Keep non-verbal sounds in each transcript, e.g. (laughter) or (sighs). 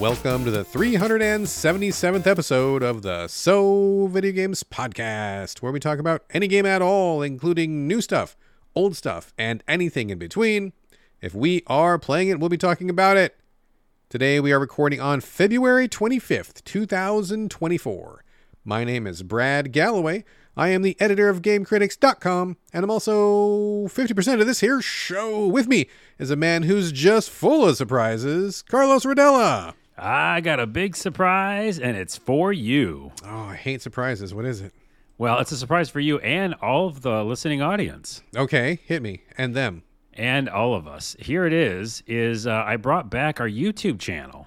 welcome to the 377th episode of the So Video Games Podcast, where we talk about any game at all, including new stuff, old stuff, and anything in between. If we are playing it, we'll be talking about it. Today we are recording on February 25th, 2024. My name is Brad Gallaway. I am the editor of GameCritics.com, and I'm also 50% of this here show. With me is a man who's just full of surprises, Carlos Rodella. I got a big surprise, and it's for you. Oh, I hate surprises. What is it? Well, it's a surprise for you and all of the listening audience Okay, hit me and them. and all of us. Here it is: is uh, I brought back our YouTube channel.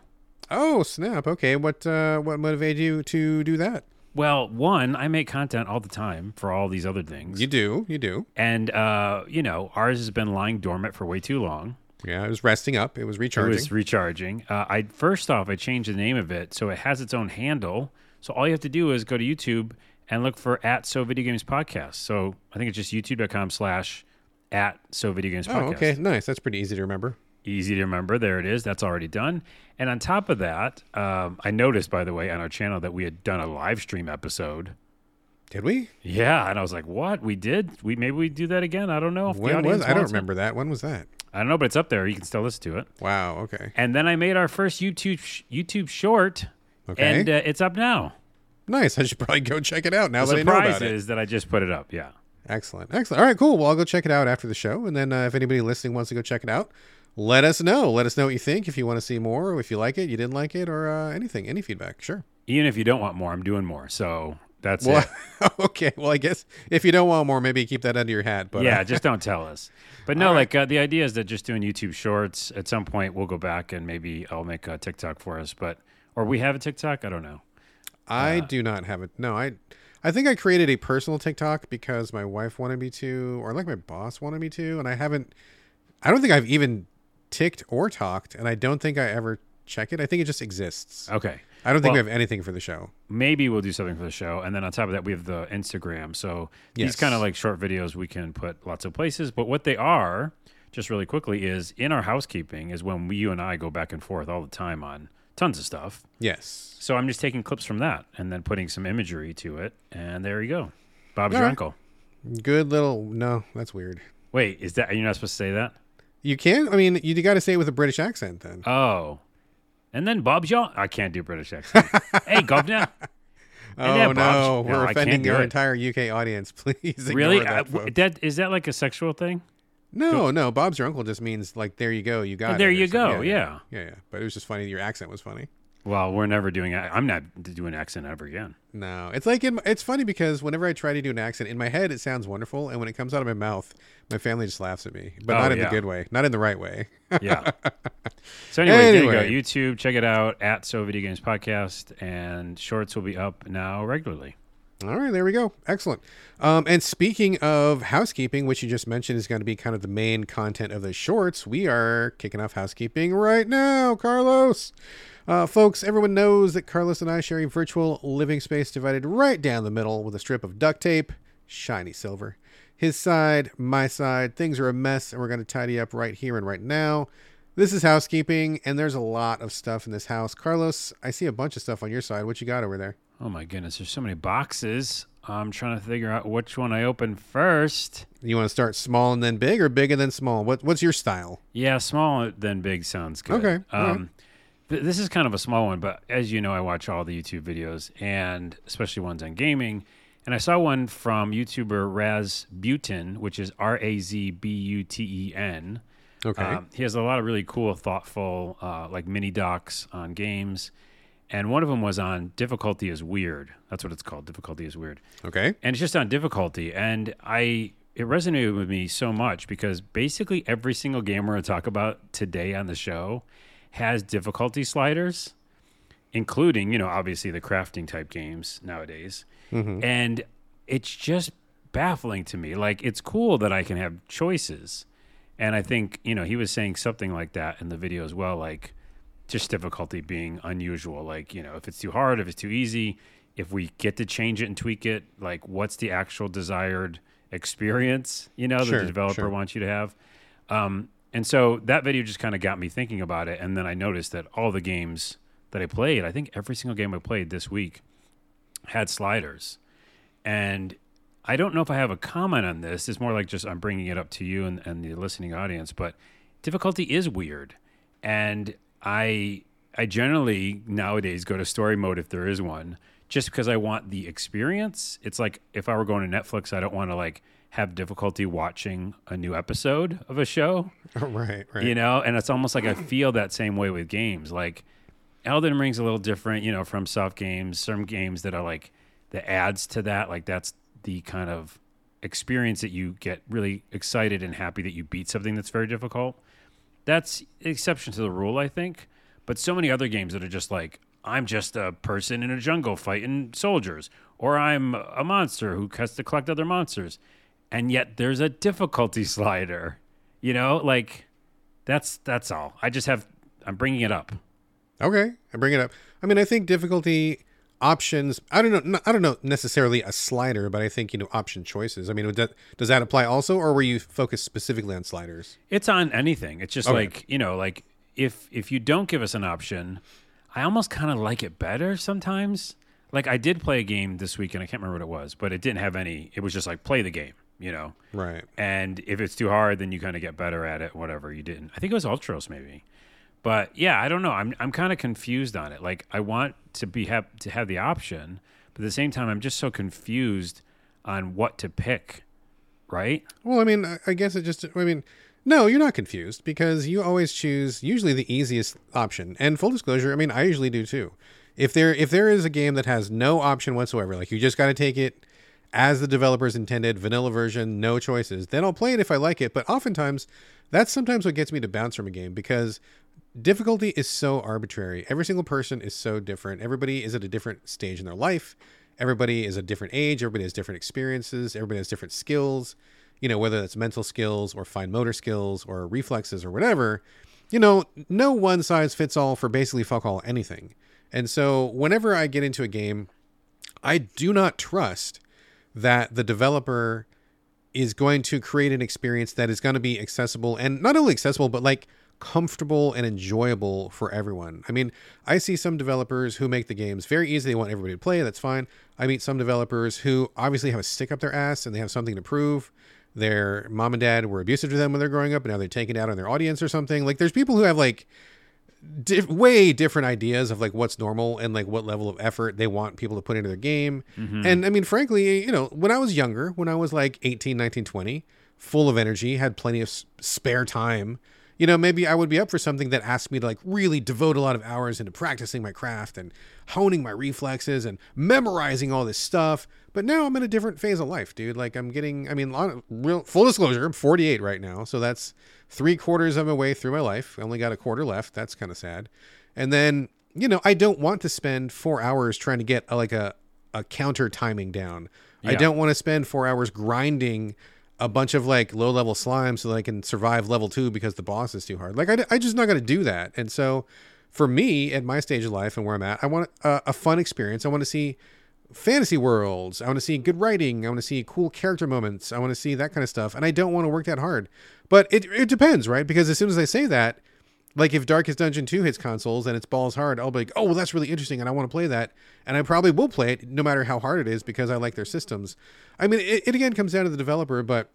Oh, snap. Okay, what uh, what motivated you to do that? Well, one, I make content all the time for all these other things, You do, you do. and uh, you know, ours has been lying dormant for way too long. Yeah, it was resting up. It was recharging. It was recharging. Uh, I first off, I changed the name of it so it has its own handle. So all you have to do is go to YouTube and look for at So Video Games Podcast. So I think it's just youtube.com slash at So Video Games Podcast. oh, okay, nice. That's pretty easy to remember. Easy to remember. There it is. That's already done. And on top of that, um, I noticed, by the way, on our channel that we had done a live stream episode. Did we? Yeah, and I was like, "What? We did? We maybe we do that again? I don't know if the When was? I don't wants it. remember that. When was that? I don't know, but it's up there. You can still listen to it. Wow. Okay. And then I made our first YouTube sh- YouTube short, Okay. and uh, it's up now. nice. I should probably go check it out now The that I know surprise about it. is that I just put it up. Yeah. Excellent. Excellent. All right, cool. Well, I'll go check it out after the show. And then uh, if anybody listening wants to go check it out, let us know. Let us know what you think. If you want to see more, or if you like it, you didn't like it, or uh, anything, any feedback. Sure. Even if you don't want more, I'm doing more. So that's Well, it. (laughs) okay. Well, I guess if you don't want more, maybe keep that under your hat. But yeah, uh, just don't tell us. (laughs) But no, like uh, the idea is that just doing YouTube Shorts. At some point, we'll go back and maybe I'll make a TikTok for us. But or we have a TikTok. I don't know. I uh, do not have it. No, I, I think I created a personal TikTok because my wife wanted me to, or like my boss wanted me to, and I haven't. I don't think I've even ticked or talked, and I don't think I ever check it. I think it just exists. Okay. I don't think Well- we have anything for the show. Maybe we'll do something for the show, and then on top of that, we have the Instagram. So these kind of like short videos we can put lots of places. But what they are, just really quickly, is in our housekeeping is when we, you and I go back and forth all the time on tons of stuff. Yes. So I'm just taking clips from that and then putting some imagery to it, and there you go. Bob's All your right. uncle. Good little. No, that's weird. Wait, is that you're not supposed to say that? You can. I mean, you got to say it with a British accent then. Oh, and then Bob's your. I can't do British accent. (laughs) hey, governor. oh no, Bob's- we're no, offending your entire UK audience. (laughs) Please really? that. Uh, that is that like a sexual thing? no, no. Bob's your uncle just means like there you go, you got it. there you go, yeah, yeah, yeah. But it was just funny. Your accent was funny. Well, we're never doing. I'm not doing accent ever again. No, it's like in, it's funny because whenever I try to do an accent in my head, it sounds wonderful, and when it comes out of my mouth, my family just laughs at me. But Oh, not in yeah. the good way, not in the right way. Yeah. so anyway, there you go. YouTube, check it out at So Video Games Podcast, and shorts will be up now regularly. All right, there we go. Excellent. Um, and speaking of housekeeping, which you just mentioned is going to be kind of the main content of the shorts, we are kicking off housekeeping right now, Carlos. Uh, folks, everyone knows that Carlos and I share a virtual living space divided right down the middle with a strip of duct tape, shiny silver. His side, my side, things are a mess, and we're going to tidy up right here and right now. This is housekeeping, and there's a lot of stuff in this house. Carlos, I see a bunch of stuff on your side. What you got over there? Oh my goodness, there's so many boxes. I'm trying to figure out which one I open first. You want to start small and then big, or big and then small? What What's your style? Yeah, small then big sounds good. Okay, Um, th- this is kind of a small one, but as you know, I watch all the YouTube videos and especially ones on gaming. And I saw one from YouTuber Raz Butin, which is R A Z B U T E N. Okay. Um, he has a lot of really cool, thoughtful, uh, like mini docs on games. And one of them was on difficulty is weird. That's what it's called. Difficulty is weird okay. and it's just on difficulty and i it resonated with me so much because basically every single game we're going to talk about today on the show has difficulty sliders including you know obviously the crafting type games nowadays and it's just baffling to me like it's cool that i can have choices and i think you know he was saying something like that in the video as well like just difficulty being unusual. Like, you know, if it's too hard, if it's too easy, if we get to change it and tweak it, like what's the actual desired experience, you know, that the developer sure. wants you to have. Um, and so that video just kind of got me thinking about it. And then I noticed that all the games that I played, I think every single game I played this week had sliders. And I don't know if I have a comment on this. It's more like just I'm bringing it up to you and, and the listening audience, but difficulty is weird. And I I generally nowadays go to story mode if there is one, just because I want the experience. It's like if I were going to Netflix, I don't want to like have difficulty watching a new episode of a show. (laughs) right, right. You know, and it's almost like I feel that same way with games. Like Elden Ring's a little different, you know, FromSoft games. Some games that are like that adds to that, like that's the kind of experience that you get really excited and happy that you beat something that's very difficult. That's exception to the rule, I think. But so many other games that are just like, I'm just a person in a jungle fighting soldiers, or I'm a monster who has to collect other monsters. And yet there's a difficulty (laughs) slider. You know, like that's that's all. I just have I'm bringing it up. Okay, I bring it up. I mean, I think difficulty options. I don't know. I don't know necessarily a slider, but I think you know option choices. I mean, that, does that apply also, or were you focused specifically on sliders? It's on anything. It's just Okay. like you know, like if if you don't give us an option, I almost kind of like it better sometimes. Like I did play a game this week, and I can't remember what it was, but it didn't have any. It was just like play the game, you know. Right. And if it's too hard, then you kind of get better at it. Whatever you didn't. I think it was Ultros maybe. But yeah, I don't know. I'm I'm kind of confused on it. Like I want to be have to have the option, but at the same time, I'm just so confused on what to pick. Right? Well, I mean, I- I guess it just. I mean, no, you're not confused because you always choose usually the easiest option. And full disclosure, I mean, I usually do too. If there if there is a game that has no option whatsoever, like you just got to take it as the developers intended, vanilla version, no choices, then I'll play it if I like it. But oftentimes, that's sometimes what gets me to bounce from a game because difficulty is so arbitrary. Every single person is so different. Everybody is at a different stage in their life. Everybody is a different age. Everybody has different experiences. Everybody has different skills. You know, whether that's mental skills or fine motor skills or reflexes or whatever. You know, no one size fits all for basically fuck all anything. And so, whenever I get into a game, I do not trust that the developer is going to create an experience that is going to be accessible and not only accessible but like comfortable and enjoyable for everyone. I mean, I see some developers who make the games very easy. They want everybody to play. That's fine. I meet some developers who obviously have a stick up their ass and they have something to prove. Their mom and dad were abusive to them when they're growing up, and now they're taking it out on their audience or something. Like, there's people who have like way different ideas of like what's normal and like what level of effort they want people to put into their game. Mm-hmm. And I mean, frankly, you know, when I was younger, when I was like 18, 19, 20, full of energy, had plenty of s- spare time, you know, maybe I would be up for something that asked me to like really devote a lot of hours into practicing my craft and honing my reflexes and memorizing all this stuff. But now I'm in a different phase of life, dude. Like I'm getting, I mean, lot of real full disclosure, I'm 48 right now, so that's three quarters of my way through my life. I only got a quarter left. That's kind of sad. And then, you know, I don't want to spend four hours trying to get a, like a a counter timing down. I don't want to spend four hours grinding a bunch of like low level slime so that I can survive level two because the boss is too hard. Like I, I just not going to do that. And so for me at my stage of life and where I'm at, I want a, a fun experience. I want to see fantasy worlds. I want to see good writing. I want to see cool character moments. I want to see that kind of stuff. And I don't want to work that hard. But it, it depends, right? Because as soon as I say that, like if Darkest Dungeon 2 hits consoles and it's balls hard, I'll be like, oh, well, that's really interesting and I want to play that. And I probably will play it no matter how hard it is because I like their systems. I mean, it, it again comes down to the developer, but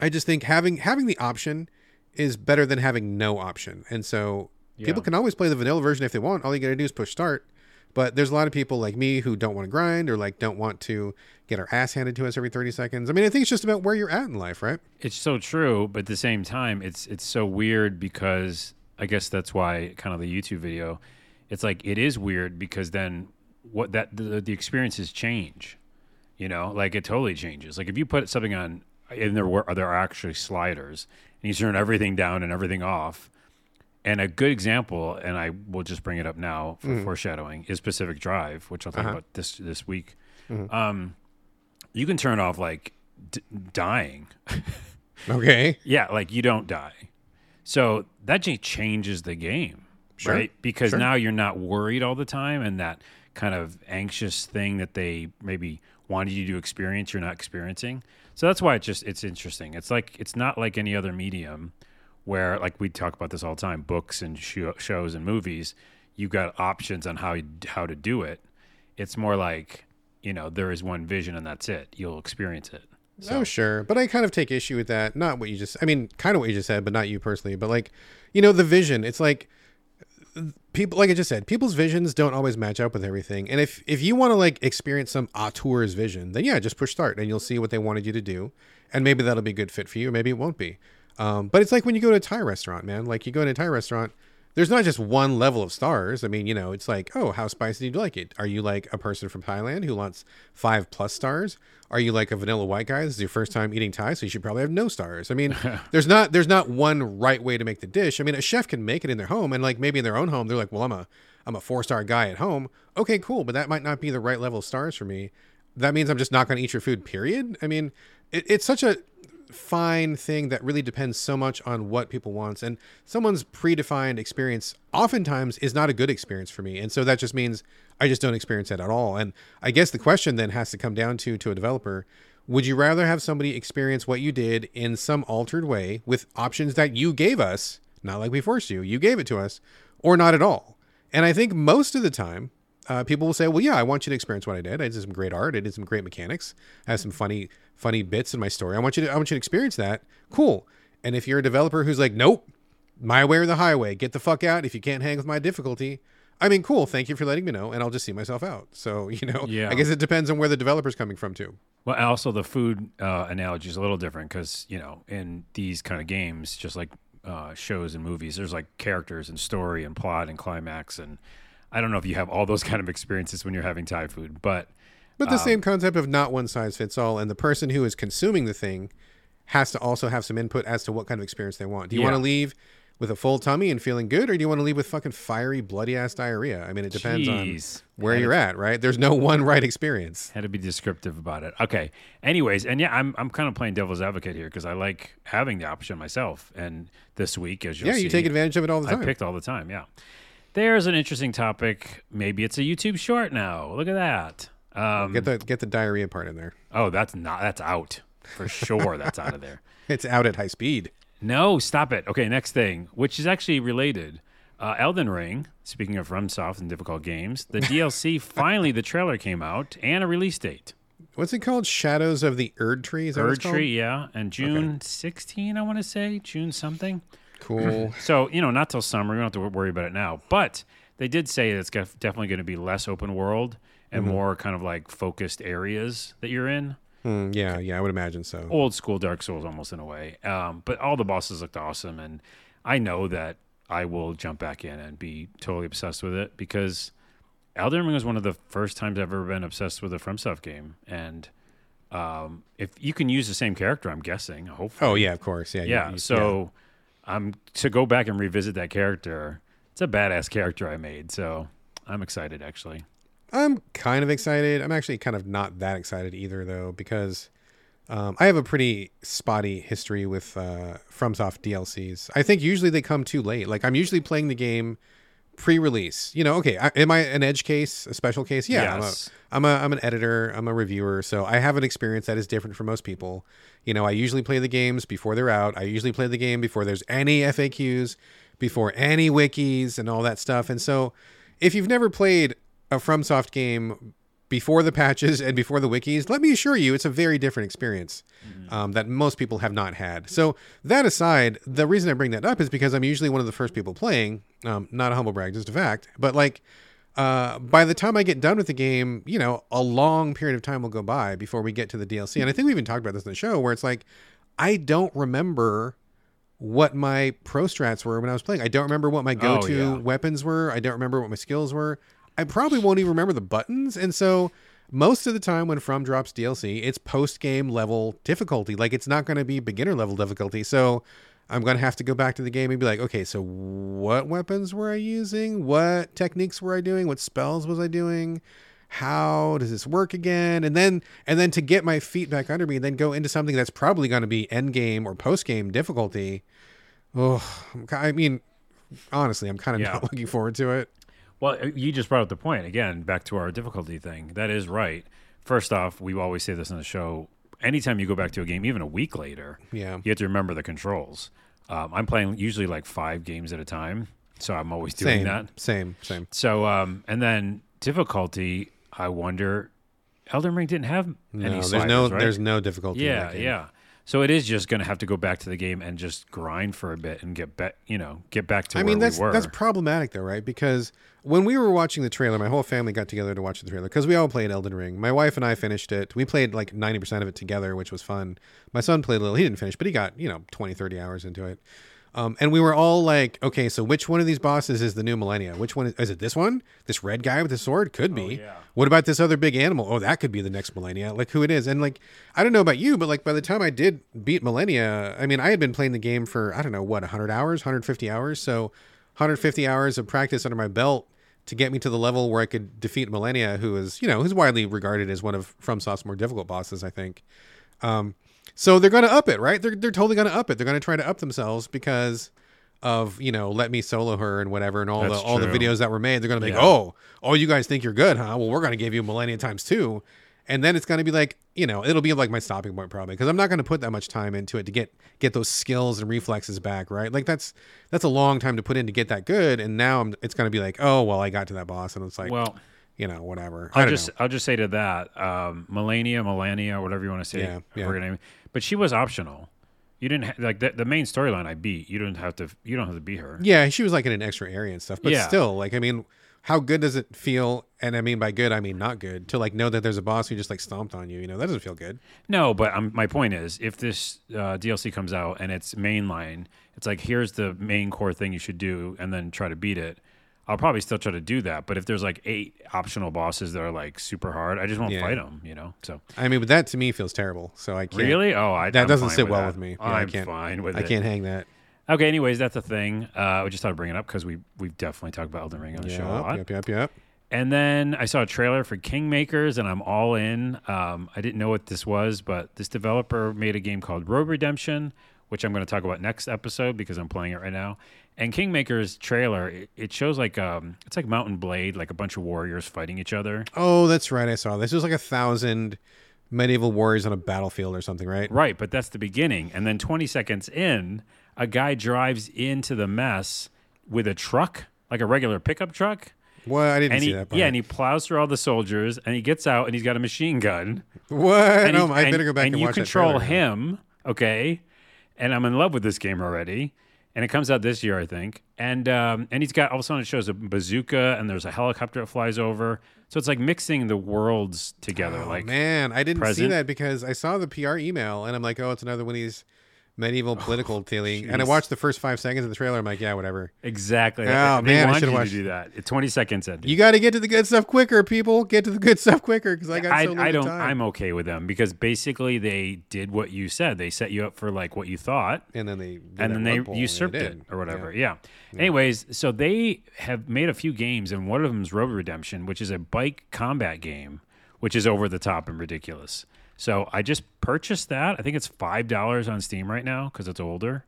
I just think having having the option is better than having no option. And so people can always play the vanilla version if they want. All you got to do is push start. But there's a lot of people like me who don't want to grind or like don't want to get our ass handed to us every 30 seconds. I mean, I think it's just about where you're at in life, right? It's so true, but at the same time, it's it's so weird because I guess that's why kind of the YouTube video. It's like it is weird because then what that the, the experiences change. You know, like it totally changes. Like if you put something on and there were there are actually sliders and you turn everything down and everything off. And a good example, and I will just bring it up now for mm. foreshadowing, is Pacific Drive, which I'll talk uh-huh. about this this week. Mm-hmm. Um, you can turn off like d- dying. (laughs) Okay. Yeah, like you don't die. So that just changes the game, Sure, right? Because sure. now you're not worried all the time, and that kind of anxious thing that they maybe wanted you to experience, you're not experiencing. So that's why it's just it's interesting. It's like it's not like any other medium where, like we talk about this all the time, books and sho- shows and movies. you've got options on how you, how to do it. It's more like you know there is one vision and that's it. You'll experience it. Oh, sure. But I kind of take issue with that. Not what you just, I mean, kind of what you just said, but not you personally. But like, you know, the vision, it's like people, like I just said, people's visions don't always match up with everything. And if, if you want to like experience some auteur's vision, then yeah, just push start and you'll see what they wanted you to do. And maybe that'll be a good fit for you. Maybe it won't be. Um, but it's like when you go to a Thai restaurant, man. Like you go to a Thai restaurant, there's not just one level of stars. I mean, you know, it's like, oh, how spicy do you like it? Are you like a person from Thailand who wants five plus stars? Are you like a vanilla white guy? This is your first time eating Thai, so you should probably have no stars. I mean, (laughs) there's not there's not one right way to make the dish. I mean, a chef can make it in their home, and like maybe in their own home, they're like, well, I'm a I'm a four star guy at home. Okay, cool, but that might not be the right level of stars for me. That means I'm just not going to eat your food. Period. I mean, it, it's such a fine thing that really depends so much on what people want and someone's predefined experience oftentimes is not a good experience for me. And so that just means i just don't experience that at all. And i guess the question then has to come down to to a developer would you rather have somebody experience what you did in some altered way with options that you gave us not like we forced you you gave it to us or not at all? And i think most of the time uh, people will say, "Well, yeah, I want you to experience what I did. I did some great art. I did some great mechanics. I have some funny, funny bits in my story. I want you to, I want you to experience that. Cool. And if you're a developer who's like, nope, my way or the highway, get the fuck out. If you can't hang with my difficulty, I mean, cool. Thank you for letting me know, and I'll just see myself out. So (laughs) you know, Yeah. I guess it depends on where the developer's coming from too. Well, also the food uh, analogy is a little different because you know in these kind of games, just like uh, shows and movies, there's like characters and story and plot and climax, and I don't know if you have all those (laughs) kind of experiences when you're having Thai food, but But the same um, concept of not one size fits all, and the person who is consuming the thing has to also have some input as to what kind of experience they want. Do you want to leave with a full tummy and feeling good, or do you want to leave with fucking fiery, bloody ass diarrhea? I mean, it depends Jeez. on where Had you're at, right? There's no one right experience. had to be descriptive about it. Okay. Anyways, and yeah, I'm I'm kind of playing devil's advocate here because I like having the option myself. And this week, as you'll Yeah, you take advantage of it all the time. I picked all the time. Yeah. There's an interesting topic. Maybe it's a YouTube short now. Look at that. Um, Get the get the diarrhea part in there. oh, that's not. That's out for sure. that's out of there. (laughs) It's out at high speed. No, stop it. Okay, next thing, which is actually related. Uh, Elden Ring. Speaking of FromSoft and difficult games, the (laughs) DLC finally the trailer came out and a release date. What's it called? Shadows of the Erdtree. Is that what Bird it's called? Tree, yeah, and June 16, I want to say June something. Cool. (laughs) So you know, not till summer. We don't have to worry about it now. But they did say it's definitely going to be less open world and more kind of like focused areas that you're in. Hmm, yeah, yeah, I would imagine so. Old school Dark Souls, almost in a way. Um, but all the bosses looked awesome, and I know that I will jump back in and be totally obsessed with it because Elden Ring was one of the first times I've ever been obsessed with a FromSoft game, and um, if you can use the same character, I'm guessing. Hopefully, Oh yeah, of course. Yeah. yeah. you- so I'm to go back and revisit that character. It's a badass character I made, so I'm excited actually. I'm kind of excited. I'm actually kind of not that excited either, though, because um, I have a pretty spotty history with uh, FromSoft DLCs. I think usually they come too late. Like I'm usually playing the game pre-release. You know, okay, I, am I an edge case, a special case? Yeah, Yes. I'm a, I'm a I'm an editor. I'm a reviewer, so I have an experience that is different from most people. You know, I usually play the games before they're out. I usually play the game before there's any FAQs, before any wikis and all that stuff. And so, if you've never played a FromSoft game before the patches and before the wikis, let me assure you, it's a very different experience um, that most people have not had. So that aside, the reason I bring that up is because I'm usually one of the first people playing. Um, not a humble brag, just a fact. But like, uh, by the time I get done with the game, you know, a long period of time will go by before we get to the DLC. And I think we even talked about this in the show, where it's like, I don't remember what my pro strats were when I was playing. I don't remember what my go-to yeah. weapons were. I don't remember what my skills were. I probably won't even remember the buttons. And so most of the time when From drops DLC, it's post-game level difficulty. Like it's not going to be beginner level difficulty. So I'm going to have to go back to the game and be like, okay, so what weapons were I using? What techniques were I doing? What spells was I doing? How does this work again? And then and then to get my feet back under me, and then go into something that's probably going to be end game or post game difficulty. Oh, I mean, honestly, I'm kind of Yeah. not (laughs) looking forward to it. Well, uh, you just brought up the point again. Back to our difficulty thing. That is right. First off, we always say this on the show. Anytime you go back to a game, even a week later, Yeah. you have to remember the controls. Um, I'm playing usually like five games at a time, so I'm always doing Same, that. same, same. So, um, and then difficulty, I wonder, Elden Ring didn't have No, any there's sliders, no, right? there's no difficulty. in yeah, yeah. So it is just going to have to go back to the game and just grind for a bit and get back, you know, get back to I mean, that's we that's problematic though, right? Because when we were watching the trailer, my whole family got together to watch the trailer because we all played Elden Ring. My wife and I finished it. We played like 90% of it together, which was fun. My son played a little. He didn't finish, but he got, you know, 20, 30 hours into it. Um, and we were all like, okay, so which one of these bosses is the new Malenia? Which one is, is it? This one? This red guy with the sword? Could be. yeah. What about this other big animal? Oh, that could be the next Malenia. Like who it is. And like, I don't know about you, but like by the time I did beat Malenia, I mean, I had been playing the game for, I don't know, what, 100 hours, 150 hours. So 150 hours of practice under my belt to get me to the level where I could defeat Malenia, who is, you know, who's widely regarded as one of FromSoft's more difficult bosses, I think. Um, so they're going to up it, right? They're, they're totally going to up it. They're going to try to up themselves because of you know let me solo her and whatever and all That's the all the videos that were made they're gonna be like oh oh you guys think you're good huh well we're gonna give you Malenia times two and then it's gonna be like you know it'll be like my stopping point probably because i'm not gonna put that much time into it to get get those skills and reflexes back right like that's that's a long time to put in to get that good and now I'm, it's gonna be like oh well i got to that boss and it's like well, you know whatever I I'll just know. I'll just say to that, um, Melania, Melania, whatever you want to say, Yeah, yeah. her name, but she was optional. You didn't ha- like the, the main storyline. I beat. You didn't have to. You don't have to be her. yeah she was like in an extra area and stuff but Yeah. still like i mean how good does it feel and i mean by good i mean not good to like know that there's a boss who just like stomped on you you know that doesn't feel good No, but um, my point is, if this uh, DLC comes out and it's mainline, it's like here's the main core thing you should do, and then try to beat it. I'll probably still try to do that. But if there's like eight optional bosses that are like super hard, I just won't Yeah. fight them. You know. So I mean, but that to me feels terrible. So I can't. really, oh, I That I'm doesn't sit with well that. with me. Yeah, I I'm can't- fine with I it. can't hang that. Okay. Anyways, that's a thing. Uh, I just thought I'd bring it up because we we've definitely talked about Elden Ring on the show a lot. Yep, yep, yep, yep. And then I saw a trailer for Kingmakers, and I'm all in. Um, I didn't know what this was, but this developer made a game called Road Redemption, which I'm going to talk about next episode because I'm playing it right now. And Kingmakers trailer, it, it shows like um, it's like Mount & Blade, like a bunch of warriors fighting each other. Oh, that's right. I saw this. It was like a thousand medieval warriors on a battlefield or something, right? Right, but that's the beginning. And then 20 seconds in, a guy drives into the mess with a truck, like a regular pickup truck. What? I didn't And see he, that. part. yeah, and he plows through all the soldiers, and he gets out, and he's got a machine gun. what? and, oh, he- I and- better go back and, watch that. and you control him okay and i'm in love with this game already and it comes out this year i think. And um, and he's got all of a sudden it shows a bazooka and there's a helicopter that flies over. So it's like mixing the worlds together Oh, like man, I didn't see that because I saw the PR email and I'm like, oh, it's another one of these medieval political oh, dealing. And I watched the first five seconds of the trailer. I'm like, yeah, whatever. exactly Oh, they man, I you watched- do that It's 20 seconds in You got to get to the good stuff quicker, people. Get to the good stuff quicker because I got I, so I don't time. i'm okay with them because basically they did what you said they set you up for like what you thought and then they and then they rug pull, and usurped did. it or whatever. Yeah. Anyways, so they have made a few games, and one of them is Road Redemption, which is a bike combat game, which is over the top and ridiculous. So I just purchased that. I think it's five dollars on Steam right now because it's older.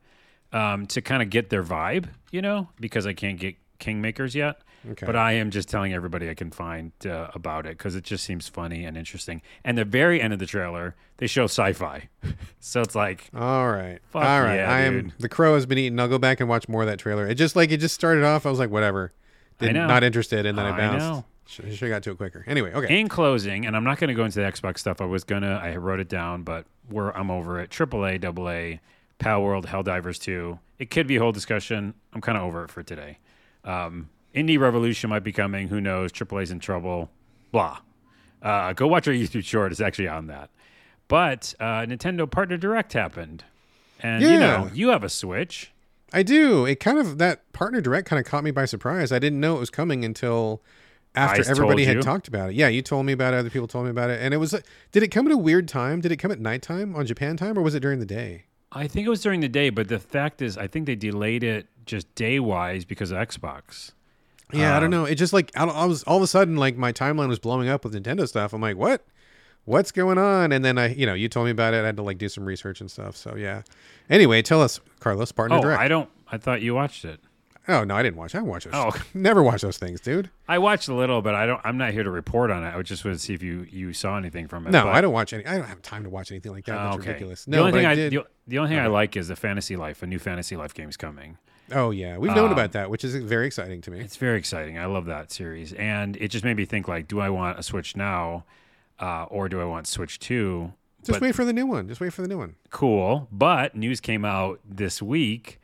Um, to kind of get their vibe, you know, because I can't get Kingmakers yet. Okay. But I am just telling everybody I can find uh, about it because it just seems funny and interesting. And the very end of the trailer, they show sci-fi, (laughs) so it's like All right. All right. yeah, I am the crow has been eaten. I'll go back and watch more of that trailer. It just like it just started off. I was like, whatever. Did, know. Not interested, and then I I bounced. know. Should have got to it quicker. Anyway, okay. In closing, and I'm not going to go into the Xbox stuff. I was gonna. I wrote it down, but we're I'm over it. AAA, AA, Palworld, Helldivers 2. It could be a whole discussion. I'm kind of over it for today. Um, Indie Revolution might be coming. Who knows? AAA's in trouble. Blah. Uh, go watch our (laughs) YouTube short. It's actually on that. But uh, Nintendo Partner Direct happened, and you know you have a Switch. I do. It kind of that partner direct kind of caught me by surprise. I didn't know it was coming until after I everybody had talked about it. Yeah, you told me about it. Other people told me about it, and it was. Did it come at a weird time? Did it come at nighttime on Japan time, or was it during the day? I think it was during the day, but the fact is, I think they delayed it just day wise because of Xbox. Yeah, I don't Um, know. It just like I, I was all of a sudden like my timeline was blowing up with Nintendo stuff. I'm like, what? What's going on? And then I, you know, you told me about it. I had to like do some research and stuff. So yeah. Anyway, tell us, Carlos, partner Oh, direct. I don't. I thought you watched it. Oh no, I didn't watch. I watch those. Oh. never watch those things, dude. I watched a little, but I don't. I'm not here to report on it. I just want to see if you you saw anything from it. No, but- I don't watch any. I don't have time to watch anything like that. Oh, That's okay. ridiculous. the No, only thing I I, did. the, the only thing I like is the Fantasy Life. A new Fantasy Life game's coming. Oh yeah, we've known Um, about that, which is very exciting to me. It's very exciting. I love that series, and it just made me think like, do I want a Switch now, uh, or do I want Switch Two? Just but- wait for the new one. Just wait for the new one. cool. But news came out this week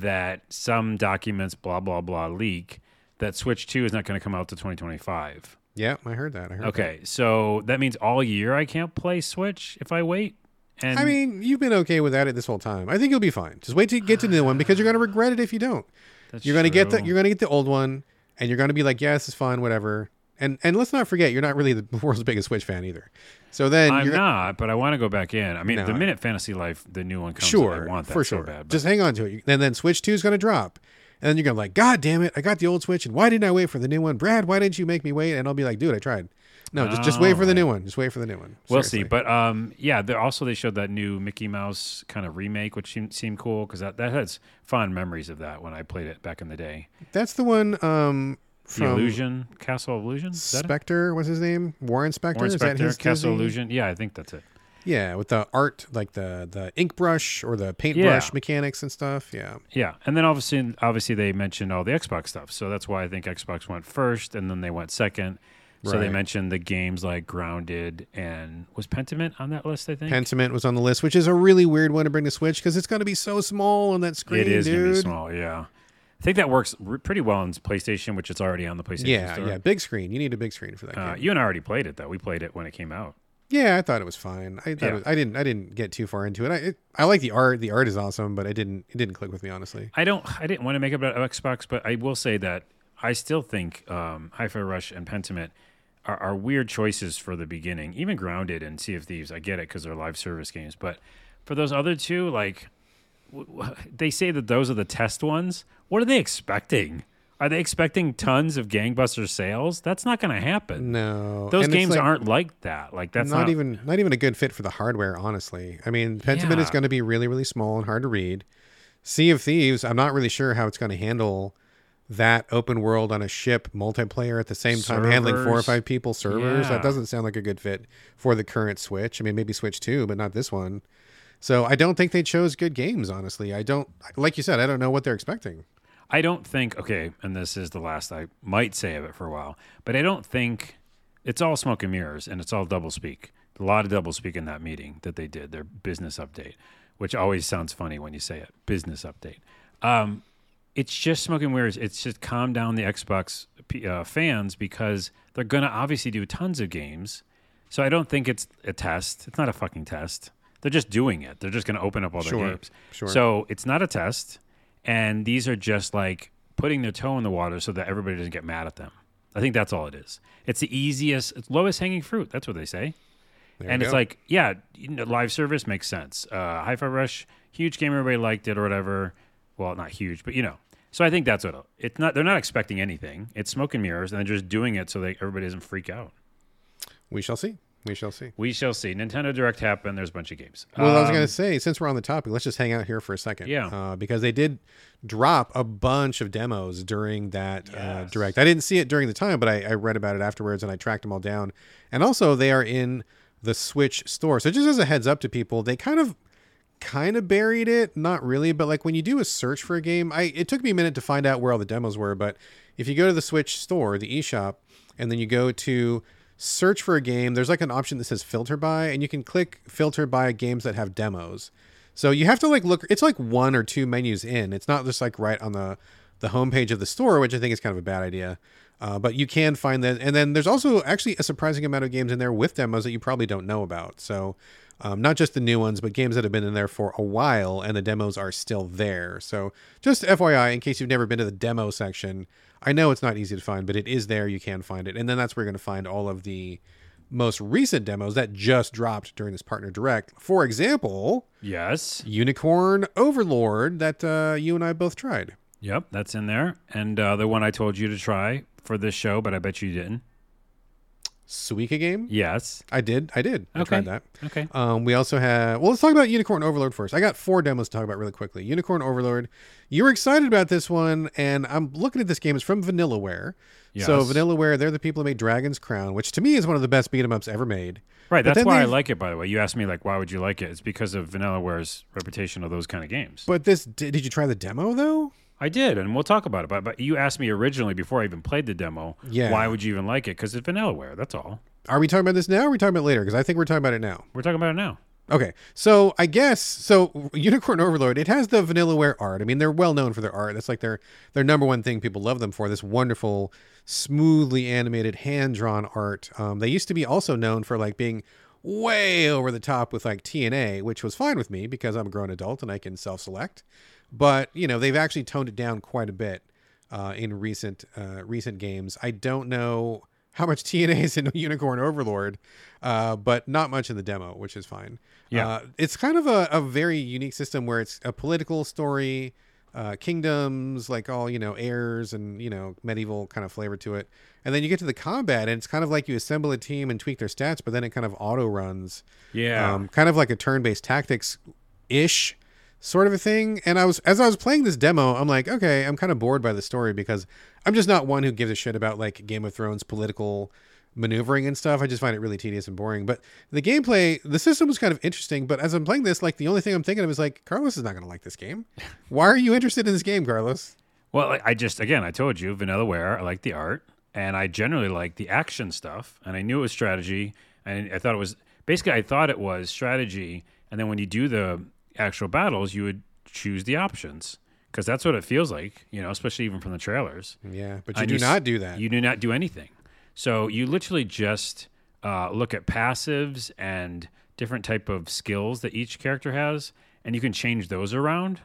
that some documents, blah blah blah, leak that Switch Two is not going to come out to 2025. Yeah, I heard that. I heard. Okay, so that means all year I can't play Switch if I wait. And. I mean, you've been okay without it this whole time. I think you'll be fine. Just wait to get to the new one because you're going to regret it if you don't. (sighs) that's You're going to get the you're going to get the old one, and you're going to be like, yeah, this is fun, whatever. And and let's not forget, you're not really the (laughs) world's biggest Switch fan either. So then I'm you're not, but I want to go back in. I mean, No, the minute Fantasy Life, the new one comes, sure I want that for so sure. bad. Just hang on to it, and then Switch Two is going to drop, and then you're going to be like, God damn it, I got the old Switch, and why didn't I wait for the new one, Brad? Why didn't you make me wait? And I'll be like, dude, I tried. No, just just wait for the new one. Just wait for the new one. We'll see, but um, yeah. Also they showed that new Mickey Mouse kind of remake, which seemed, seemed cool because that, that has fond memories of that when I played it back in the day. that's the one um, The Illusion, Castle of Illusion, is that it? Spector. What's his name? Warren Spector. Warren Is that his Castle Disney? Illusion. Yeah, I think that's it. Yeah, with the art, like the the ink brush or the paintbrush Yeah. mechanics and stuff. Yeah. Yeah, and then obviously, obviously they mentioned all the Xbox stuff, so that's why I think Xbox went first, and then they went second. So they Right. mentioned the games like Grounded and was Pentiment on that list? I think Pentiment was on the list, which is a really weird one to bring to Switch because it's going to be so small on that screen, it is dude. gonna be small. Yeah, I think that works r- pretty well on PlayStation, which it's already on the PlayStation Yeah, Store. yeah, big screen. You need a big screen for that Uh, game. you and I already played it though. We played it when it came out. Yeah, I thought it was fine. I thought Yeah. was, I didn't I didn't get too far into it. I it, I like the art. The art is awesome, but it didn't it didn't click with me honestly. I don't. I didn't want to make it about Xbox, but I will say that I still think um, Hi-Fi Rush and Pentiment are, are weird choices for the beginning. Even Grounded and Sea of Thieves, I get it because they're live service games. But for those other two, like they say that those are the test ones. What are they expecting? Are they expecting tons of gangbuster sales? That's not going to happen. No, Those and games like aren't like that. Like that's not, not, even not even a good fit for the hardware. Honestly, I mean, Pentiment is going to be really really small and hard to read. Sea of Thieves, I'm not really sure how it's going to handle that open world on a ship multiplayer at the same time handling four or five people servers. Yeah. That doesn't sound like a good fit for the current Switch. I mean, maybe Switch 2, but not this one. So I don't think they chose good games, honestly. I don't like you said, I don't know what they're expecting. I don't think okay, and this is the last I might say of it for a while, but I don't think it's all smoke and mirrors and it's all double speak. A lot of double speak in that meeting that they did, their business update, which always sounds funny when you say it. Business update. Um, it's just smoke and mirrors. It's just calm down the Xbox uh, fans because they're gonna obviously do tons of games. So I don't think it's a test. It's not a fucking test. They're just doing it. They're just gonna open up all their Sure, games. sure. So it's not a test and these are just like putting their toe in the water so that everybody doesn't get mad at them. I think that's all it is. It's the easiest, it's lowest hanging fruit. That's what they say. There and it's go. like, yeah, you know, live service makes sense. Uh, Hi-Fi Rush, huge game, everybody liked it or whatever. Well, not huge, but you know. So I think that's what it's not. They're not expecting anything. It's smoke and mirrors, and they're just doing it so that everybody doesn't freak out. we shall see. We shall see. We shall see. Nintendo Direct happened. There's a bunch of games. Well, I was Um, going to say, since we're on the topic, let's just hang out here for a second. Yeah. Uh, because they did drop a bunch of demos during that uh, direct. I didn't see it during the time, but I, I read about it afterwards and I tracked them all down. And also, they are in the Switch store. So just as a heads up to people, they kind of kind of buried it not really but like when you do a search for a game i it took me a minute to find out where all the demos were but if you go to the switch store the eShop and then you go to search for a game there's like an option that says filter by and you can click filter by games that have demos. So you have to like look it's like one or two menus in. It's not just like right on the the homepage of the store which i think is kind of a bad idea. Uh, but you can find that and then there's also actually a surprising amount of games in there with demos that you probably don't know about. So um, not just the new ones, but games that have been in there for a while, and the demos are still there. So, just FYI, in case you've never been to the demo section, I know it's not easy to find, but it is there. You can find it, and then that's where you're going to find all of the most recent demos that just dropped during this partner direct. For example, Yes. Unicorn Overlord that uh, you and I both tried. Yep, that's in there. And uh, the one I told you to try for this show, but I bet you didn't. Suika game. Yes. I did. I did. I Okay. tried that. Okay. Um, we also have. Well, let's talk about Unicorn Overlord first. I got four demos to talk about really quickly. Unicorn Overlord. You were excited about this one, and I'm looking at this game. It's from Vanillaware. So Vanillaware, they're the people who made Dragon's Crown, which to me is one of the best beat 'em ups ever made. Right. But That's why I like it, by the way. You asked me, like, why would you like it? It's because of Vanillaware's reputation of those kind of games. But this, did you try the demo though? I did, and we'll talk about it. But, but you asked me originally before I even played the demo, Yeah. why would you even like it? Because it's Vanillaware. That's all. Are we talking about this now or are we talking about later? Because I think we're talking about it now. We're talking about it now. Okay, so I guess so. Unicorn Overlord. It has the Vanillaware art. I mean, they're well known for their art. That's like their their number one thing people love them for. This wonderful, smoothly animated, hand drawn art. Um, they used to be also known for like being way over the top with like TNA, which was fine with me because I'm a grown adult and I can self select. But you know, they've actually toned it down quite a bit uh, in recent uh, recent games. I don't know how much (laughs) TNA is in Unicorn Overlord, uh, but not much in the demo, which is fine. Yeah. Uh, it's kind of a, a very unique system where it's a political story, uh, kingdoms, like all, you know, heirs and, you know, medieval kind of flavor to it. And then you get to the combat, and it's kind of like you assemble a team and tweak their stats, but then it kind of auto runs. Yeah. Um, kind of like a turn based tactics ish sort of a thing. And I was, as I was playing this demo, I'm like, okay, I'm kind of bored by the story because I'm just not one who gives a shit about like Game of Thrones political maneuvering and stuff. I just find it really tedious and boring. But the gameplay, the system was kind of interesting. But as I'm playing this, like the only thing I'm thinking of is like, Carlos is not going to like this game. (laughs) Why are you interested in this game, Carlos? Well, I- I just again I told you Vanillaware. I like the art, and I generally like the action stuff. And I knew it was strategy, and I thought it was basically I thought it was strategy. And then when you do the actual battles, you would choose the options because that's what it feels like, you know, especially even from the trailers. Yeah, but you And do s- not do that. You do not do anything. So you literally just uh, look at passives and different type of skills that each character has, and you can change those around.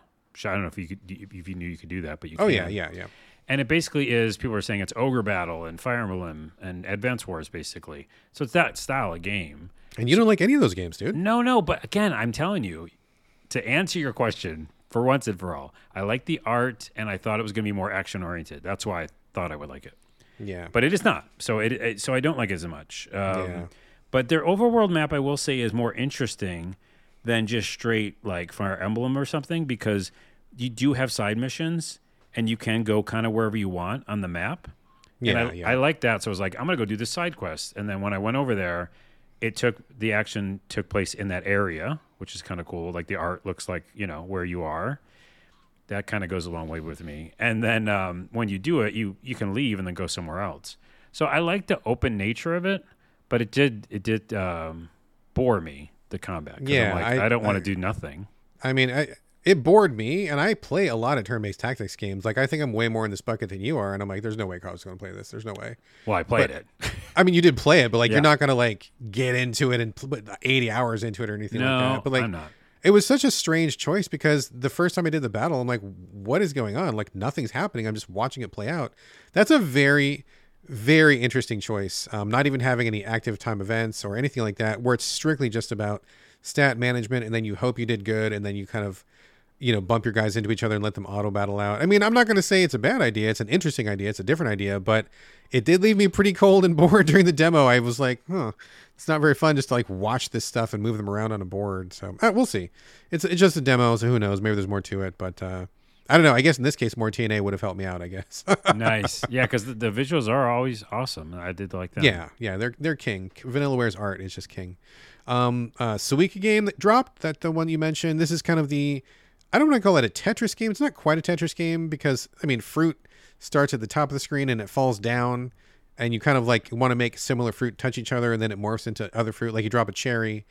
I don't know if you could, if you knew you could do that, but you oh can. yeah, yeah, yeah. And it basically is people are saying it's ogre battle and Fire Emblem and Advance Wars basically. So it's that style of game. And you don't like any of those games, dude. No, no, but again, I'm telling you, to answer your question for once and for all, I like the art and I thought it was going to be more action oriented. That's why I thought I would like it, Yeah. but it is not. So it, it so I don't like it as much. Um, Yeah. But their overworld map, I will say, is more interesting than just straight like Fire Emblem or something because you do have side missions and you can go kind of wherever you want on the map. yeah, and I, yeah. I like that. So I was like, I'm gonna go do this side quest. And then when I went over there, it took the action took place in that area, which is kind of cool. Like the art looks like you know where you are. That kind of goes a long way with me. And then um, when you do it, you you can leave and then go somewhere else. So I like the open nature of it, but it did it did um, bore me the combat. Yeah, like, I- I, don't want to do nothing. I mean, I, it bored me, and I play a lot of turn-based tactics games. Like, I think I'm way more in this bucket than you are, and I'm like, there's no way Carlos is going to play this. There's no way. Well, I played But- it. (laughs) I mean, you did play it, but like, Yeah. you're not going to like get into it and put 80 hours into it or anything like no, that. But like, I'm not. it was such a strange choice because the first time I did the battle, I'm like, what is going on? Like, nothing's happening. I'm just watching it play out. That's a very, very interesting choice. Um, not even having any active time events or anything like that, where it's strictly just about stat management, and then you hope you did good, and then you kind of, you know, bump your guys into each other and let them auto battle out. I mean, I'm not going to say it's a bad idea. It's an interesting idea. It's a different idea, but it did leave me pretty cold and (laughs) bored during the demo. I was like, huh, it's not very fun just to like watch this stuff and move them around on a board. So uh, we'll see. It's it's just a demo, so who knows? Maybe there's more to it, but uh, I don't know. I guess in this case, more TNA would have helped me out. I guess. (laughs) nice. Yeah, because the, the visuals are always awesome. I did like that. yeah, yeah, they're they're king. Vanillaware's art is just king. Um, uh, Suika game that dropped that the one you mentioned. This is kind of the I don't want to call it a Tetris game. It's not quite a Tetris game because I mean fruit starts at the top of the screen and it falls down, and you kind of like want to make similar fruit touch each other, and then it morphs into other fruit. Like you drop a cherry,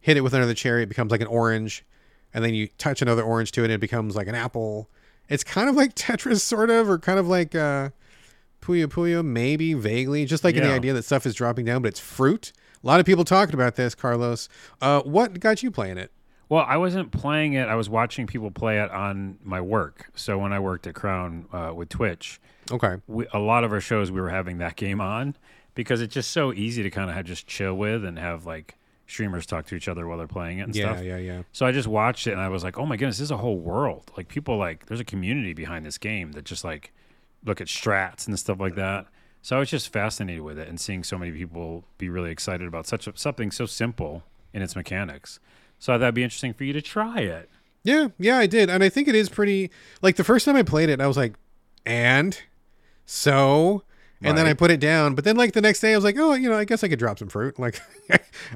hit it with another cherry, it becomes like an orange, and then you touch another orange to it, and it becomes like an apple. It's kind of like (laughs) Tetris, sort of, or kind of like uh, Puyo Puyo, maybe vaguely, just like in the idea that stuff is dropping down, but it's fruit. A lot of people talking about this, Carlos. Uh, what got you playing it? Well, I wasn't playing it. I was watching people play it on my work. So when I worked at Crown uh, with Twitch, Okay. we, a lot of our shows we were having that game on because it's just so easy to kind of just chill with and have like streamers talk to each other while they're playing it and Yeah, stuff. Yeah, yeah, yeah. So I just watched it and I was like, oh my goodness, this is a whole world. Like people like there's a community behind this game that just like look at strats and stuff like that. So I was just fascinated with it and seeing so many people be really excited about such a, something so simple in its mechanics. So I thought it'd be interesting for you to try it. Yeah, yeah, I did. And I think it is pretty like the first time I played it, I was like, and so And then I put it down. But then, like the next day, I was like, oh, you know, I guess I could drop some fruit. (laughs) Like,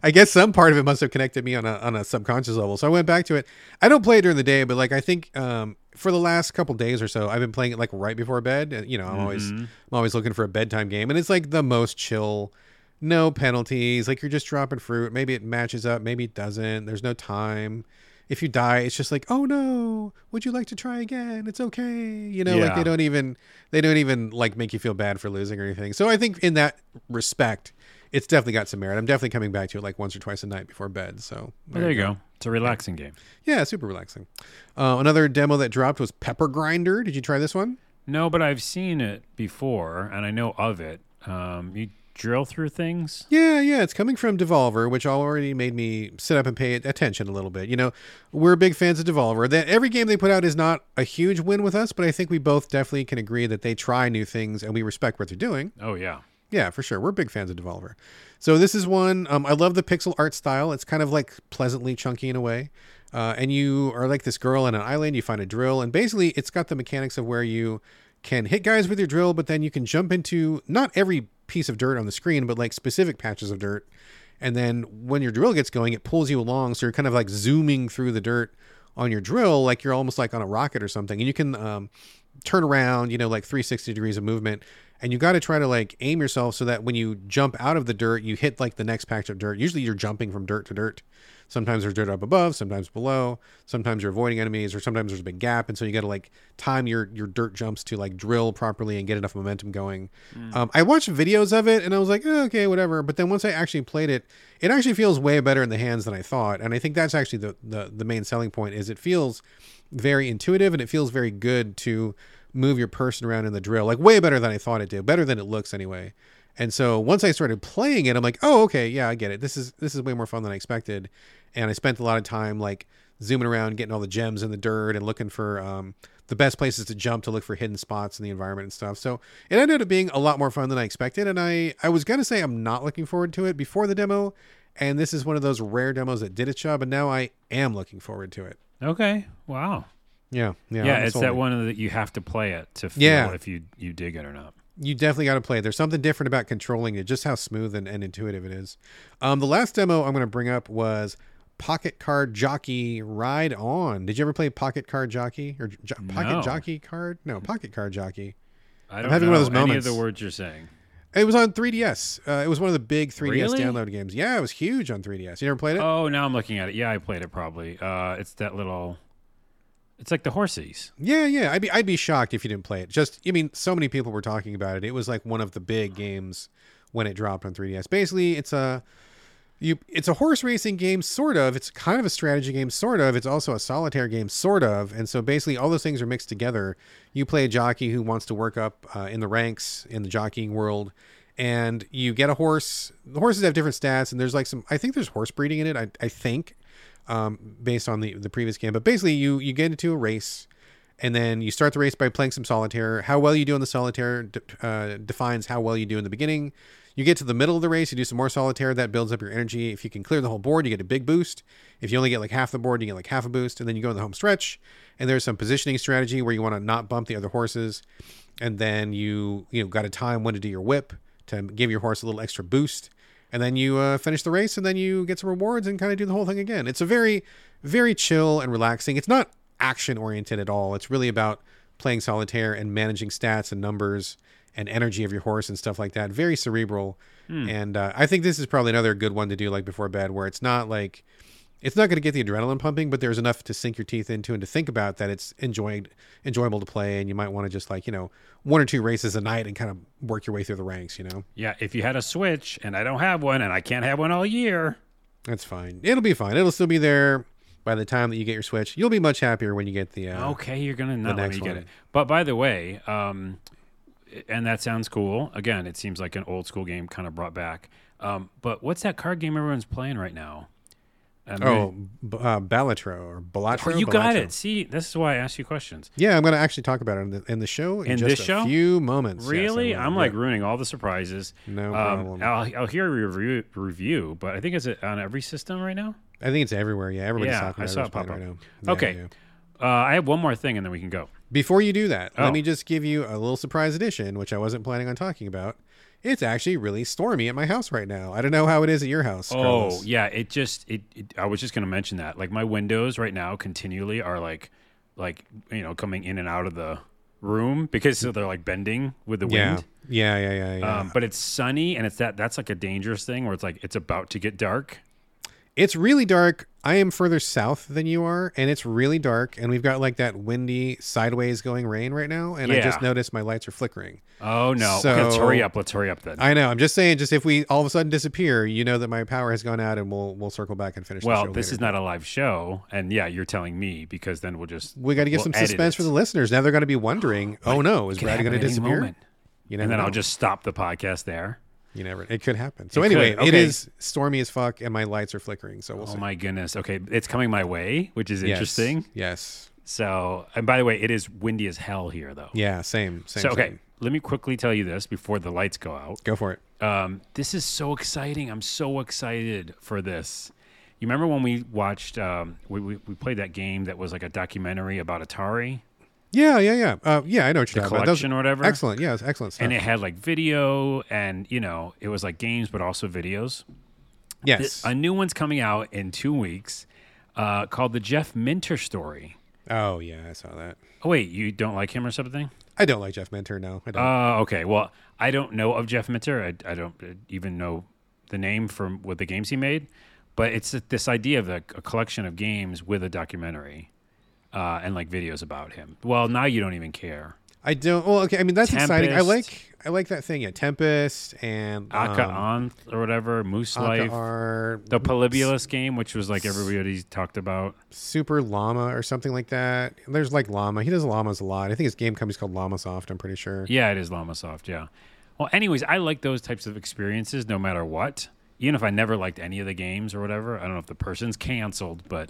I guess some part of it must have connected me on a on a subconscious level. So I went back to it. I don't play it during the day, but like I think um, for the last couple days or so, I've been playing it like right before bed. And you know, I'm always Mm-hmm. I'm always looking for a bedtime game, and it's like the most chill. No penalties. Like you're just dropping fruit. Maybe it matches up. Maybe it doesn't. There's no time. If you die, it's just like, oh no, would you like to try again? It's okay. You know, like they don't even they don't even like make you feel bad for losing or anything. So I think in that respect, it's definitely got some merit. I'm definitely coming back to it like once or twice a night before bed. So Well, there you go. It's a relaxing game. Yeah, super relaxing. Uh, another demo that dropped was Pepper Grinder. Did you try this one? No, but I've seen it before and I know of it. Um, you drill through things. Yeah, yeah, it's coming from Devolver, which already made me sit up and pay attention a little bit. You know, we're big fans of Devolver. That every game they put out is not a huge win with us, but I think we both definitely can agree that they try new things and we respect what they're doing. Oh yeah. Yeah, for sure. We're big fans of Devolver. So this is one. Um, I love the pixel art style. It's kind of like pleasantly chunky in a way. Uh, and you are like this girl on an island. You find a drill, and basically, it's got the mechanics of where you can hit guys with your drill, but then you can jump into not every piece of dirt on the screen, but like specific patches of dirt. And then when your drill gets going, it pulls you along. So you're kind of like zooming through the dirt on your drill, like you're almost like on a rocket or something. And you can um, turn around, you know, like 360 degrees of movement. And you got to try to like aim yourself so that when you jump out of the dirt, you hit like the next patch of dirt. Usually you're jumping from dirt to dirt. Sometimes there's dirt up above, sometimes below. Sometimes you're avoiding enemies, or sometimes there's a big gap, and so you got to like time your your dirt jumps to like drill properly and get enough momentum going. Um, I watched videos of it, and I was like, "Eh, okay, whatever. But then once I actually played it, it actually feels way better in the hands than I thought, and I think that's actually the the, the main selling point. Is it feels very intuitive and it feels very good to move your person around in the drill, like way better than I thought it did, better than it looks anyway. And so once I started playing it, I'm like, oh, okay, yeah, I get it. This is this is way more fun than I expected. And I spent a lot of time like zooming around, getting all the gems in the dirt, and looking for um, the best places to jump to look for hidden spots in the environment and stuff. So it ended up being a lot more fun than I expected. And I I was gonna say I'm not looking forward to it before the demo, and this is one of those rare demos that did its job, and now I am looking forward to it. Okay. Wow. Yeah, yeah, Yeah, I'm it's sold. that one that you have to play it to feel Yeah. if you you dig it or not. you definitely got to play it. There's something different about controlling it, just how smooth and, and intuitive it is. Um, the last demo I'm going to bring up was Pocket Card Jockey Ride On. Did you ever play Pocket Card Jockey or jo- Pocket No. Jockey Card? No, Pocket Card Jockey. I don't having know one of those any moments. of the words you're saying. It was on 3DS. Uh, it was one of the big 3DS Really? download games. Yeah, it was huge on 3DS. You never played it? Oh, now I'm looking at it. Yeah, I played it probably. Uh, it's that little. It's like the horsies. Yeah, yeah. I'd be I'd be shocked if you didn't play it. Just I mean, so many people were talking about it. It was like one of the big games when it dropped on 3DS. Basically, it's a you it's a horse racing game sort of. It's kind of a strategy game sort of. It's also a solitaire game sort of. And so basically all those things are mixed together. You play a jockey who wants to work up uh, in the ranks in the jockeying world and you get a horse. The horses have different stats and there's like some I think there's horse breeding in it. I I think um, based on the the previous game. But basically, you you get into a race, and then you start the race by playing some solitaire. How well you do in the solitaire de- uh, defines how well you do in the beginning. You get to the middle of the race, you do some more solitaire. That builds up your energy. If you can clear the whole board, you get a big boost. If you only get like half the board, you get like half a boost. And then you go in the home stretch, and there's some positioning strategy where you want to not bump the other horses, and then you you know got a time when to do your whip to give your horse a little extra boost and then you uh, finish the race and then you get some rewards and kind of do the whole thing again it's a very very chill and relaxing it's not action oriented at all it's really about playing solitaire and managing stats and numbers and energy of your horse and stuff like that very cerebral and uh, i think this is probably another good one to do like before bed where it's not like it's not going to get the adrenaline pumping, but there's enough to sink your teeth into and to think about that it's enjoyed, enjoyable to play. And you might want to just like, you know, one or two races a night and kind of work your way through the ranks, you know? Yeah, if you had a Switch and I don't have one and I can't have one all year. That's fine. It'll be fine. It'll still be there by the time that you get your Switch. You'll be much happier when you get the. Uh, Okay, you're gonna not let next me get one. it. But by the way, um, and that sounds cool. Again, it seems like an old school game kind of brought back. Um, but what's that card game everyone's playing right now? Um, Oh, B- uh, Balatro or Balatro. oh, you got it. See, this is why I ask you questions. Yeah, I'm going to actually talk about it in the, in the show in, In just this a show? few moments. Yes, I Really? I'm Yeah. like ruining all the surprises. No Um, problem. I'll, I'll hear a review, review, but I think it's on every system right now. I think it's everywhere. Yeah, everybody's Yeah, talking I about saw it it pop right up. now. Yeah, Okay. yeah. Uh, I have one more thing, and then we can go. Before you do that, Oh. let me just give you a little surprise edition, which I wasn't planning on talking about. It's actually really stormy at my house right now. I don't know how it is at your house. Oh yeah, it just it, it. I was just going to mention that. Like my windows right now continually are like, like you know, coming in and out of the room because so they're like bending with the yeah, wind. yeah, yeah, yeah, yeah. Um, but it's sunny and it's that that's like a dangerous thing where it's like it's about to get dark. It's really dark. I am further south than you are, and it's really dark. And we've got like that windy, sideways going rain right now. And I just noticed my lights are flickering. Oh no! Okay, let's So- hurry up. Let's hurry up then. I know. I'm just saying, just if we all of a sudden disappear, you know that my power has gone out, and we'll we'll circle back and finish. the well, show this later. is not a live show, and yeah, you're telling me because then we'll just We got to give we'll some edit suspense it. for the listeners. Now they're going to be wondering, (gasps) oh no, is Could Brad happen going to at any disappear? moment. You never and then know. I'll just stop the podcast there. You never. It could happen. So It anyway, could. it Okay. is stormy as fuck, and my lights are flickering. So we'll Oh see. my goodness. Okay, it's coming my way, which is Yes. interesting. Yes. So, and by the way, it is windy as hell here, though. Yeah. Same. Same. so, okay, same. let me quickly tell you this before the lights go out. Go for it. Um, this is so exciting. I'm so excited for this. You remember when we watched, um, we, we, we played that game that was like a documentary about Atari? Yeah. Yeah. Yeah. Uh, yeah. I know what you're The talking about. Those- collection or whatever? Excellent. Yeah. it's Excellent stuff. And it had like video and, you know, it was like games, but also videos. yes. A new one's coming out in two weeks uh, called The Jeff Minter Story. oh yeah, I saw that. Oh, wait, you don't like him or something? I don't like Jeff Minter. No, I don't. Uh, okay. Well, I don't know of Jeff Minter. I, I don't even know the name from what the games he made, but it's this idea of a, a collection of games with a documentary uh, and like videos about him. Well, now you don't even care. I don't. Well, okay. I mean, that's exciting. I like. I like that thing. Yeah, Tempest and Aka um, Anth or whatever, Moose Aka Life, are the Polybius game, which was like everybody talked about. Super Llama or something like that. There's like Llama. He does llamas a lot. I think his game company's called Llamasoft. I'm pretty sure. Yeah, it is Llamasoft. Yeah. Well, anyways, I like those types of experiences no matter what. Even if I never liked any of the games or whatever. I don't know if the person's canceled, but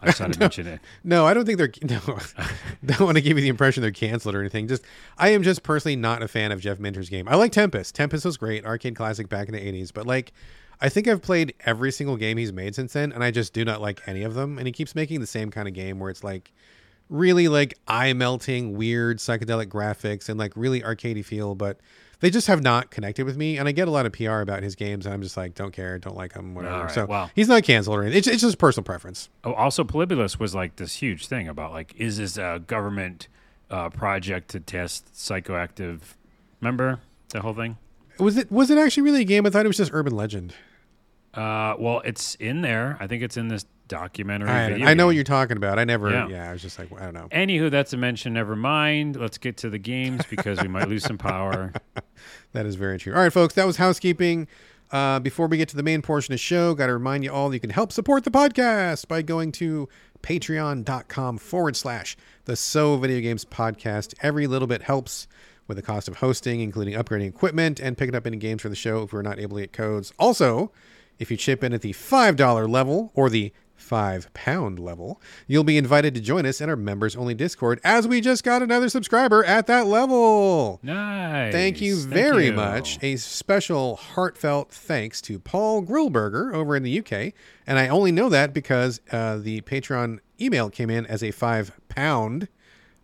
I just thought I'd (laughs) mention it. No, I don't think they're. (laughs) No, (laughs) don't want to give you the impression they're canceled or anything. Just, I am just personally not a fan of Jeff Minter's game. I like Tempest. Tempest was great, arcade classic back in the '80s. But like, I think I've played every single game he's made since then, and I just do not like any of them. And he keeps making the same kind of game where it's like really like eye melting, weird psychedelic graphics and like really arcadey feel, but. They just have not connected with me, and I get a lot of PR about his games, and I'm just like, don't care, don't like him, whatever. Right, so well. he's not canceled or anything. It's, it's just personal preference. Oh, also, Polybius was like this huge thing about like, is this a government uh, project to test psychoactive? Remember the whole thing? Was it was it actually really a game? I thought it was just urban legend. Uh, well, it's in there. I think it's in this documentary. I, video I know what you're talking about. I never. Yeah. Yeah. I was just like, I don't know. Anywho, that's a mention. Never mind. Let's get to the games because we might lose some power. (laughs) That is very true. All right, folks, that was housekeeping. Uh, before we get to the main portion of the show, got to remind you all you can help support the podcast by going to patreon.com forward slash the So Video Games Podcast. Every little bit helps with the cost of hosting, including upgrading equipment and picking up any games for the show if we're not able to get codes. Also, if you chip in at the $5 level or the five pound level, you'll be invited to join us in our members only Discord as we just got another subscriber at that level. Nice. Thank you very much. A special heartfelt thanks to Paul Grillberger over in the UK. And I only know that because uh, the Patreon email came in as a five pound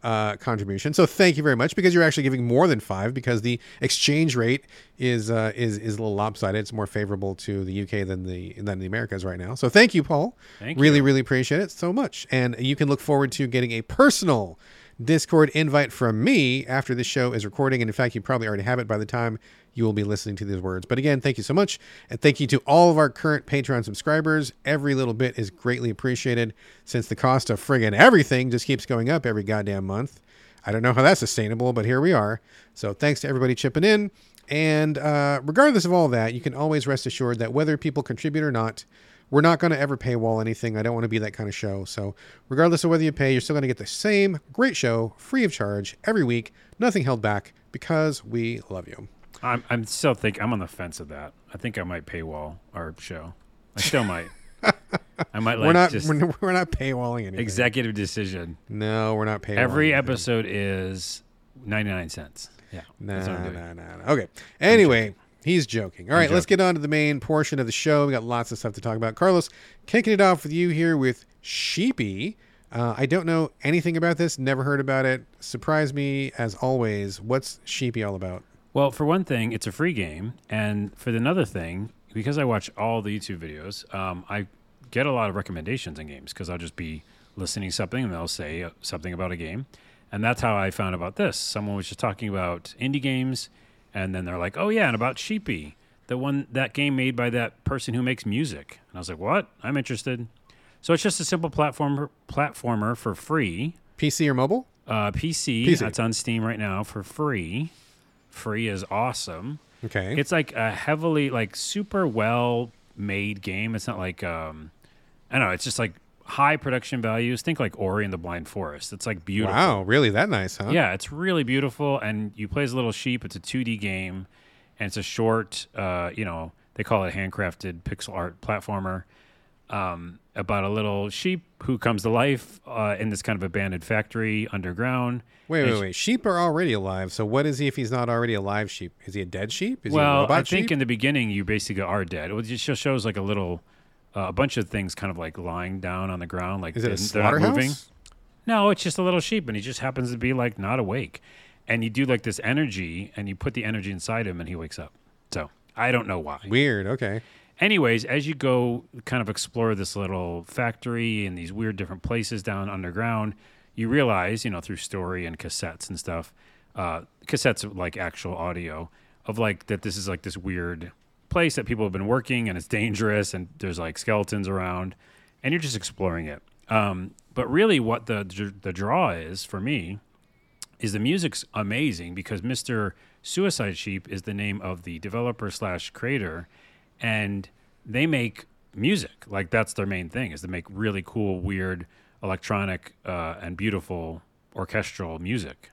uh, contribution. So thank you very much because you're actually giving more than five because the exchange rate is uh, is is a little lopsided. It's more favorable to the UK than the than the Americas right now. So thank you, Paul. Thank really, you. really appreciate it so much. And you can look forward to getting a personal Discord invite from me after this show is recording. And in fact, you probably already have it by the time you will be listening to these words. But again, thank you so much. And thank you to all of our current Patreon subscribers. Every little bit is greatly appreciated since the cost of friggin' everything just keeps going up every goddamn month. I don't know how that's sustainable, but here we are. So thanks to everybody chipping in. And uh, regardless of all that, you can always rest assured that whether people contribute or not, we're not going to ever paywall anything. I don't want to be that kind of show. So, regardless of whether you pay, you're still going to get the same great show free of charge every week, nothing held back, because we love you. I'm, I'm still think I'm on the fence of that. I think I might paywall our show. I still might. I might like (laughs) we're not just we're, we're not paywalling anything. executive decision. No, we're not paywalling. Every anything. episode is 99 cents. Yeah. Nah, that's what I'm nah, doing. nah, nah. Okay. Anyway, he's joking. All right, let's get on to the main portion of the show. We got lots of stuff to talk about. Carlos, kicking it off with you here with Sheepy. Uh, I don't know anything about this. Never heard about it. Surprise me as always. What's Sheepy all about? Well, for one thing, it's a free game, and for another thing, because I watch all the YouTube videos, um, I get a lot of recommendations in games because I'll just be listening to something and they'll say uh, something about a game, and that's how I found about this. Someone was just talking about indie games, and then they're like, "Oh yeah, and about Sheepy, the one that game made by that person who makes music," and I was like, "What? I'm interested." So it's just a simple platformer platformer for free. PC or mobile? Uh, PC, PC. It's on Steam right now for free. Free is awesome. Okay. It's like a heavily like super well made game. It's not like um I don't know, it's just like high production values. Think like Ori and the Blind Forest. It's like beautiful. wow, really that nice, huh? Yeah, it's really beautiful and you play as a little sheep. It's a 2D game and it's a short uh, you know, they call it handcrafted pixel art platformer. Um, about a little sheep who comes to life uh, in this kind of abandoned factory underground. Wait, And wait, wait. Sheep are already alive. So what is he if he's not already alive? sheep? Is he a dead sheep? Is he a well, I think sheep? in the beginning you basically are dead. It just shows like a little, uh, a bunch of things kind of like lying down on the ground, like is it a they're- not slaughterhouse? moving. No, it's just a little sheep, and he just happens to be like not awake. And you do like this energy, and you put the energy inside him, and he wakes up. So I don't know why. Weird. Okay. Anyways, as you go kind of explore this little factory and these weird different places down underground, you realize, you know, through story and cassettes and stuff, uh, cassettes of like actual audio of like that this is like this weird place that people have been working and it's dangerous and there's like skeletons around and you're just exploring it. Um, but really, what the the draw is for me is the music's amazing because Mr. Suicide Sheep is the name of the developer slash creator, and they make music. Like that's their main thing is to make really cool, weird, electronic, uh, and beautiful orchestral music.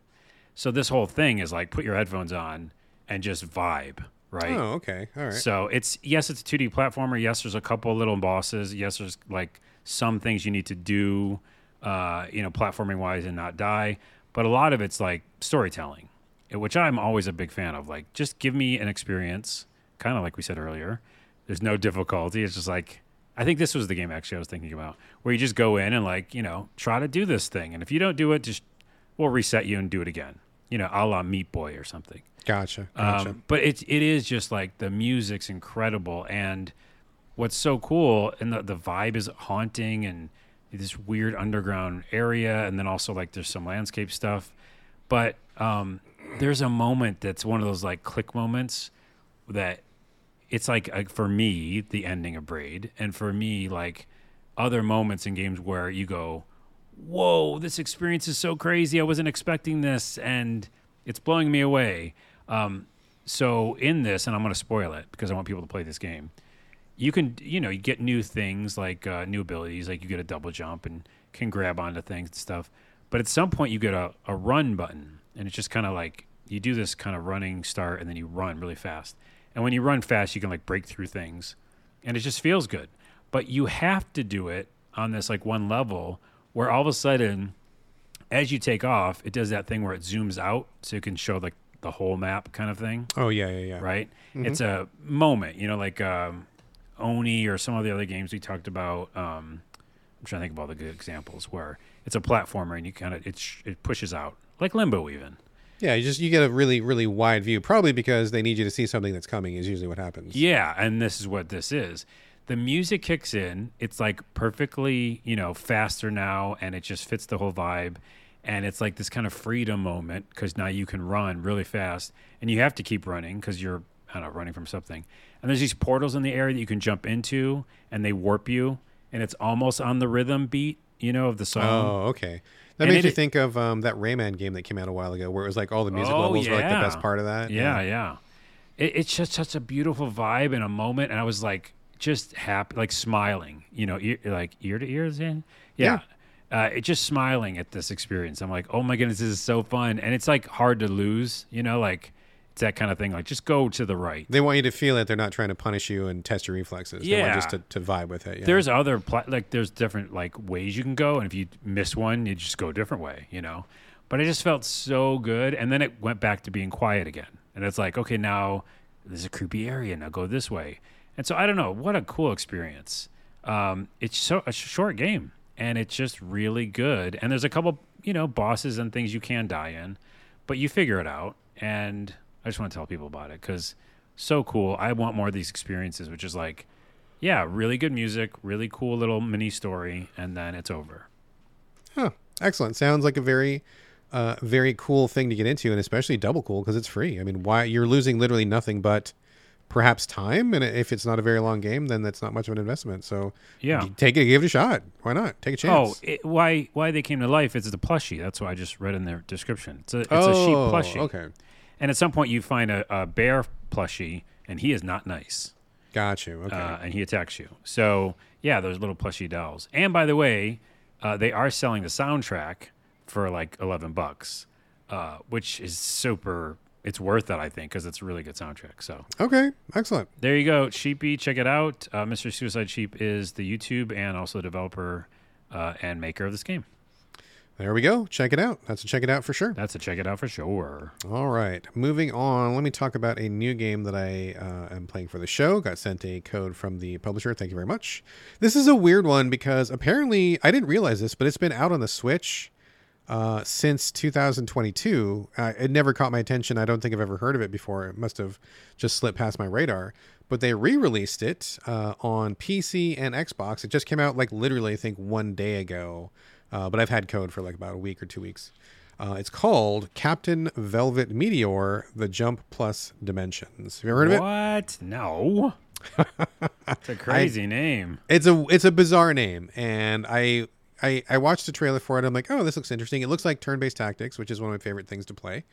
So this whole thing is like put your headphones on and just vibe, right? Oh, okay. All right. So it's yes, it's a 2D platformer. Yes, there's a couple little bosses. Yes, there's like some things you need to do, uh, you know, platforming wise and not die. But a lot of it's like storytelling, eh, which I'm always a big fan of. Like, just give me an experience, kind of like we said earlier. There's no difficulty. It's just like I think this was the game actually I was thinking about, where you just go in and like you know try to do this thing, and if you don't do it, just we'll reset you and do it again. You know, a la Meat Boy or something. Gotcha. Gotcha. Um, but it it is just like the music's incredible, and what's so cool, and the the vibe is haunting, and this weird underground area, and then also like there's some landscape stuff. But um, there's a moment that's one of those like click moments that it's like, like for me the ending of Braid, and for me like other moments in games where you go, whoa, this experience is so crazy. I wasn't expecting this, and it's blowing me away. Um, so in this, and I'm going to spoil it because I want people to play this game. You can, you know, you get new things like uh, new abilities, like you get a double jump and can grab onto things and stuff. But at some point, you get a, a run button, and it's just kind of like you do this kind of running start, and then you run really fast. And when you run fast, you can like break through things, and it just feels good. But you have to do it on this like one level where all of a sudden as you take off, it does that thing where it zooms out so you can show like the whole map kind of thing, oh yeah, yeah, yeah. right? It's a moment, you know, like um, Oni or some of the other games we talked about. Um, I'm trying to think of all the good examples where it's a platformer and you kind of it sh- it pushes out like Limbo even. Yeah, you just you get a really really wide view, probably because they need you to see something that's coming. Is usually what happens. Yeah, and this is what this is. The music kicks in. It's like perfectly, you know, faster now, and it just fits the whole vibe. And it's like this kind of freedom moment because now you can run really fast, and you have to keep running because you're, I don't know, running from something. And there's these portals in the area that you can jump into, and they warp you, and it's almost on the rhythm beat, you know, of the song. Oh, okay. That And makes it- you think of um, that Rayman game that came out a while ago, where it was like all the music Oh, levels were like the best part of that. Yeah, yeah. It, it's just such a beautiful vibe and a moment, and I was like just happy, like smiling, you know, ear, like ear to ears in. Yeah. Uh, it just smiling at this experience. I'm like, oh my goodness, this is so fun, and it's like hard to lose, you know, like it's that kind of thing. Like just go to the right. They want you to feel that they're not trying to punish you and test your reflexes. They want Yeah. just to, to vibe with it. Yeah. There's other pla- like there's different like ways you can go, and if you miss one, you just go a different way, you know. But it just felt so good, and then it went back to being quiet again, and it's like, okay, now there's a creepy area. Now go this way, and so I don't know. What a cool experience. Um, it's so a short game, and it's just really good. And there's a couple, you know, bosses and things you can die in, but you figure it out. And I just want to tell people about it because so cool. I want more of these experiences, which is like, yeah, really good music, really cool little mini story, and then it's over. Huh. Excellent. Sounds like a very, uh, very cool thing to get into, and especially double cool because it's free. I mean, why you're losing literally nothing but perhaps time, and if it's not a very long game, then that's not much of an investment. So Yeah. take it, give it a shot. Why not? Take a Oh, chance. it, why why they came to life is the plushie. That's what I just read in their description. It's a it's a Oh, sheep plushie. Okay, And at some point you find a, a bear plushie, and he is not nice. got you. Okay, uh, and he attacks you. So yeah, those little plushy dolls. And by the way, uh, they are selling the soundtrack for like eleven bucks, uh, which is super. It's worth it, I think, because it's a really good soundtrack. So okay, excellent. there you go, Sheepy. Check it out. Uh, Mr. Suicide Sheep is the YouTube and also the developer uh, and maker of this game. There we go. Check it out. That's a check it out for sure. That's a check it out for sure. All right, moving on. Let me talk about a new game that I uh, am playing for the show. Got sent a code from the publisher. Thank you very much. This is a weird one because apparently I didn't realize this, but it's been out on the Switch uh, since 2022. Uh, it never caught my attention. I don't think I've ever heard of it before. It must have just slipped past my radar. But they re-released it uh, on PC and Xbox. It just came out like literally, I think, one day ago. Uh, but I've had code for like about a week or two weeks. Uh, it's called Captain Velvet Meteor: The Jump Plus Dimensions. Have you ever heard of it? What? No. (laughs) it's a crazy name. It's a it's a bizarre name, and I I I watched the trailer for it. I'm like, oh, this looks interesting. It looks like turn-based tactics, which is one of my favorite things to play,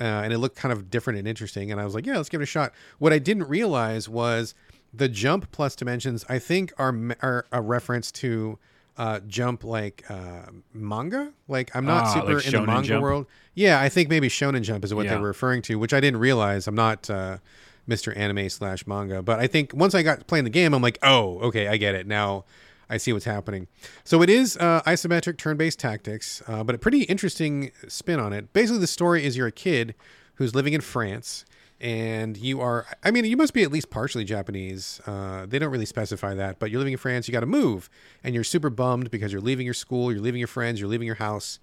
uh, and it looked kind of different and interesting. And I was like, yeah, let's give it a shot. What I didn't realize was the jump plus dimensions. I think are are a reference to uh, jump like uh, manga. Like I'm not Ah, super like in the manga Jump? world. Yeah, I think maybe Shonen Jump is what they Yeah. were referring to, which I didn't realize. I'm not uh, Mr. Anime slash manga, but I think once I got playing the game, I'm like, oh, okay, I get it now. I see what's happening. So it is uh, isometric turn-based tactics, uh, but a pretty interesting spin on it. Basically, the story is you're a kid who's living in France, and you are. I mean, you must be at least partially Japanese. Uh, they don't really specify that, but you're living in France. You got to move, and you're super bummed because you're leaving your school, you're leaving your friends, you're leaving your house.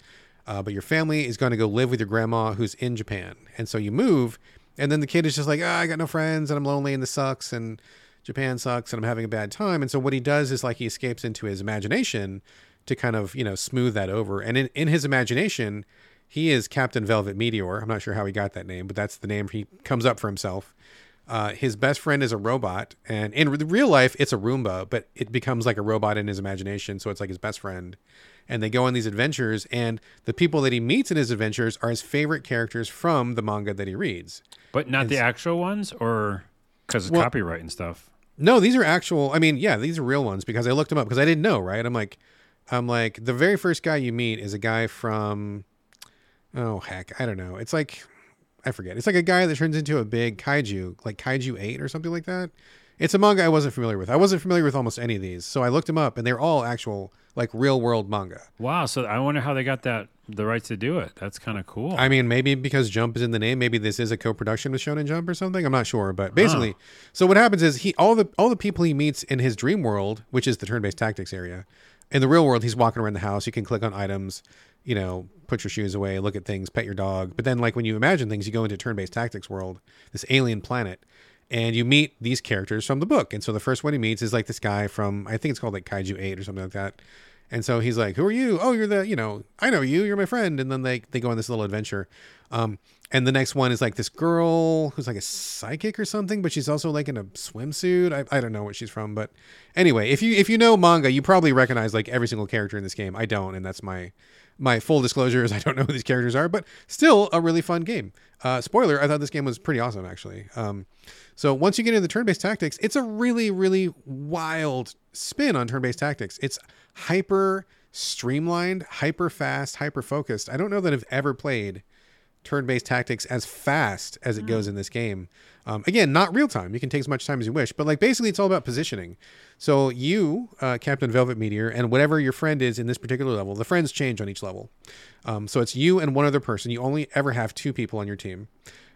Uh, but your family is going to go live with your grandma who's in Japan. And so you move, and then the kid is just like, ah, I got no friends and I'm lonely and this sucks and Japan sucks and I'm having a bad time. And so what he does is like he escapes into his imagination to kind of, you know, smooth that over. And in, in his imagination, he is Captain Velvet Meteor. I'm not sure how he got that name, but that's the name he comes up for himself. Uh, his best friend is a robot, and in re- real life, it's a Roomba, but it becomes like a robot in his imagination. So it's like his best friend. And they go on these adventures, and the people that he meets in his adventures are his favorite characters from the manga that he reads. But not the actual ones, or because of Well- copyright and stuff. No, these are actual. I mean, yeah, these are real ones because I looked them up because I didn't know. Right? I'm like, I'm like, the very first guy you meet is a guy from. Oh heck, I don't know. It's like, I forget. It's like a guy that turns into a big kaiju, like Kaiju Eight or something like that. It's a manga I wasn't familiar with. I wasn't familiar with almost any of these, so I looked them up, and they're all actual, like real world manga. Wow. So I wonder how they got that the rights to do it. That's kind of cool. I mean, maybe because Jump is in the name, maybe this is a co-production with Shonen Jump or something. I'm not sure, but basically, so what happens is he all the all the people he meets in his dream world, which is the turn-based tactics area. In the real world, he's walking around the house. You can click on items, you know, put your shoes away, look at things, pet your dog. But then, like when you imagine things, you go into turn-based tactics world, this alien planet, and you meet these characters from the book. And so the first one he meets is like this guy from I think it's called like Kaiju Eight or something like that. And so he's like, "Who are you? Oh, you're the, you know, I know you. You're my friend." And then they they go on this little adventure. Um, and the next one is like this girl who's like a psychic or something, but she's also like in a swimsuit. I, I don't know what she's from, but anyway, if you if you know manga, you probably recognize like every single character in this game. I don't, and that's my my full disclosure is I don't know who these characters are, but still a really fun game. Uh, spoiler: I thought this game was pretty awesome actually. Um, so once you get into the turn-based tactics, it's a really, really wild spin on turn-based tactics. It's hyper streamlined, hyper fast, hyper focused. I don't know that I've ever played turn-based tactics as fast as it goes in this game. Um, again, not real time. You can take as much time as you wish, but like basically, it's all about positioning. So you, uh, Captain Velvet Meteor, and whatever your friend is in this particular level, the friends change on each level. Um, so it's you and one other person. You only ever have two people on your team.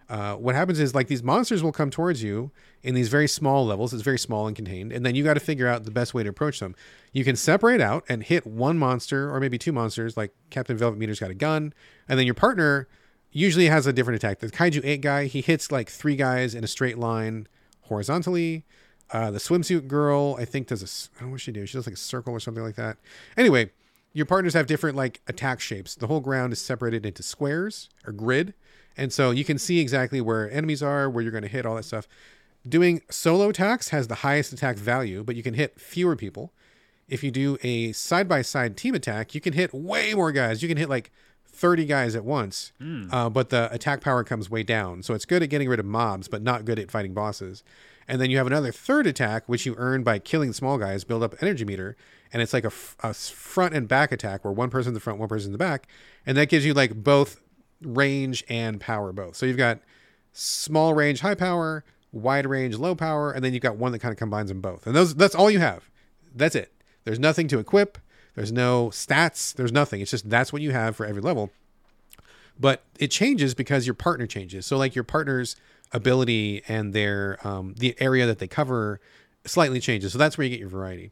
Uh, what happens is like these monsters will come towards you in these very small levels. It's very small and contained, and then you got to figure out the best way to approach them. You can separate out and hit one monster or maybe two monsters. Like Captain Velvet Meteor's got a gun, and then your partner usually has a different attack. The Kaiju Eight guy he hits like three guys in a straight line horizontally. Uh, the swimsuit girl I think does a I don't know what she does. She does like a circle or something like that. Anyway, your partners have different like attack shapes. The whole ground is separated into squares or grid. And so you can see exactly where enemies are, where you're going to hit, all that stuff. Doing solo attacks has the highest attack value, but you can hit fewer people. If you do a side by side team attack, you can hit way more guys. You can hit like 30 guys at once, uh, but the attack power comes way down. So it's good at getting rid of mobs, but not good at fighting bosses. And then you have another third attack, which you earn by killing small guys, build up energy meter. And it's like a, f- a front and back attack where one person in the front, one person in the back. And that gives you like both range and power both. So you've got small range, high power, wide range, low power, and then you've got one that kind of combines them both. And those that's all you have. That's it. There's nothing to equip. There's no stats. There's nothing. It's just that's what you have for every level. But it changes because your partner changes. So like your partner's ability and their um, the area that they cover slightly changes. So that's where you get your variety.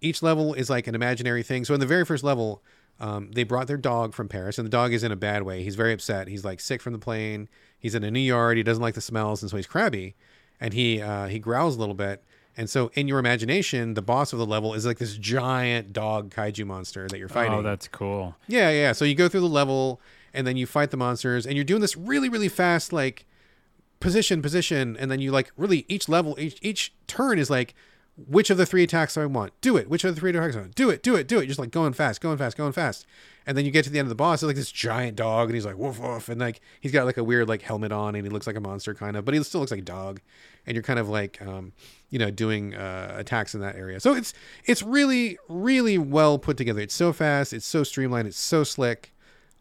Each level is like an imaginary thing. So in the very first level, um, they brought their dog from Paris, and the dog is in a bad way. He's very upset. He's like sick from the plane. He's in a new yard. He doesn't like the smells, and so he's crabby, and he uh, he growls a little bit. And so in your imagination, the boss of the level is like this giant dog kaiju monster that you're fighting. Oh, that's cool. Yeah, yeah. So you go through the level and then you fight the monsters and you're doing this really, really fast, like position, position, and then you like really each level, each each turn is like, which of the three attacks do I want? Do it. Which of the three attacks do I want? Do it, do it, do it. Just like going fast, going fast, going fast. And then you get to the end of the boss, it's like this giant dog, and he's like woof woof, and like he's got like a weird like helmet on, and he looks like a monster kind of, but he still looks like a dog. And you're kind of like, um, you know, doing uh, attacks in that area. So it's it's really really well put together. It's so fast, it's so streamlined, it's so slick.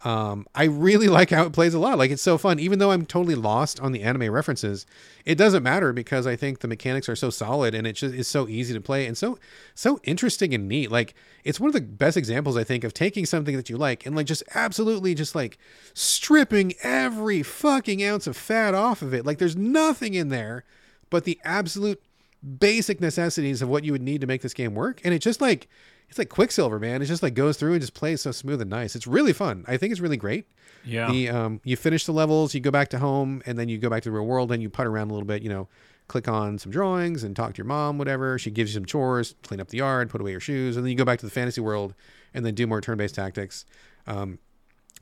Um, I really (laughs) like how it plays a lot. Like it's so fun, even though I'm totally lost on the anime references. It doesn't matter because I think the mechanics are so solid and it just is so easy to play and so so interesting and neat. Like it's one of the best examples I think of taking something that you like and like just absolutely just like stripping every fucking ounce of fat off of it. Like there's nothing in there but the absolute basic necessities of what you would need to make this game work. And it just like it's like Quicksilver, man. It just like goes through and just plays so smooth and nice. It's really fun. I think it's really great. Yeah. The um, you finish the levels, you go back to home, and then you go back to the real world, and you putt around a little bit. You know, click on some drawings and talk to your mom, whatever. She gives you some chores, clean up the yard, put away your shoes, and then you go back to the fantasy world, and then do more turn-based tactics. Um,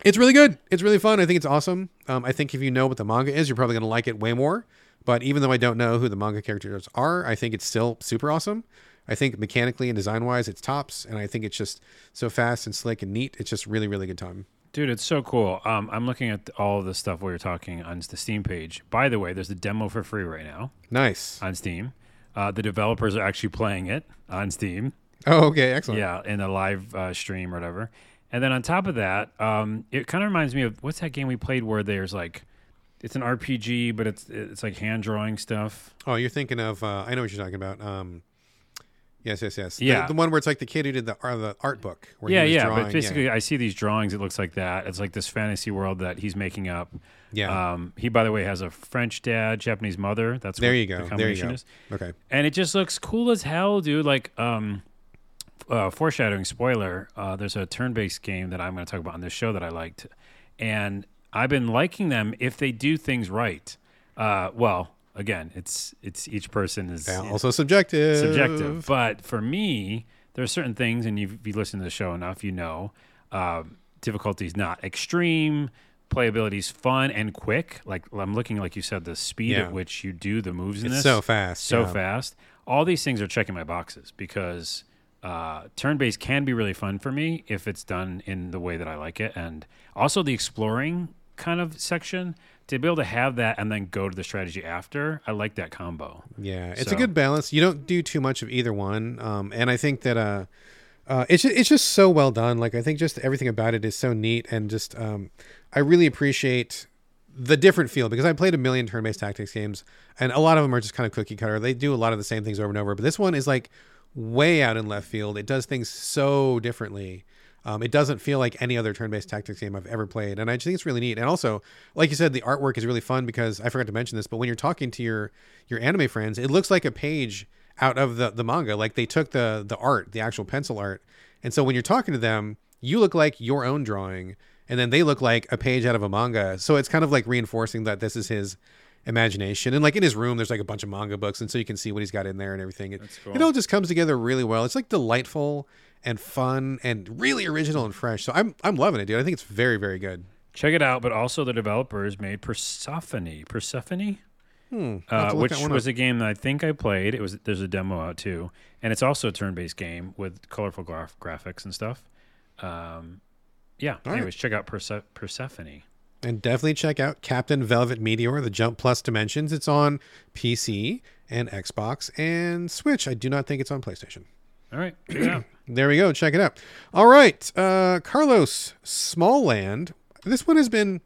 it's really good. It's really fun. I think it's awesome. Um, I think if you know what the manga is, you're probably going to like it way more. But even though I don't know who the manga characters are, I think it's still super awesome. I think mechanically and design wise, it's tops, and I think it's just so fast and slick and neat. It's just really, really good time. Dude, it's so cool. Um, I'm looking at all of the stuff we were talking on the Steam page. By the way, there's a demo for free right now Nice. on Steam. Uh, the developers are actually playing it on Steam. Oh, okay, excellent. Yeah, in a live uh, stream or whatever. And then on top of that, um, it kind of reminds me of what's that game we played where there's like, it's an RPG, but it's it's like hand drawing stuff. Oh, you're thinking of? Uh, I know what you're talking about. Um, yes, yes, yes. The- Yeah. the, one where it's like the kid who did the uh, the art book. Where yeah, he was yeah. drawing. But basically, I see these drawings. It looks like that. It's like this fantasy world that he's making up. yeah. Um, he, by the way, has a French dad, Japanese mother. That's there what you the go. There you go. is. Okay. and it just looks cool as hell, dude. Like, um, uh, foreshadowing spoiler. Uh, there's a turn-based game that I'm going to talk about on this show that I liked, and I've been liking them if they do things right. Uh, well, again, it's it's each person is Yeah, also subjective. subjective, but for me, there are certain things, and you've, if you listen to the show enough, you know, um, difficulty is not extreme. Playability is fun and quick. Like I'm looking, like you said, the speed Yeah. at which you do the moves in It's this so fast. so yeah. fast. All these things are checking my boxes because uh, turn based can be really fun for me if it's done in the way that I like it. And also the exploring kind of section to be able to have that and then go to the strategy after. I like that combo. Yeah, it's So- a good balance. You don't do too much of either one, um, and I think that uh, uh, it's ju- it's just so well done. Like I think just everything about it is so neat, and just um, I really appreciate the different feel because I played a million turn-based tactics games, and a lot of them are just kind of cookie cutter. They do a lot of the same things over and over, but this one is like way out in left field. It does things so differently. Um, it doesn't feel like any other turn-based tactics game I've ever played, and I just think it's really neat. And also, like you said, the artwork is really fun because I forgot to mention this, but when you're talking to your your anime friends, it looks like a page out of the the manga. Like they took the the art, the actual pencil art, and so when you're talking to them, you look like your own drawing, and then they look like a page out of a manga. So it's kind of like reinforcing that this is his imagination. And like in his room, there's like a bunch of manga books, and so you can see what he's got in there and everything. It, cool. it all just comes together really well. It's like delightful and fun and really original and fresh. So I'm I'm loving it, dude. I think it's very very good. Check it out. But also, the developers made Persephone. Persephone. Hmm. Uh, which was up. a game that I think I played. It was there's a demo out too, and it's also a turn-based game with colorful graph- graphics and stuff. Um, yeah. All right. anyways, check out Perse- Persephone. And definitely check out Captain Velvet Meteor, the Jump Plus Dimensions. It's on PC and Xbox and Switch. I do not think it's on PlayStation. All right, out. (clears throat) There we go. Check it out. All right. Uh, Carlos Smalland. This one has been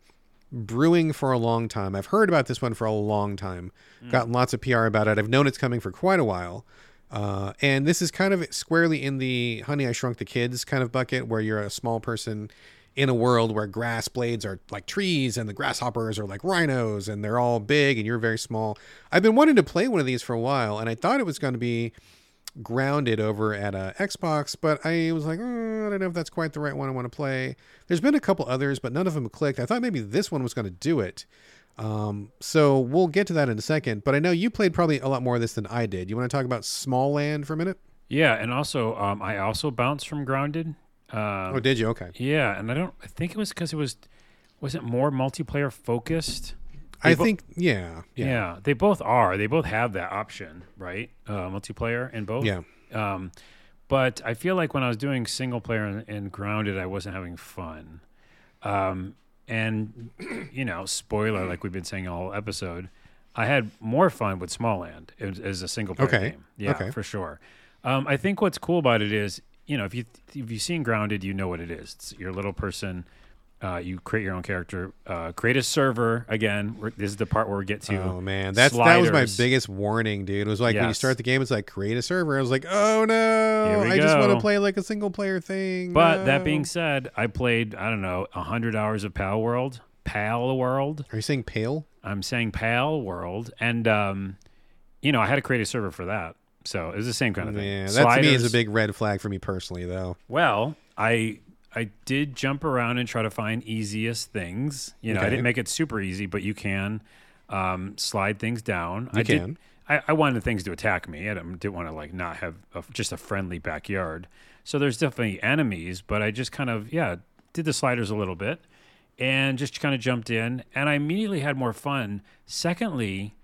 brewing for a long time. I've heard about this one for a long time. Gotten lots of PR about it. I've known it's coming for quite a while. Uh, and this is kind of squarely in the Honey I Shrunk the Kids kind of bucket where you're a small person in a world where grass blades are like trees and the grasshoppers are like rhinos and they're all big and you're very small. I've been wanting to play one of these for a while and I thought it was going to be grounded over at a Xbox, but I was like, "Mm, I don't know if that's quite the right one I want to play. There's been a couple others, but none of them clicked. I thought maybe this one was going to do it. Um, so we'll get to that in a second. But I know you played probably a lot more of this than I did. You want to talk about Smalland for a minute? Yeah, and also um, I also bounced from Grounded. Um, Oh, did you? Okay. Yeah, and I don't. I think it was because it was. Was it more multiplayer focused? I bo- think, yeah, Yeah. yeah, they both are. They both have that option, right? Uh, multiplayer in both. yeah. Um, but I feel like when I was doing single player and, and grounded, I wasn't having fun. Um, and (clears throat) you know, spoiler, like we've been saying all episode, I had more fun with Smalland as, as a single player Okay. game. Yeah, Okay. for sure. Um, I think what's cool about it is, you know, if you if you've seen Grounded, you know what it is. It's your little person. Uh, you create your own character. Uh, create a server again. We're, this is the part where we get to. Oh man, that's that was my biggest warning, dude. It was like when you start the game, it's like create a server. I was like, oh no, I just want to play like a single player thing. But that being said, I played I don't know hundred hours of Palworld. Pal World. are you saying pale? I'm saying Palworld, and um, you know I had to create a server for that. So it was the same kind of thing. Yeah, that to me is a big red flag for me personally, though. Well, I I did jump around and try to find easiest things. You know, I didn't make it super easy, but you can um, slide things down. You I did- can. I, I wanted things to attack me. I didn't, didn't want to like not have a, just a friendly backyard. So there's definitely enemies, but I just kind of yeah did the sliders a little bit and just kind of jumped in, and I immediately had more fun. Secondly,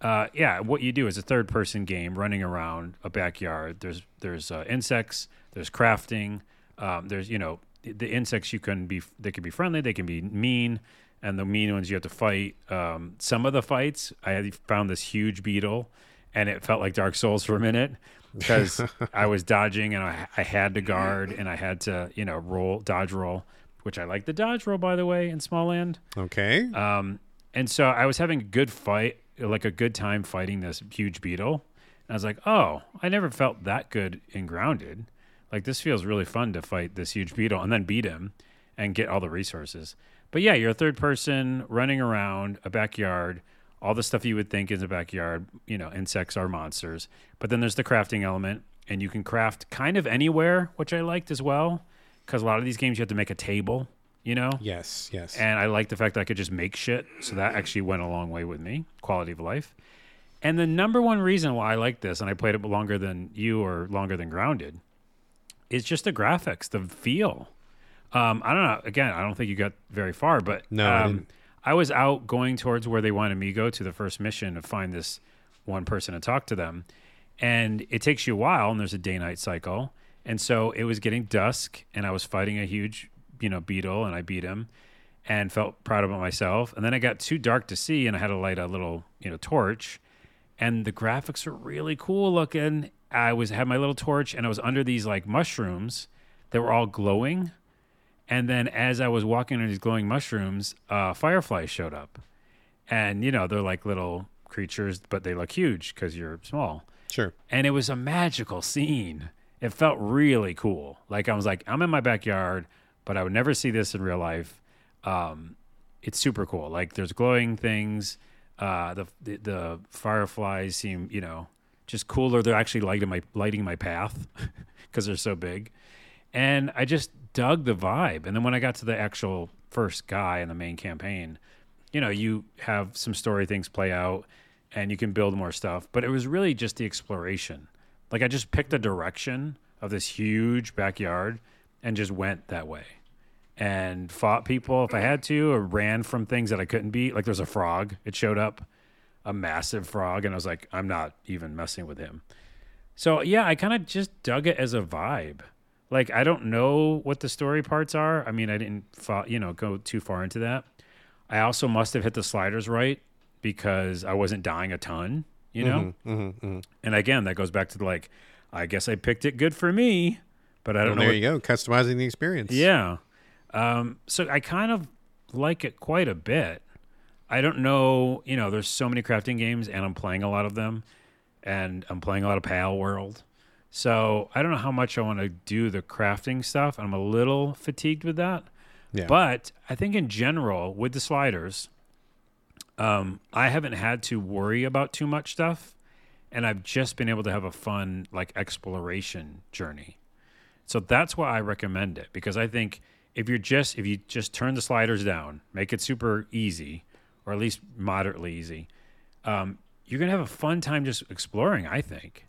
uh, yeah, what you do is a third person game running around a backyard. There's there's uh, insects, there's crafting, um, there's you know the- the insects you can be they can be friendly, they can be mean, and the mean ones you have to fight. Um, some of the fights I found this huge beetle, and it felt like Dark Souls for a minute because (laughs) I was dodging and I, I had to guard and I had to you know roll dodge roll, which I like the dodge roll by the way in Smalland. Okay. Um, and so I was having a good fight, like a good time fighting this huge beetle. And I was like, oh, I never felt that good in Grounded. Like, this feels really fun to fight this huge beetle and then beat him and get all the resources. But yeah, you're a third person running around a backyard, all the stuff you would think is a backyard. You know, insects are monsters. But then there's the crafting element, and you can craft kind of anywhere, which I liked as well. Because a lot of these games, you have to make a table, you know? yes. Yes. And I like the fact that I could just make shit. So that actually went a long way with me, quality of life. And the number one reason why I like this, and I played it longer than you or longer than Grounded, is just the graphics, the feel. Um, I don't know. Again, I don't think you got very far, but No, I um, didn't. I was out going towards where they wanted me to go to the first mission to find this one person and talk to them. And it takes you a while, and there's a day night cycle. And so it was getting dusk, and I was fighting a huge, you know, beetle, and I beat him and felt proud about myself. And then it got too dark to see, and I had to light a little, you know, torch. And the graphics were really cool looking. I was had my little torch, and I was under these like mushrooms that were all glowing. And then as I was walking under these glowing mushrooms, uh, fireflies showed up, and you know they're like little creatures, but they look huge because you're small sure. and it was a magical scene it felt really cool. Like I was like, I'm in my backyard, but I would never see this in real life. Um, it's super cool. Like there's glowing things. Uh, the, the the fireflies seem, you know, just cooler. They're actually lighting my lighting my path (laughs) because they're so big, and I just dug the vibe. And then when I got to the actual first guy in the main campaign, you know, you have some story things play out, and you can build more stuff. But it was really just the exploration. Like I just picked a direction of this huge backyard and just went that way and fought people if I had to, or ran from things that I couldn't beat. Like there's a frog, it showed up, a massive frog, and I was like, I'm not even messing with him. So yeah, I kind of just dug it as a vibe. Like I don't know what the story parts are. I mean, I didn't, you know, go too far into that. I also must have hit the sliders right because I wasn't dying a ton, you know. Mm-hmm, And again, that goes back to like, I guess I picked it good for me, but I don't Well, know. there what- you go, customizing the experience. yeah. Um, so I kind of like it quite a bit. I don't know, you know, there's so many crafting games and I'm playing a lot of them and I'm playing a lot of Palworld. So I don't know how much I want to do the crafting stuff. I'm a little fatigued with that. Yeah. But I think in general, with the sliders, um, I haven't had to worry about too much stuff. And I've just been able to have a fun, like, exploration journey. So that's why I recommend it because I think if you're just if you just turn the sliders down, make it super easy, or at least moderately easy, um, you're gonna have a fun time just exploring. I think.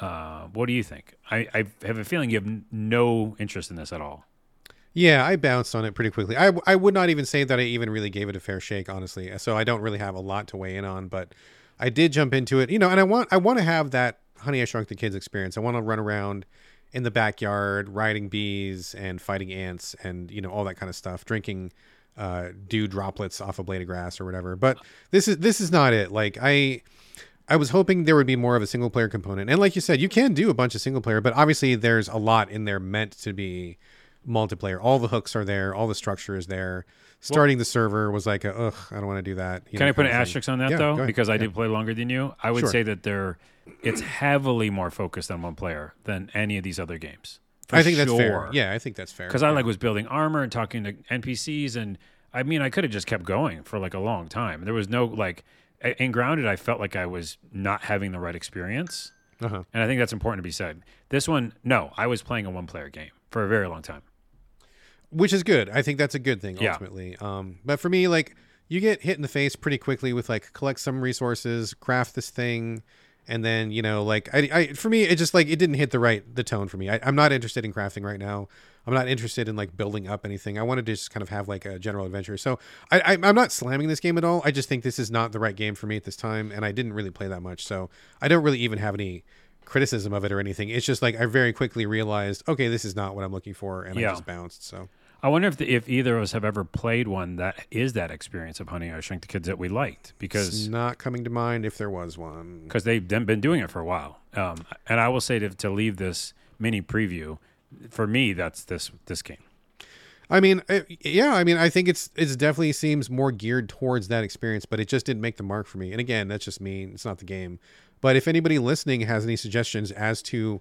Uh, what do you think? I, I have a feeling you have n- no interest in this at all. Yeah, I bounced on it pretty quickly. I, I would not even say that I even really gave it a fair shake, honestly. So I don't really have a lot to weigh in on, but I did jump into it, you know, and I want I want to have that Honey I Shrunk the Kids experience. I want to run around in the backyard riding bees and fighting ants and you know all that kind of stuff, drinking uh, dew droplets off a blade of grass or whatever. But this is this is not it. Like I. I was hoping there would be more of a single player component. And like you said, you can do a bunch of single player, but obviously there's a lot in there meant to be multiplayer. All the hooks are there, all the structure is there. Starting the server was like, a, ugh, I don't want to do that. you Can know, I put an kind of thing. asterisk on that Yeah, though? Because I Yeah. did play longer than you. I would Sure. say that they're it's heavily more focused on one player than any of these other games. I think that's fair. Yeah, I think that's fair. because I like was building armor and talking to NPCs, and I mean, I could have just kept going for like a long time. There was no like in grounded. I felt like I was not having the right experience, Uh-huh. and I think that's important to be said. This one, no, I was playing a one player game for a very long time. which is good. I think that's a good thing Yeah. ultimately. Um, but for me, like you get hit in the face pretty quickly with like collect some resources, craft this thing, and then you know, like I, I for me, it just like it didn't hit the right the tone for me. I, I'm not interested in crafting right now. I'm not interested in like building up anything. I wanted to just kind of have like a general adventure. So I, I I'm not slamming this game at all. I just think this is not the right game for me at this time, and I didn't really play that much, so I don't really even have any criticism of it or anything. It's just like I very quickly realized, okay, this is not what I'm looking for, and Yeah. I just bounced. So. I wonder if the, if either of us have ever played one that is that experience of Honey I Shrunk the Kids that we liked because It's not coming to mind if there was one. because they've been doing it for a while. Um, and I will say to, to leave this mini preview, for me, that's this this game. I mean, uh, yeah, I mean, I think it's it's definitely seems more geared towards that experience, but it just didn't make the mark for me. And again, that's just me. It's not the game. But if anybody listening has any suggestions as to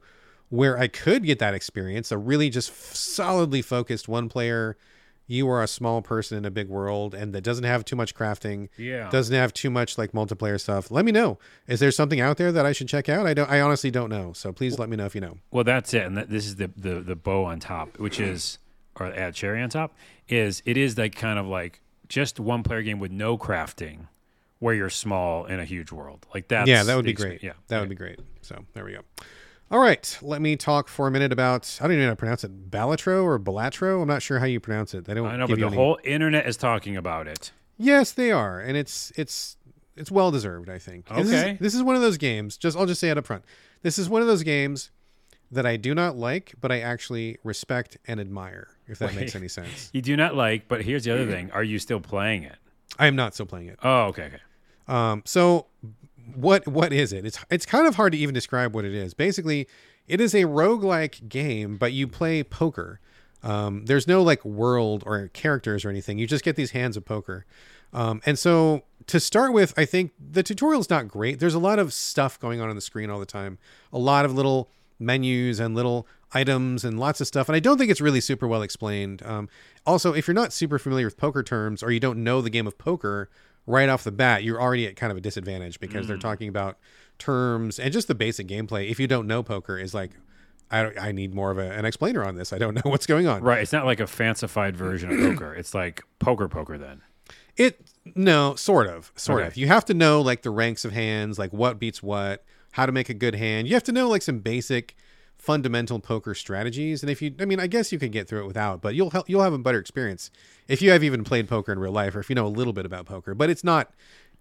where I could get that experience, a really just f- solidly focused one player, you are a small person in a big world, and that doesn't have too much crafting, Yeah. doesn't have too much like multiplayer stuff. Let me know. Is there something out there that I should check out? I don't. I honestly don't know. So please let me know if you know. Well, that's it, and that, this is the, the the bow on top, which is or add cherry on top is it is like kind of like just one player game with no crafting, where you're small in a huge world. Like that. yeah, that would be great. Yeah, that would be great. So there we go. All right, let me talk for a minute about I don't even know how to pronounce it, Balatro or Balatro. I'm not sure how you pronounce it. They don't. I know, give but the any- whole internet is talking about it. Yes, they are, and it's it's it's well deserved. I think. This is- Okay. This is, one of those games. Just I'll just say it up front. This is one of those games that I do not like, but I actually respect and admire. If that makes any sense. (laughs) You do not like, but here's the other (clears throat) thing: Are you still playing it? I am not still playing it. Oh, okay, okay. Um, so what what is it? It's it's kind of hard to even describe what it is. Basically, it is a roguelike game, but you play poker. Um, there's no like world or characters or anything. You just get these hands of poker. Um, and so to start with, I think the tutorial's not great. There's a lot of stuff going on on the screen all the time. A lot of little menus and little items and lots of stuff. And I don't think it's really super well explained. Um, also, if you're not super familiar with poker terms or you don't know the game of poker right off the bat, you're already at kind of a disadvantage because they're mm. talking about terms and just the basic gameplay. If you don't know poker, is like, I, I need more of a, an explainer on this. I don't (laughs) know what's going on. Right. It's not like a fancified version of poker. It's like poker poker then. It no, sort of, sort Okay. of. You have to know like the ranks of hands, like what beats what, how to make a good hand. You have to know like some basic, fundamental poker strategies. And if you, I mean, I guess you can get through it without, but you'll help, you'll have a better experience if you have even played poker in real life, or if you know a little bit about poker. But it's not,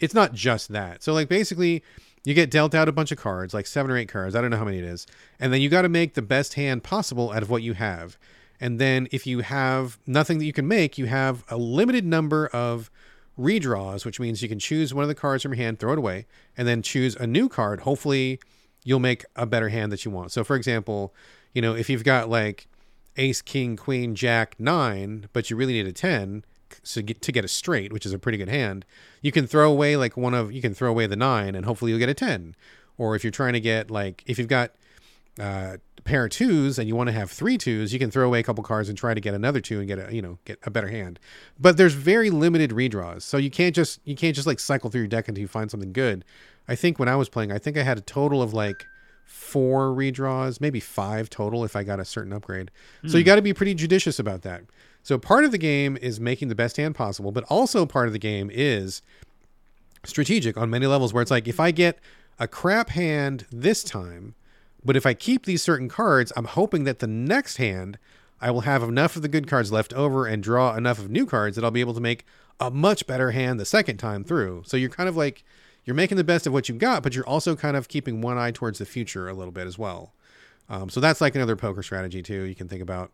it's not just that. So like basically, you get dealt out a bunch of cards, like seven or eight cards. I don't know how many it is, and then you got to make the best hand possible out of what you have. And then if you have nothing that you can make, you have a limited number of redraws, which means you can choose one of the cards from your hand, throw it away, and then choose a new card. Hopefully, you'll make a better hand that you want. So, for example, you know, if you've got like ace, king, queen, jack, nine, but you really need a 10 to get, to get a straight, which is a pretty good hand, you can throw away like one of, you can throw away the nine and hopefully you'll get a 10. Or if you're trying to get like, if you've got uh, a pair of twos and you want to have three twos, you can throw away a couple cards and try to get another two and get a, you know, get a better hand. But there's very limited redraws. So you can't just, you can't just like cycle through your deck until you find something good. I think when I was playing, I think I had a total of like four redraws, maybe five total if I got a certain upgrade. So you hmm. got to be pretty judicious about that. So part of the game is making the best hand possible, but also part of the game is strategic on many levels where it's like if I get a crap hand this time, but if I keep these certain cards, I'm hoping that the next hand I will have enough of the good cards left over and draw enough of new cards that I'll be able to make a much better hand the second time through. So you're kind of like you're making the best of what you've got, but you're also kind of keeping one eye towards the future a little bit as well. Um, so that's like another poker strategy too you can think about.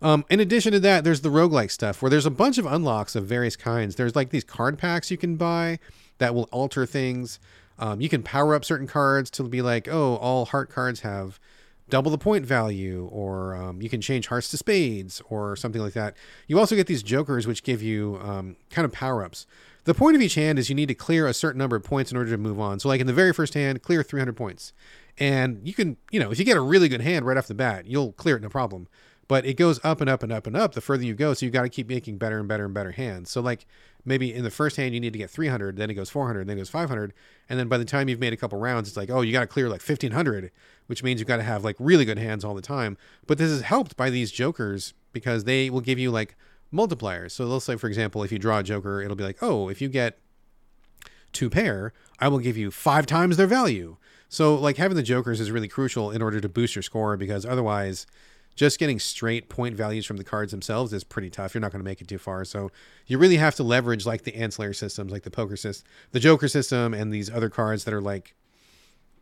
Um, in addition to that, there's the roguelike stuff where there's a bunch of unlocks of various kinds. There's like these card packs you can buy that will alter things. Um, you can power up certain cards to be like, oh, all heart cards have double the point value, or um, you can change hearts to spades, or something like that. You also get these jokers, which give you um, kind of power ups. The point of each hand is you need to clear a certain number of points in order to move on. So, like in the very first hand, clear 300 points. And you can, you know, if you get a really good hand right off the bat, you'll clear it no problem. But it goes up and up and up and up the further you go. So you got to keep making better and better and better hands. So, like maybe in the first hand, you need to get 300, then it goes 400, then it goes 500. And then by the time you've made a couple rounds, it's like, oh, you got to clear like 1500, which means you've got to have like really good hands all the time. But this is helped by these jokers because they will give you like multipliers. So they'll say, for example, if you draw a joker, it'll be like, oh, if you get two pair, I will give you five times their value. So like having the jokers is really crucial in order to boost your score because otherwise just getting straight point values from the cards themselves is pretty tough. You're not going to make it too far. So you really have to leverage like the ancillary systems, like the poker system, the Joker system, and these other cards that are like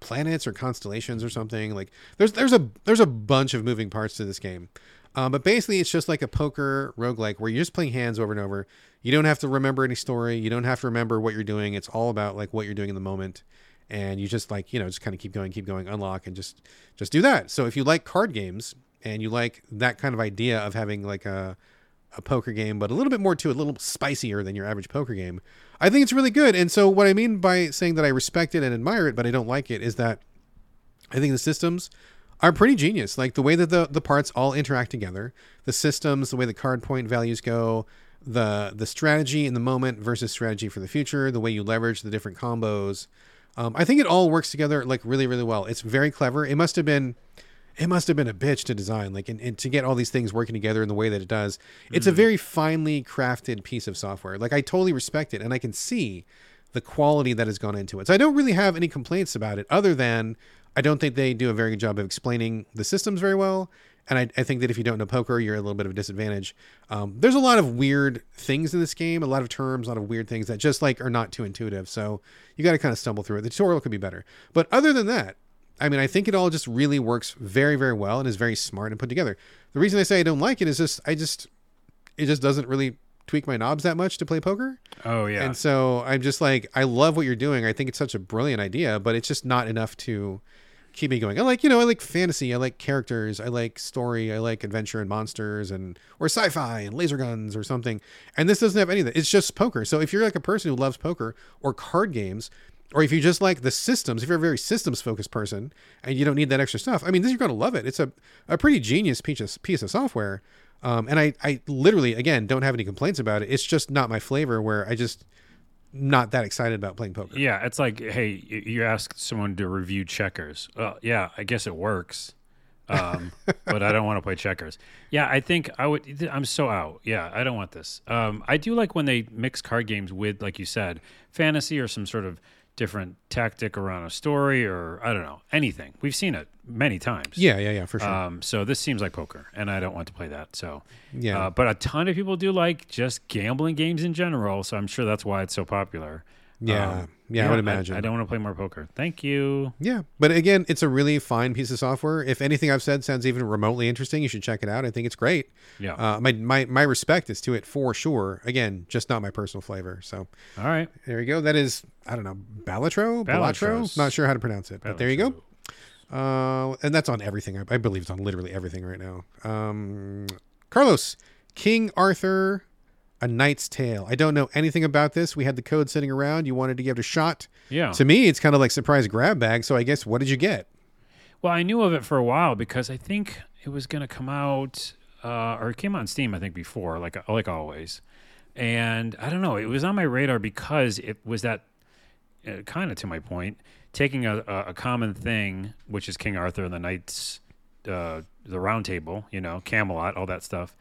planets or constellations or something. Like there's there's a there's a bunch of moving parts to this game. Um, but basically, it's just like a poker roguelike where you're just playing hands over and over. You don't have to remember any story. You don't have to remember what you're doing. It's all about like what you're doing in the moment, and you just like you know just kind of keep going, keep going, unlock, and just just do that. So if you like card games and you like that kind of idea of having like a a poker game, but a little bit more to it, a little spicier than your average poker game, I think it's really good. And so what I mean by saying that I respect it and admire it, but I don't like it, is that I think the systems are pretty genius. Like the way that the, the parts all interact together, the systems, the way the card point values go, the the strategy in the moment versus strategy for the future, the way you leverage the different combos. Um, I think it all works together like really, really well. It's very clever. It must have been it must have been a bitch to design like and, and to get all these things working together in the way that it does it's a very finely crafted piece of software like i totally respect it and i can see the quality that has gone into it so i don't really have any complaints about it other than i don't think they do a very good job of explaining the systems very well. And I, I think that if you don't know poker you're a little bit of a disadvantage. Um, there's a lot of weird things in this game a lot of terms a lot of weird things that just like are not too intuitive. So you got to kind of stumble through it. The tutorial could be better. But other than that I mean, I think it all just really works very, very well and is very smart and put together. The reason I say I don't like it is just I just it just doesn't really tweak my knobs that much to play poker. Oh yeah. And so I'm just like I love what you're doing. I think it's such a brilliant idea, but it's just not enough to keep me going. I like, you know, I like fantasy, I like characters, I like story, I like adventure and monsters and or sci-fi and laser guns or something. And this doesn't have any of that. It's just poker. So if you're like a person who loves poker or card games, or if you just like the systems, if you're a very systems focused person and you don't need that extra stuff, I mean, this you're going to love it. It's a, a pretty genius piece of, piece of software. Um, and I, I literally, again, don't have any complaints about it. It's just not my flavor where I just not that excited about playing poker. Yeah, it's like, hey, you ask someone to review checkers. Well, yeah, I guess it works, um, (laughs) but I don't want to play checkers. Yeah, I think I would. I'm so out. Yeah, I don't want this. Um, I do like when they mix card games with, like you said, fantasy or some sort of different tactic around a story or I don't know anything. We've seen it many times. Yeah, yeah, yeah, for sure. Um, so this seems like poker, and I don't want to play that. So, Yeah. Uh, but a ton of people do like just gambling games in general. So I'm sure that's why it's so popular. Yeah. Um, Yeah, I would imagine. I, don't want to play more poker. Thank you. Yeah, but again, it's a really fine piece of software. If anything I've said sounds even remotely interesting, you should check it out. I think it's great. Yeah. Uh, my, my my respect is to it for sure. Again, just not my personal flavor. So All right. there you go. That is I don't know Balatro, Balatro. Not sure how to pronounce it, but there you go. Uh, and that's on everything. I, I believe it's on literally everything right now. Um, Carlos, King Arthur, A Knight's Tale. I don't know anything about this. We had the code sitting around. You wanted to give it a shot. Yeah. To me, it's kind of like surprise grab bag. So I guess what did you get? Well, I knew of it for a while because I think it was going to come out, uh, or it came on Steam, I think, before, like like always. And I don't know, it was on my radar because it was that, uh, kind of to my point, taking a, a, a common thing, which is King Arthur and the Knights, uh, the Round Table, you know, Camelot, all that stuff,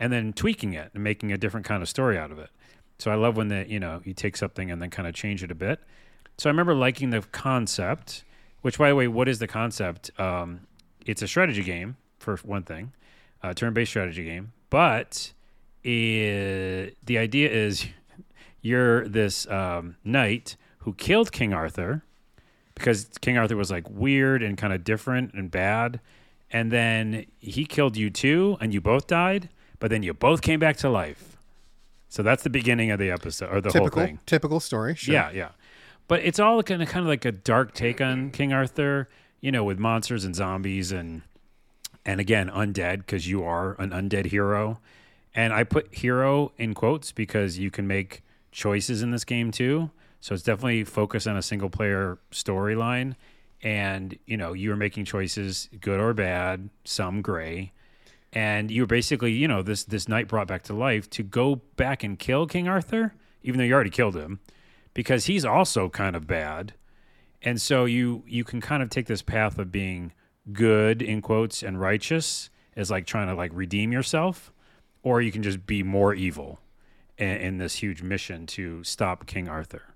and then tweaking it and making a different kind of story out of it. So I love when the you know you take something and then kind of change it a bit. So I remember liking the concept. Which, by the way, what is the concept? Um, it's a strategy game for one thing, a turn-based strategy game. But it, the idea is (laughs) you're this um, knight who killed King Arthur because King Arthur was like weird and kind of different and bad, and then he killed you too, and you both died. But then you both came back to life. So that's the beginning of the episode or the typical whole thing. typical story. Sure. Yeah, yeah. But it's all kind of kind of like a dark take on King Arthur, you know, with monsters and zombies and and again undead because you are an undead hero. And I put hero in quotes because you can make choices in this game too. So it's definitely focused on a single player storyline. And, you know, you're making choices, good or bad, some gray. And you're basically, you know, this this knight brought back to life to go back and kill King Arthur, even though you already killed him because he's also kind of bad. And so you you can kind of take this path of being good in quotes and righteous as like trying to like redeem yourself, or you can just be more evil in, in this huge mission to stop King Arthur.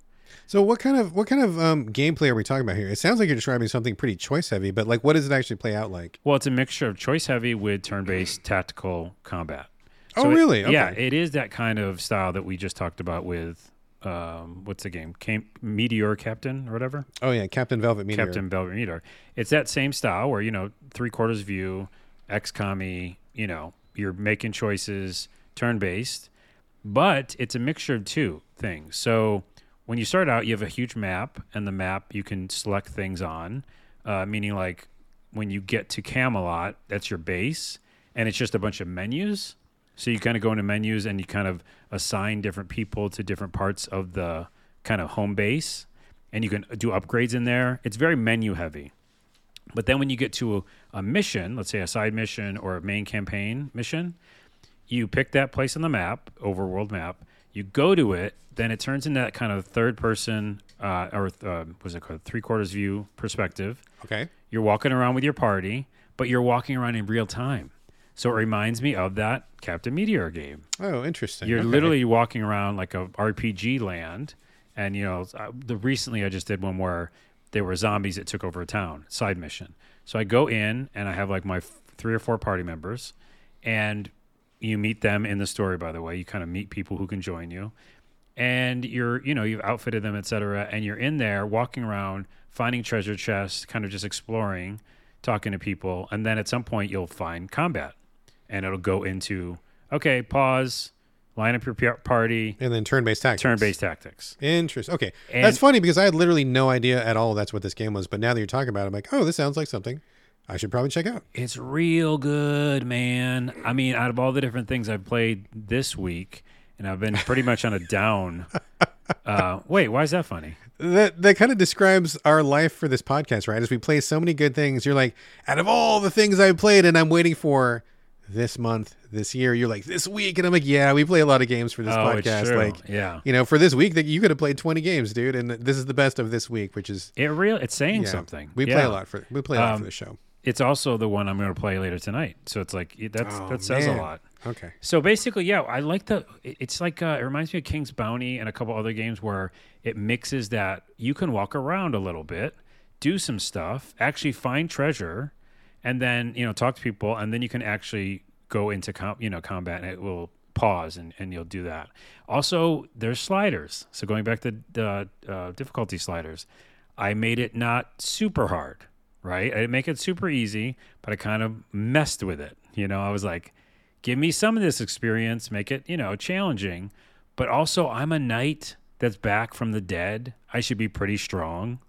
So what kind of what kind of um, gameplay are we talking about here? It sounds like you're describing something pretty choice heavy, but like, what does it actually play out like? Well, it's a mixture of choice heavy with turn based tactical combat. Oh, it- really? Yeah, it is that kind of style that we just talked about with um, what's the game? Meteor Captain or whatever. Oh yeah, Captain Velvet Meteor. Captain Velvet Meteor. It's that same style where you know three quarters view, XCOM. You know you're making choices, turn based, but it's a mixture of two things. So when you start out, you have a huge map, and the map you can select things on, uh, meaning like when you get to Camelot, that's your base, and it's just a bunch of menus. So you kind of go into menus and you kind of assign different people to different parts of the kind of home base, and you can do upgrades in there. It's very menu heavy. But then when you get to a, a mission, let's say a side mission or a main campaign mission, you pick that place on the map, overworld map. You go to it, then it turns into that kind of third person uh, or uh, what's it called, three quarters view perspective. Okay. You're walking around with your party, but you're walking around in real time. So it reminds me of that Captain Meteor game. Oh, interesting. You're Okay. literally walking around like a RPG land, and you know, uh, the recently I just did one where there were zombies that took over a town, side mission. So I go in and I have like my f- three or four party members, and you meet them in the story. By the way, you kind of meet people who can join you, and you're you know you've outfitted them, etc. And you're in there walking around, finding treasure chests, kind of just exploring, talking to people, and then at some point you'll find combat, and it'll go into okay, pause, line up your party, and then turn-based tactics. turn-based tactics. Interesting. Okay, And- that's funny because I had literally no idea at all that's what this game was. But now that you're talking about it, I'm like, oh, this sounds like something I should probably check out. It's real good, man. I mean, out of all the different things I've played this week, and I've been pretty much on a down. (laughs) Uh, wait, why is that funny? that that kind of describes our life for this podcast, right? As we play so many good things, you're like, out of all the things I've played and I'm waiting for this month, this year, you're like this week, and I'm like, yeah, we play a lot of games for this Oh, podcast. Like, Yeah. you know, for this week, that you could have played 20 games, dude, and this is the best of this week, which is It real it's saying yeah, something. We play a lot for we play a lot Um, for the show. It's also the one I'm going to play later tonight. So it's like it- that's Oh, that says man. a lot. Okay. So basically, yeah, I like the. It's like uh, it reminds me of King's Bounty and a couple other games where it mixes that you can walk around a little bit, do some stuff, actually find treasure, and then you know talk to people, and then you can actually go into com- you know combat, and it will pause and, and you'll do that. Also, there's sliders. So going back to the uh, difficulty sliders, I made it not super hard, right? I didn't make it super easy, but I kind of messed with it. You know, I was like, give me some of this experience, make it, you know, challenging. But also, I'm a knight that's back from the dead. I should be pretty strong.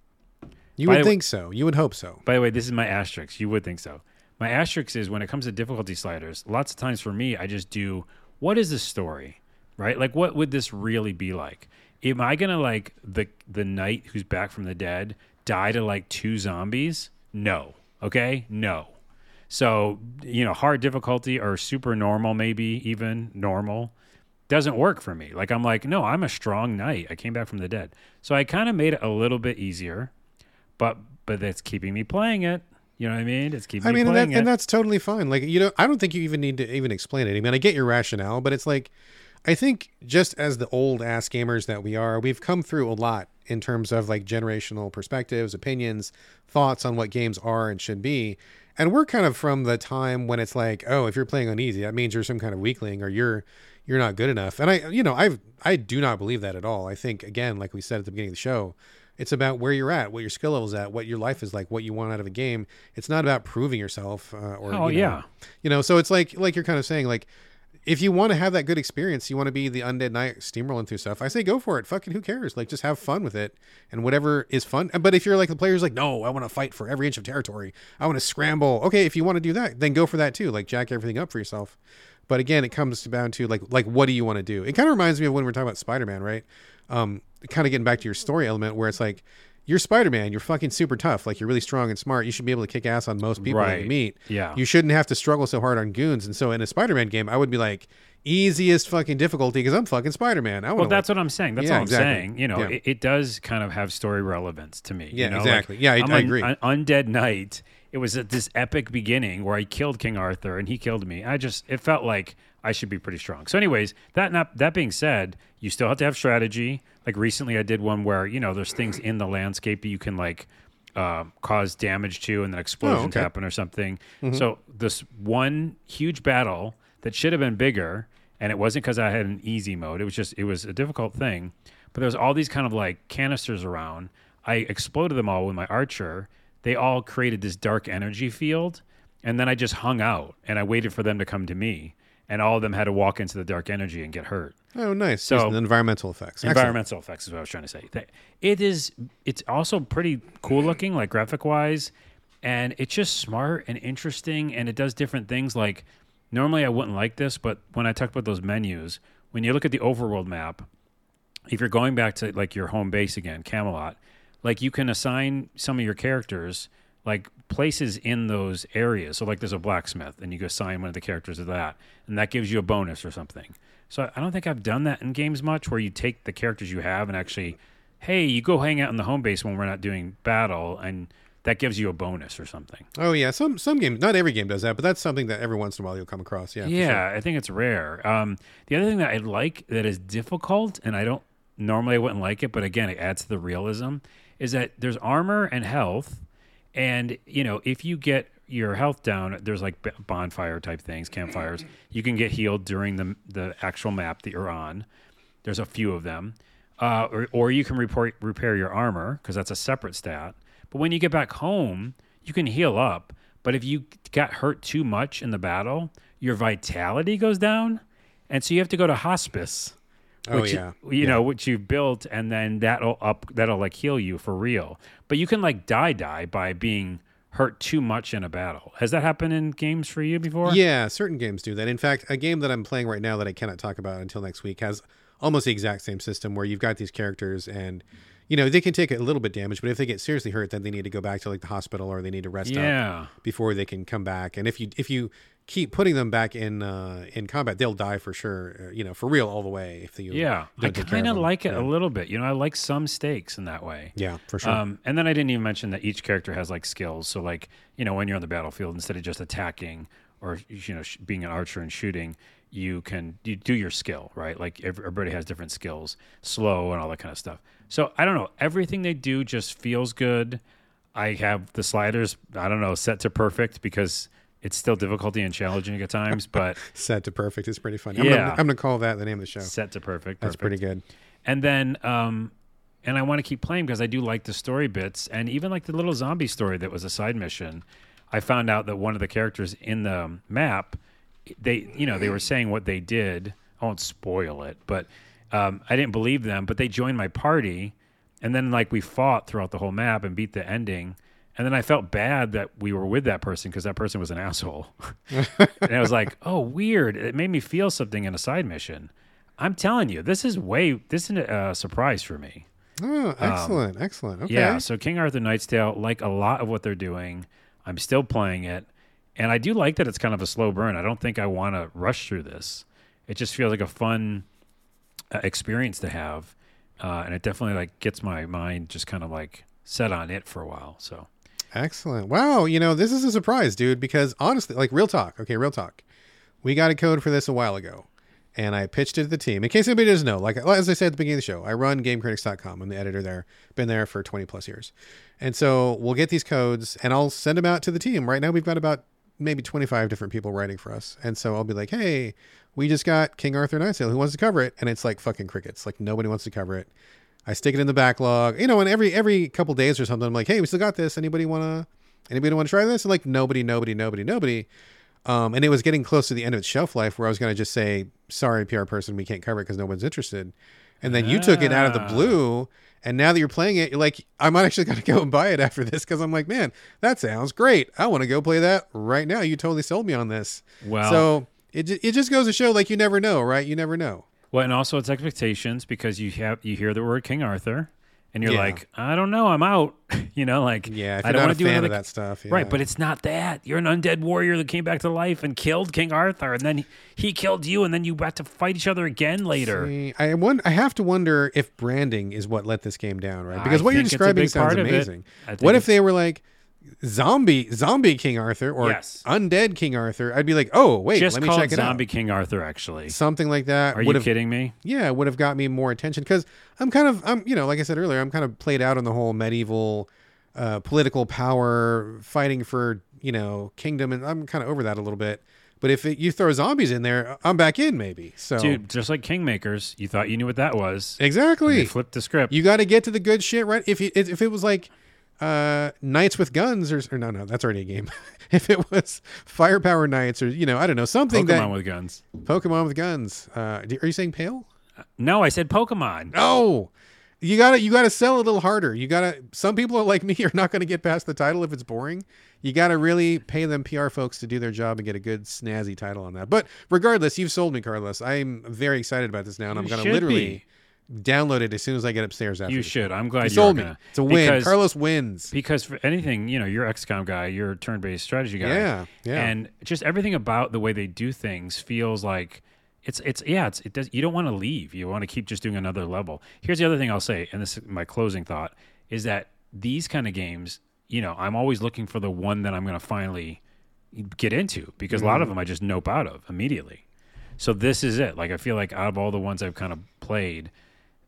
You By would think so. You would hope so. By the way, this is my asterisk. You would think so. My asterisk is when it comes to difficulty sliders, lots of times for me, I just do what is the story, right? Like, what would this really be like? Am I gonna like the the knight who's back from the dead die to like two zombies? No. Okay, no. So you know, hard difficulty or super normal, maybe even normal, doesn't work for me. Like I'm like, no, I'm a strong knight. I came back from the dead. So I kind of made it a little bit easier, but but that's keeping me playing it. You know what I mean? It's keeping I me mean, and, that, it. and that's totally fine. Like, you know, I don't think you even need to even explain it. I mean, I get your rationale, but it's like, I think just as the old ass gamers that we are, we've come through a lot in terms of like generational perspectives, opinions, thoughts on what games are and should be. And we're kind of from the time when it's like, oh, if you're playing on easy, that means you're some kind of weakling or you're you're not good enough. And I, you know, I've I do not believe that at all. I think again, like we said at the beginning of the show, it's about where you're at, what your skill level's at, what your life is like, what you want out of a game. It's not about proving yourself. Uh, or Oh, you know, yeah. you know. So it's like like you're kind of saying like. If you want to have that good experience, you want to be the undead knight steamrolling through stuff. I say go for it. Fucking who cares? Like just have fun with it and whatever is fun. But if you're like the player's like, no, I want to fight for every inch of territory. I want to scramble. Okay, if you want to do that, then go for that too. Like jack everything up for yourself. But again, it comes down to like like what do you want to do? It kind of reminds me of when we we're talking about Spider Man, right? Um, kind of getting back to your story element where it's like you're Spider Man, you're fucking super tough, like you're really strong and smart. You should be able to kick ass on most people that you meet. Yeah. You shouldn't have to struggle so hard on goons. And so in a Spider Man game, I would be like easiest fucking difficulty because I'm fucking Spider Man. I well, that's what I'm saying. That's Yeah, all I'm exactly. saying. You know, Yeah. it, it does kind of have story relevance to me. Yeah, you know? exactly. Yeah, I- I'm I agree. An undead knight. It was at this epic beginning where I killed King Arthur and he killed me. I just it felt like I should be pretty strong. So, anyways, that not that being said, you still have to have strategy. Like recently, I did one where you know there's things in the landscape that you can like uh, cause damage to, and then explosions Oh, okay. happen or something. So this one huge battle that should have been bigger, and it wasn't because I had an easy mode. It was just it was a difficult thing. But there was all these kind of like canisters around. I exploded them all with my archer. They all created this dark energy field, and then I just hung out and I waited for them to come to me. And all of them had to walk into the dark energy and get hurt. Oh, nice. So- So environmental effects. Excellent. Environmental effects is what I was trying to say. It is. It's also pretty cool looking, like graphic wise, and it's just smart and interesting, and it does different things. Like normally I wouldn't like this, but when I talk about those menus, when you look at the overworld map, if you're going back to like your home base again, Camelot, like you can assign some of your characters like places in those areas. So like there's a blacksmith and you go sign one of the characters to that and that gives you a bonus or something. So I don't think I've done that in games much where you take the characters you have and actually hey, you go hang out in the home base when we're not doing battle and that gives you a bonus or something. Oh yeah, some some games, not every game does that, but that's something that every once in a while you'll come across. Yeah. Yeah, sure. I think it's rare. Um, the other thing that I like that is difficult, and I don't normally I wouldn't like it, but again, it adds to the realism, is that there's armor and health, and you know if you get your health down, there's like bonfire type things, campfires. You can get healed during the the actual map that you're on. There's a few of them, uh, or or you can report, repair your armor because that's a separate stat. But when you get back home, you can heal up. But if you got hurt too much in the battle, your vitality goes down, and so you have to go to hospice. Oh, which, yeah. you know which you've built, and then that'll up that'll like heal you for real. But you can like die die by being hurt too much in a battle. Has that happened in games for you before? Yeah, certain games do that. In fact, a game that I'm playing right now that I cannot talk about until next week has almost the exact same system where you've got these characters and you know they can take a little bit damage, but if they get seriously hurt, then they need to go back to like the hospital or they need to rest up Yeah. before they can come back. And if you if you keep putting them back in uh, in combat, they'll die for sure. Uh, you know, for real all the way. If you Yeah. I kind of like it Yeah. a little bit. You know, I like some stakes in that way. Yeah, for sure. Um, and then I didn't even mention that each character has like skills. So like you know when you're on the battlefield, instead of just attacking or you know sh- being an archer and shooting, you can you do your skill right. Like ev- everybody has different skills, slow and all that kind of stuff. So I don't know. Everything they do just feels good. I have the sliders. I don't know set to perfect because it's still difficulty and challenging at times, but (laughs) Set to perfect is pretty funny. I'm, Yeah. gonna, I'm gonna call that the name of the show. set to perfect. That's pretty good. And then, um, and I want to keep playing because I do like the story bits, and even like the little zombie story that was a side mission. I found out that one of the characters in the map, they, you know, they were saying what they did. I won't spoil it, but um, I didn't believe them. But they joined my party, and then like we fought throughout the whole map and beat the ending. And then I felt bad that we were with that person because that person was an (laughs) asshole. (laughs) and I was like, oh, weird. It made me feel something in a side mission. I'm telling you, this is way this is a surprise for me. Oh, excellent, excellent. Okay. Um, Yeah. So King Arthur Knight's Tale, like a lot of what they're doing, I'm still playing it, and I do like that it's kind of a slow burn. I don't think I want to rush through this. It just feels like a fun uh, experience to have, uh, and it definitely like gets my mind just kind of like set on it for a while. So Excellent. Wow. You know, this is a surprise, dude, because honestly, like real talk. Okay, real talk. We got a code for this a while ago, and I pitched it to the team. In case anybody doesn't know, like as I said at the beginning of the show, I run GameCritics.com. I'm the editor there. Been there for 20 plus years, and so we'll get these codes, and I'll send them out to the team. Right now, we've got about maybe 25 different people writing for us, and so I'll be like, hey, we just got King Arthur Knight's Tale. Who wants to cover it? And it's like fucking crickets. Like nobody wants to cover it. I stick it in the backlog, you know, and every every couple days or something, I'm like, hey, we still got this. Anybody wanna anybody wanna try this? And like nobody, nobody, nobody, nobody. Um, and it was getting close to the end of its shelf life where I was gonna just say, sorry, PR person, we can't cover it because no one's interested. And then you took it out of the Ah. blue, and now that you're playing it, you're like, I might actually (laughs) gotta go and buy it after this because I'm like, man, that sounds great. I want to go play that right now. You totally sold me on this. well, so it it just goes to show, like, you never know, right? You never know. Well, and also it's expectations because you have you hear the word King Arthur, and you're Yeah. like, I don't know, I'm out. (laughs) you know, like Yeah, I don't want to do another of that stuff, Right, but it's not that. You're an undead warrior that came back to life and killed King Arthur, and then he, he killed you, and then you got to fight each other again later. See, I won- I have to wonder if branding is what let this game down, right? I Because what you're think it's a describing sounds part of it. amazing. What if they were like zombie zombie King Arthur or Yes. undead King Arthur? I'd be like, oh wait, Just let me call check it it Zombie out. King Arthur, actually. Something like that Are you kidding me? yeah would have got me more attention because I'm kind of I'm you know like I said earlier I'm kind of played out on the whole medieval uh, political power fighting for you know kingdom and I'm kind of over that a little bit. But if it, you throw zombies in there, I'm back in maybe. So Dude, just like Kingmakers, you thought you knew what that was. exactly. Flipped the script. You got to get to the good shit, right? If you, if it was like uh Knights with Guns or, or no, no, that's already a game. (laughs) if it was Firepower Knights or you know, I don't know, something Pokemon with guns. Pokemon with guns. Uh, are you saying pale? No, I said Pokemon. No. You gotta you gotta sell a little harder. You gotta. Some people are (laughs) like me are not gonna get past the title if it's boring. You gotta really pay them PR folks to do their job and get a good snazzy title on that. But regardless, you've sold me, Carlos. I'm very excited about this now, and I'm gonna literally download it as soon as I get upstairs. After You should. I'm glad You sold me. gonna- It's a win. Because, Carlos wins. because for anything, you know, you're XCOM guy, you're a turn-based strategy guy. Yeah, yeah. And just everything about the way they do things feels like it's it's yeah, it's it does you don't want to leave. You want to keep just doing another level. Here's the other thing I'll say, and this is my closing thought, is that these kind of games, you know, I'm always looking for the one that I'm going to finally get into because a lot Mm-hmm. of them I just nope out of immediately. So this is it. Like I feel like out of all the ones I've kind of played,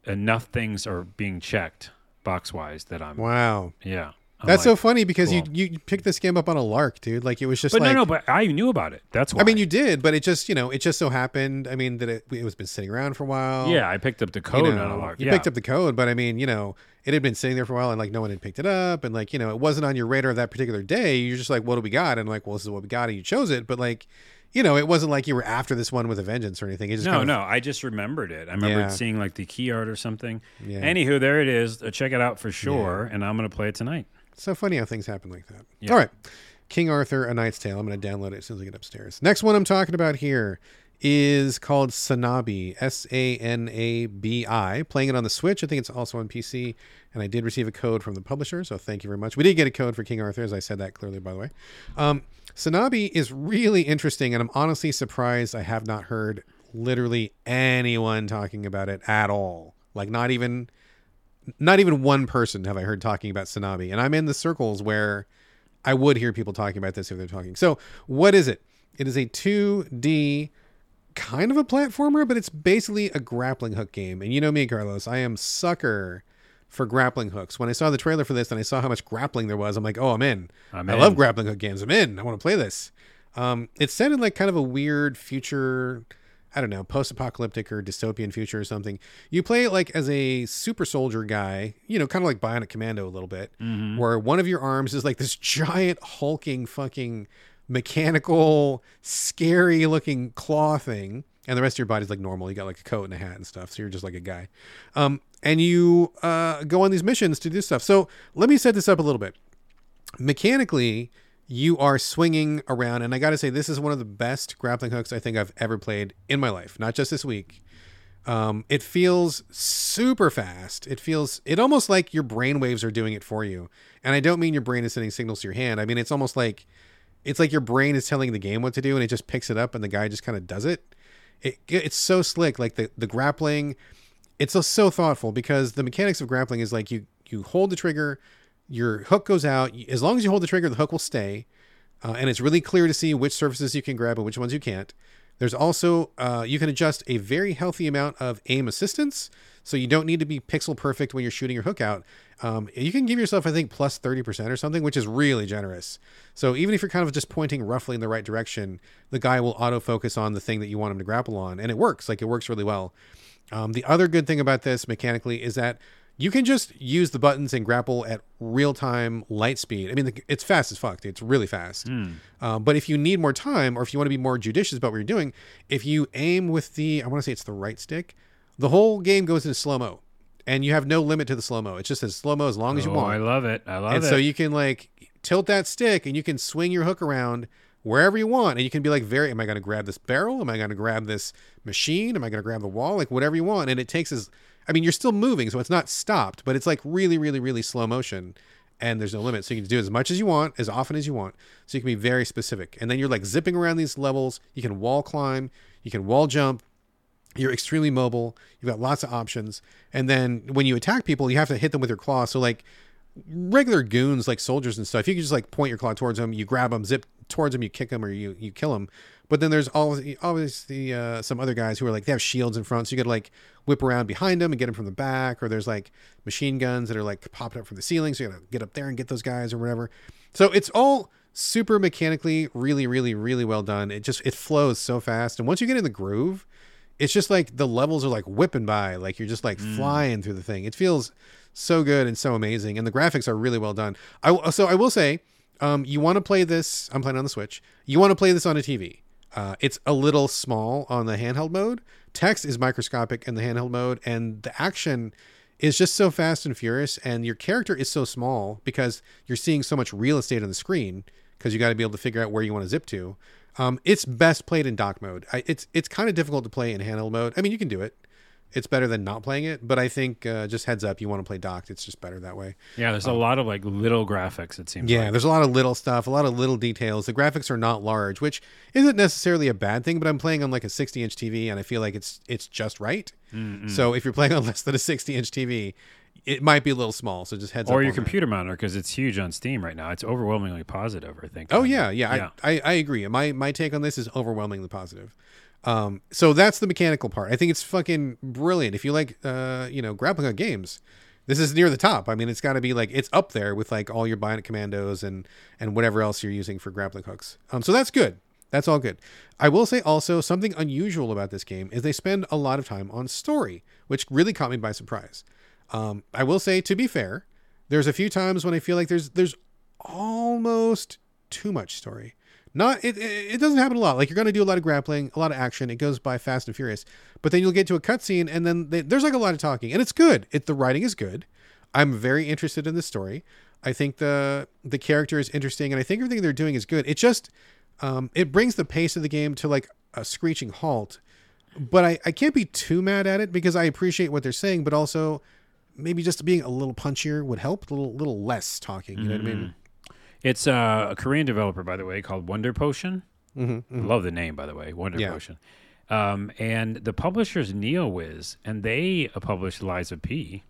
enough things are being checked box wise that I'm Wow. yeah. I'm That's so funny because cool. you you picked this game up on a lark, dude. Like it was just But like no, no, but I knew about it. That's why. I mean, you did, but it just you know it just so happened. I mean that it it was been sitting around for a while. yeah, I picked up the you code know, on a lark. You yeah. picked up the code, but I mean, you know, it had been sitting there for a while, and like no one had picked it up, and like you know, it wasn't on your radar that particular day. You're just like, what do we got? And like, well, this is what we got, and you chose it. But like, you know, it wasn't like you were after this one with a vengeance or anything. It just No, kind of, no, I just remembered it. I remembered Yeah. seeing like the key art or something. Yeah. Anywho, there it is. Uh, check it out for sure, and I'm gonna play it tonight. So funny how things happen like that. Yeah. All right. King Arthur, A Knight's Tale. I'm going to download it as soon as I get upstairs. Next one I'm talking about here is called Sanabi, S A N A B I. Playing it on the Switch. I think it's also on PC. And I did receive a code from the publisher, so thank you very much. We did get a code for King Arthur, as I said that clearly, by the way. Um, Sanabi is really interesting, and I'm honestly surprised I have not heard literally anyone talking about it at all. Like not even not even one person have I heard talking about Sanabi. And I'm in the circles where I would hear people talking about this if they're talking. So, what is it? It is a 2D kind of a platformer, but it's basically a grappling hook game. And you know me, Carlos, I am sucker for grappling hooks. When I saw the trailer for this and I saw how much grappling there was, I'm like, oh, I'm in. I'm I in. love grappling hook games. I'm in. I want to play this. Um, it sounded like kind of a weird future, I don't know, post-apocalyptic or dystopian future or something. You play it like as a super soldier guy, you know, kind of like Bionic Commando a little bit, where one of your arms is like this giant hulking fucking mechanical, scary looking claw thing, and the rest of your body's like normal. You got like a coat and a hat and stuff, so you're just like a guy. Um, and you uh, go on these missions to do stuff. So let me set this up a little bit. Mechanically, you are swinging around, and I got to say, this is one of the best grappling hooks I think I've ever played in my life, not just this week. Um, it feels super fast. It feels it almost like your brain waves are doing it for you. And I don't mean your brain is sending signals to your hand. I mean it's almost like it's like your brain is telling the game what to do, and it just picks it up, and the guy just kind of does it. It it's so slick. Like the the grappling, it's so, so thoughtful because the mechanics of grappling is like you you hold the trigger, your hook goes out. As long as you hold the trigger, the hook will stay, uh, and it's really clear to see which surfaces you can grab and which ones you can't. There's also uh, you can adjust a very healthy amount of aim assistance, so you don't need to be pixel perfect when you're shooting your hook out. Um, you can give yourself, I think, plus plus thirty percent or something, which is really generous. So even if you're kind of just pointing roughly in the right direction, the guy will autofocus on the thing that you want him to grapple on, and it works. Like it works really well. Um, the other good thing about this mechanically is that you can just use the buttons and grapple at real time light speed. I mean, it's fast as fuck. It's really fast. Um, but if you need more time, or if you want to be more judicious about what you're doing, if you aim with the, I want to say it's the right stick, the whole game goes into slow mo, and you have no limit to the slow mo. It's just as slow mo as long as you Oh, want I love it. I love and it. And so you can like tilt that stick and you can swing your hook around wherever you want and you can be like very am i going to grab this barrel am i going to grab this machine am i going to grab the wall like whatever you want and it takes as i mean you're still moving so it's not stopped but it's like really really really slow motion and there's no limit. So you can do as much as you want as often as you want. So you can be very specific. And then you're like zipping around these levels. You can wall climb. You can wall jump. You're extremely mobile. You've got lots of options. And then when you attack people you have to hit them with your claw so like regular goons like soldiers and stuff you can just like point your claw towards them you grab them zip towards them you kick them or you you kill them but then there's always obviously uh, some other guys who are like they have shields in front so you gotta like whip around behind them and get them from the back or there's like machine guns that are like popping up from the ceiling so you gotta get up there and get those guys or whatever. So it's all super mechanically really really really well done. It just it flows so fast and once you get in the groove it's just like the levels are like whipping by like you're just like flying through the thing. It feels so good and so amazing and the graphics are really well done. I so i will say um, you want to play this i'm playing on the switch. You want to play this on a tv uh, it's a little small on the handheld mode text is microscopic in the handheld mode and the action is just so fast and furious and your character is so small because you're seeing so much real estate on the screen because you got to be able to figure out where you want to zip to um, it's best played in dock mode. I, it's it's kind of difficult to play in handheld mode. I mean, you can do it. It's better than not playing it, but I think uh, just heads up, you want to play docked. It's just better that way. yeah, there's a lot of like little graphics. It seems. Yeah, like. there's a lot of little stuff, a lot of little details. The graphics are not large, which isn't necessarily a bad thing. But I'm playing on like a 60 inch TV, and I feel like it's it's just right. So if you're playing on (laughs) less than a 60 inch TV, it might be a little small. So just heads up. Or your on that. computer monitor because it's huge on Steam right now. It's overwhelmingly positive. I think. Oh on- yeah, yeah, I, I, I agree. My my take on this is overwhelmingly positive. Um, so that's the mechanical part. I think it's fucking brilliant. If you like, uh, you know, grappling hook games, this is near the top. I mean, it's got to be like it's up there with like all your Bionic Commandos and and whatever else you're using for grappling hooks. Um, so that's good. That's all good. I will say also something unusual about this game is they spend a lot of time on story, which really caught me by surprise. Um, I will say, to be fair, there's a few times when I feel like there's there's almost too much story. Not it, it doesn't happen a lot. Like you're going to do a lot of grappling, a lot of action. It goes by fast and furious. But then you'll get to a cutscene, and then they, there's like a lot of talking, and it's good. It the writing is good. I'm very interested in the story. I think the the character is interesting, and I think everything they're doing is good. It just um, it brings the pace of the game to like a screeching halt. But I, I can't be too mad at it because I appreciate what they're saying, but also maybe just being a little punchier would help, a little little less talking. You know what I mean? It's uh, a Korean developer, by the way, called Wonder Potion. Mm-hmm, Love the name, by the way, Wonder Yeah. Potion. Um, and the publisher's NeoWiz, and they published Lies of P.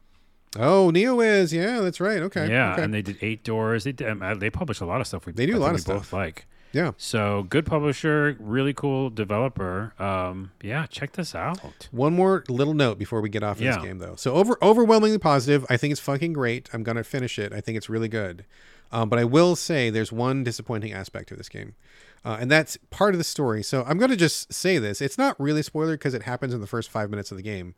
Oh, Neowiz yeah, that's right. Okay, yeah, okay. and they did Eight Doors. They did, um, uh, they publish a lot of stuff. We They do a lot of stuff. like. yeah. So good publisher, really cool developer. Um, yeah, check this out. One more little note before we get off of Yeah. this game, though. So over overwhelmingly positive. I think it's fucking great. I'm gonna finish it. I think it's really good. Um, but I will say there's one disappointing aspect of this game, uh, and that's part of the story. So I'm gonna just say this. It's not really spoiler because it happens in the first five minutes of the game.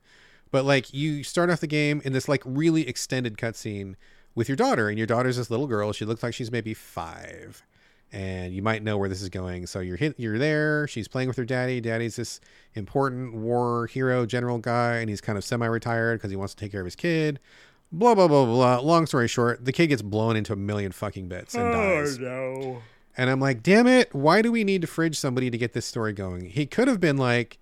But like you start off the game in this like really extended cutscene with your daughter, and your daughter's this little girl. She looks like she's maybe five, and you might know where this is going. So you're hit, you're there. She's playing with her daddy. Daddy's this important war hero general guy, and he's kind of semi-retired because he wants to take care of his kid. Blah blah blah blah. Long story short, the kid gets blown into a million fucking bits and oh, dies. no! And I'm like, damn it, why do we need to fridge somebody to get this story going? He could have been like,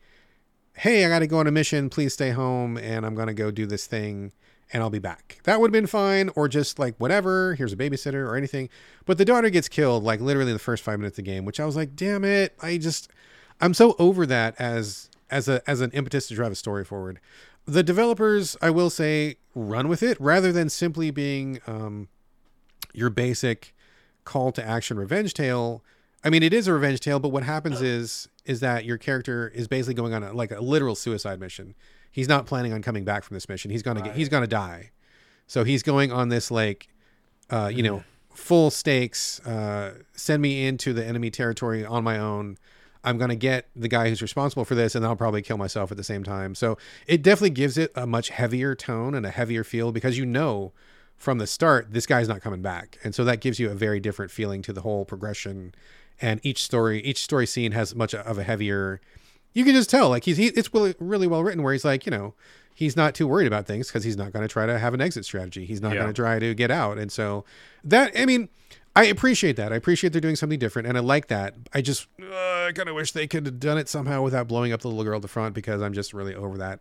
hey, I got to go on a mission. Please stay home and I'm going to go do this thing and I'll be back. That would have been fine. Or just like, whatever, here's a babysitter or anything. But the daughter gets killed like literally in the first five minutes of the game, which I was like, damn it. I just, I'm so over that as, as a, as an impetus to drive a story forward. The developers, I will say, run with it rather than simply being, um, your basic call to action revenge tale. I mean, it is a revenge tale, but what happens is is that your character is basically going on a, like a literal suicide mission. He's not planning on coming back from this mission. He's gonna get, he's gonna die. So he's going on this like, uh, you know, full stakes. Uh, send me into the enemy territory on my own. I'm gonna get the guy who's responsible for this, and I'll probably kill myself at the same time. So it definitely gives it a much heavier tone and a heavier feel because you know from the start this guy's not coming back and so that gives you a very different feeling to the whole progression and each story each story scene has much of a heavier you can just tell like he's he, it's really, really well written where he's like you know he's not too worried about things because he's not going to try to have an exit strategy he's not Yeah. going to try to get out and so that i mean i appreciate that i appreciate they're doing something different and i like that i just uh, i kind of wish they could have done it somehow without blowing up the little girl at the front because i'm just really over that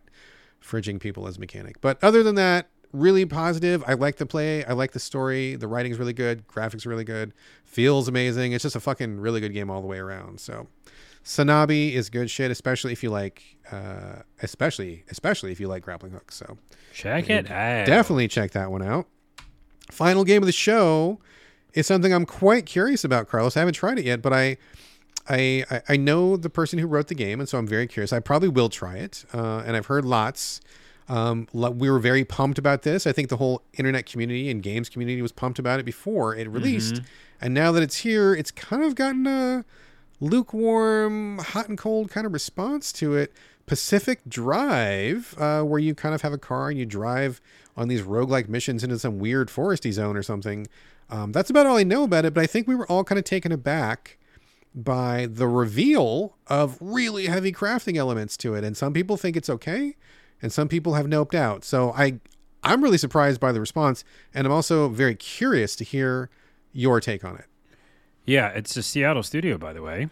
fridging people as mechanic. But other than that, really positive. I like the play. I like the story. The writing's really good. Graphics really good. Feels amazing. It's just a fucking really good game all the way around. So Sanabi is good shit, especially if you like uh especially especially if you like grappling hooks. So Check it out. definitely check that one out. Final game of the show is something I'm quite curious about, Carlos. I haven't tried it yet, but I I, I- know the person who wrote the game, and so I'm very curious. I probably will try it, uh, and I've heard lots. Um, we were very pumped about this. I think the whole internet community and games community was pumped about it before it released, and now that it's here, it's kind of gotten a lukewarm, hot and cold kind of response to it. Pacific Drive, uh, where you kind of have a car and you drive on these roguelike missions into some weird foresty zone or something. Um, that's about all I know about it, but I think we were all kind of taken aback by the reveal of really heavy crafting elements to it. And some people think it's okay, and some people have noped out. So I I'm really surprised by the response, and I'm also very curious to hear your take on it. Yeah, it's a Seattle studio, by the way.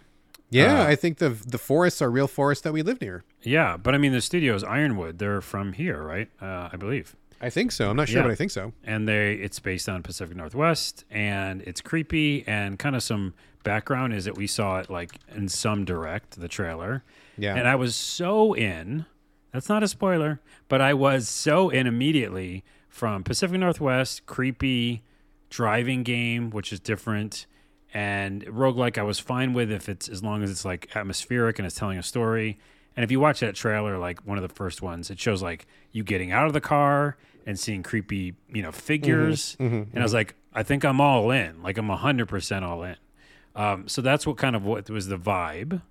Yeah, Uh, I think the the forests are real forests that we live near. Yeah, but I mean, the studio is Ironwood. They're from here, right? Uh, I believe. I think so. I'm not sure, Yeah. but I think so. and they it's based on Pacific Northwest and it's creepy and kind of some background is that we saw it like in some direct the trailer Yeah. and I was so in that's not a spoiler but I was so in immediately from Pacific Northwest creepy driving game which is different and roguelike I was fine with if it's as long as it's like atmospheric and it's telling a story and if you watch that trailer like one of the first ones it shows like you getting out of the car and seeing creepy you know figures and I was like I think I'm all in like I'm 100% all in um, so that's what kind of what was the vibe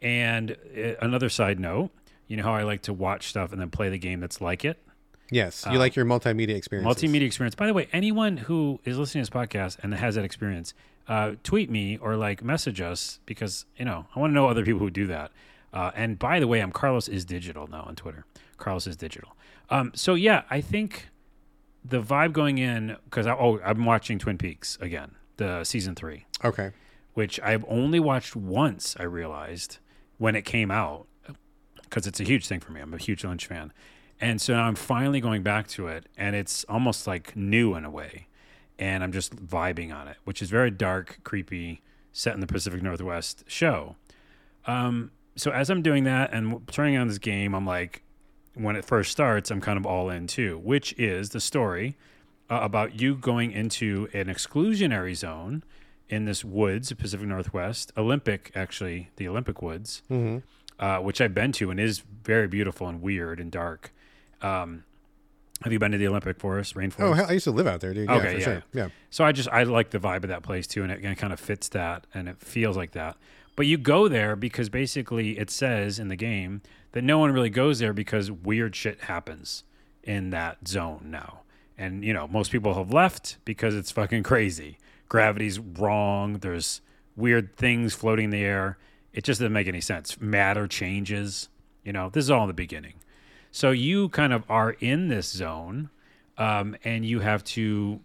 and uh, another side note you know how I like to watch stuff and then play the game that's like it yes, you like your multimedia experience. multimedia experience. By the way, anyone who is listening to this podcast and has that experience, uh, tweet me or like message us because you know I want to know other people who do that. Uh, and by the way, I'm Carlos is digital now on Twitter. Carlos is digital. Um, so yeah, I think the vibe going in because oh I'm watching Twin Peaks again, the season three, Okay. which I've only watched once. I realized when it came out because it's a huge thing for me. I'm a huge Lynch fan. And so now I'm finally going back to it, and it's almost like new in a way. And I'm just vibing on it, which is very dark, creepy, set in the Pacific Northwest show. Um, so as I'm doing that and turning on this game, I'm like, when it first starts, I'm kind of all in too, which is the story uh, about you going into an exclusionary zone in this woods, Pacific Northwest, Olympic, actually, the Olympic Woods, uh, which I've been to and is very beautiful and weird and dark. Um, have you been to the Olympic Forest, rainforest? Oh, I used to live out there, dude. Yeah, Okay, for yeah. sure. Yeah. So I just I like the vibe of that place too, and it, and it kind of fits that, and it feels like that. But you go there because basically it says in the game that no one really goes there because weird shit happens in that zone now, and you know most people have left because it's fucking crazy. Gravity's wrong. There's weird things floating in the air. It just doesn't make any sense. Matter changes. You know, this is all in the beginning. So you kind of are in this zone, um, and you have to.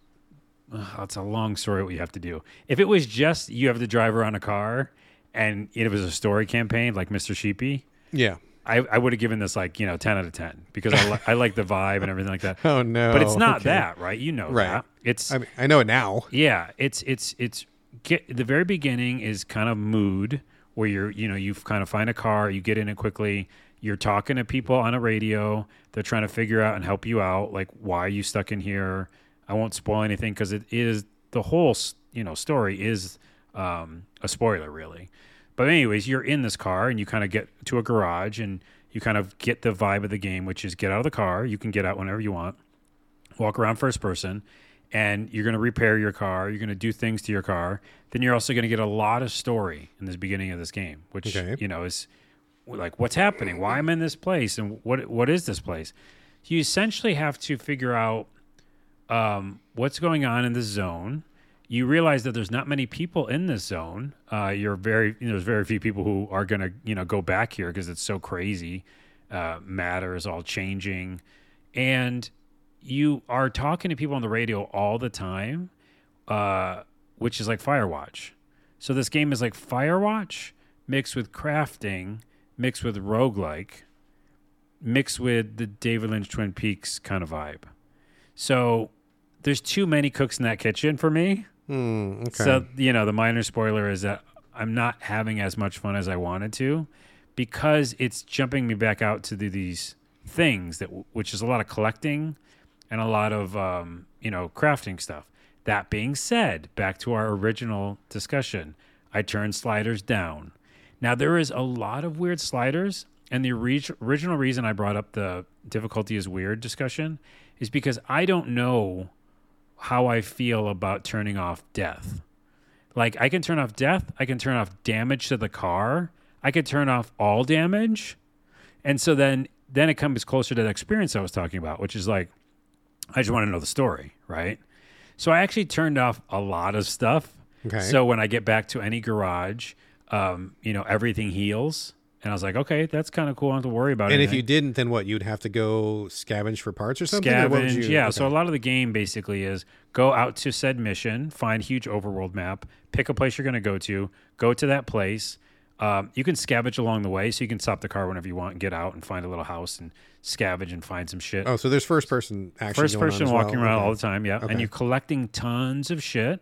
Uh, it's a long story what you have to do. If it was just you have to drive around a car, and it was a story campaign like Mr. Sheepy, Yeah. I, I would have given this like you know ten out of ten because I, li- I like the vibe and everything like that. (laughs) Oh no. But it's not Okay. that, right? You know Right. that. It's I mean, I know it now. yeah, it's it's it's get the very beginning is kind of mood where you're you know you kind of find a car, you get in it quickly, you're talking to people on a radio, they're trying to figure out and help you out like why are you stuck in here? I won't spoil anything because it is the whole you know story is um, a spoiler really. But anyways, you're in this car and you kind of get to a garage and you kind of get the vibe of the game, which is get out of the car. You can get out whenever you want. Walk around first person and you're going to repair your car. You're going to do things to your car. Then you're also going to get a lot of story in this beginning of this game which Okay. you know is like what's happening? Why i'm in this place? And what what is this place? You essentially have to figure out um, what's going on in the zone you realize that there's not many people in this zone uh, you're very you know, there's very few people who are to you know go back here because it's so crazy uh, matter is all changing and you are talking to people on the radio all the time, uh, which is like Firewatch. So this game is like Firewatch mixed with crafting, mixed with roguelike, mixed with the David Lynch Twin Peaks kind of vibe. So there's too many cooks in that kitchen for me. Hmm, okay. So, you know, the minor spoiler is that I'm not having as much fun as I wanted to because it's jumping me back out to do these things that which is a lot of collecting and a lot of um, you know, crafting stuff. That being said, back to our original discussion, I turned sliders down. Now there is a lot of weird sliders, and the orig- original reason I brought up the difficulty is weird discussion is because I don't know how I feel about turning off death. Like I can turn off death, I can turn off damage to the car, I could turn off all damage. And so then then it comes closer to the experience I was talking about, which is like I just want to know the story, right? So I actually turned off a lot of stuff. Okay. So when I get back to any garage, um, you know, everything heals. And I was like, okay, that's kind of cool. I don't have to worry about it. and if you didn't, then what? You'd have to go scavenge for parts or something. or scavenge. you- yeah. okay. So a lot of the game basically is go out to said mission, find huge overworld map, pick a place you're going to go to, go to that place. Um, you can scavenge along the way, so you can stop the car whenever you want and get out and find a little house and scavenge and find some shit. Oh, so there's first person action. First person walking well. around Okay. all the time, yeah. Okay. And you're collecting tons of shit.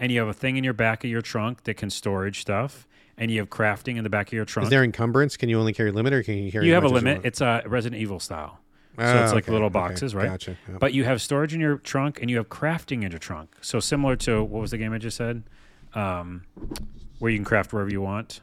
And you have a thing in your back of your trunk that can storage stuff. And you have crafting in the back of your trunk. Is there encumbrance? Can you only carry a limit, or can you carry? you have a as much as limit. It's a Resident Evil style. So Ah, it's like okay, little okay. boxes, right? Gotcha. Yep. But you have storage in your trunk and you have crafting in your trunk. So similar to what was the game I just said? Um, where you can craft wherever you want.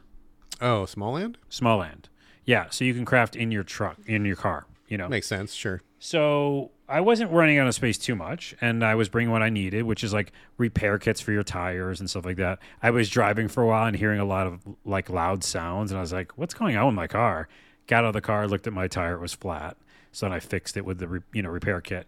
oh, Smalland Small land. Yeah. So you can craft in your truck, in your car, you know. makes sense. Sure. So I wasn't running out of space too much, and I was bringing what I needed, which is like repair kits for your tires and stuff like that. I was driving for a while and hearing a lot of like loud sounds, and I was like, "What's going on with my car?" Got out of the car, looked at my tire; it was flat. So then I fixed it with the re- you know repair kit.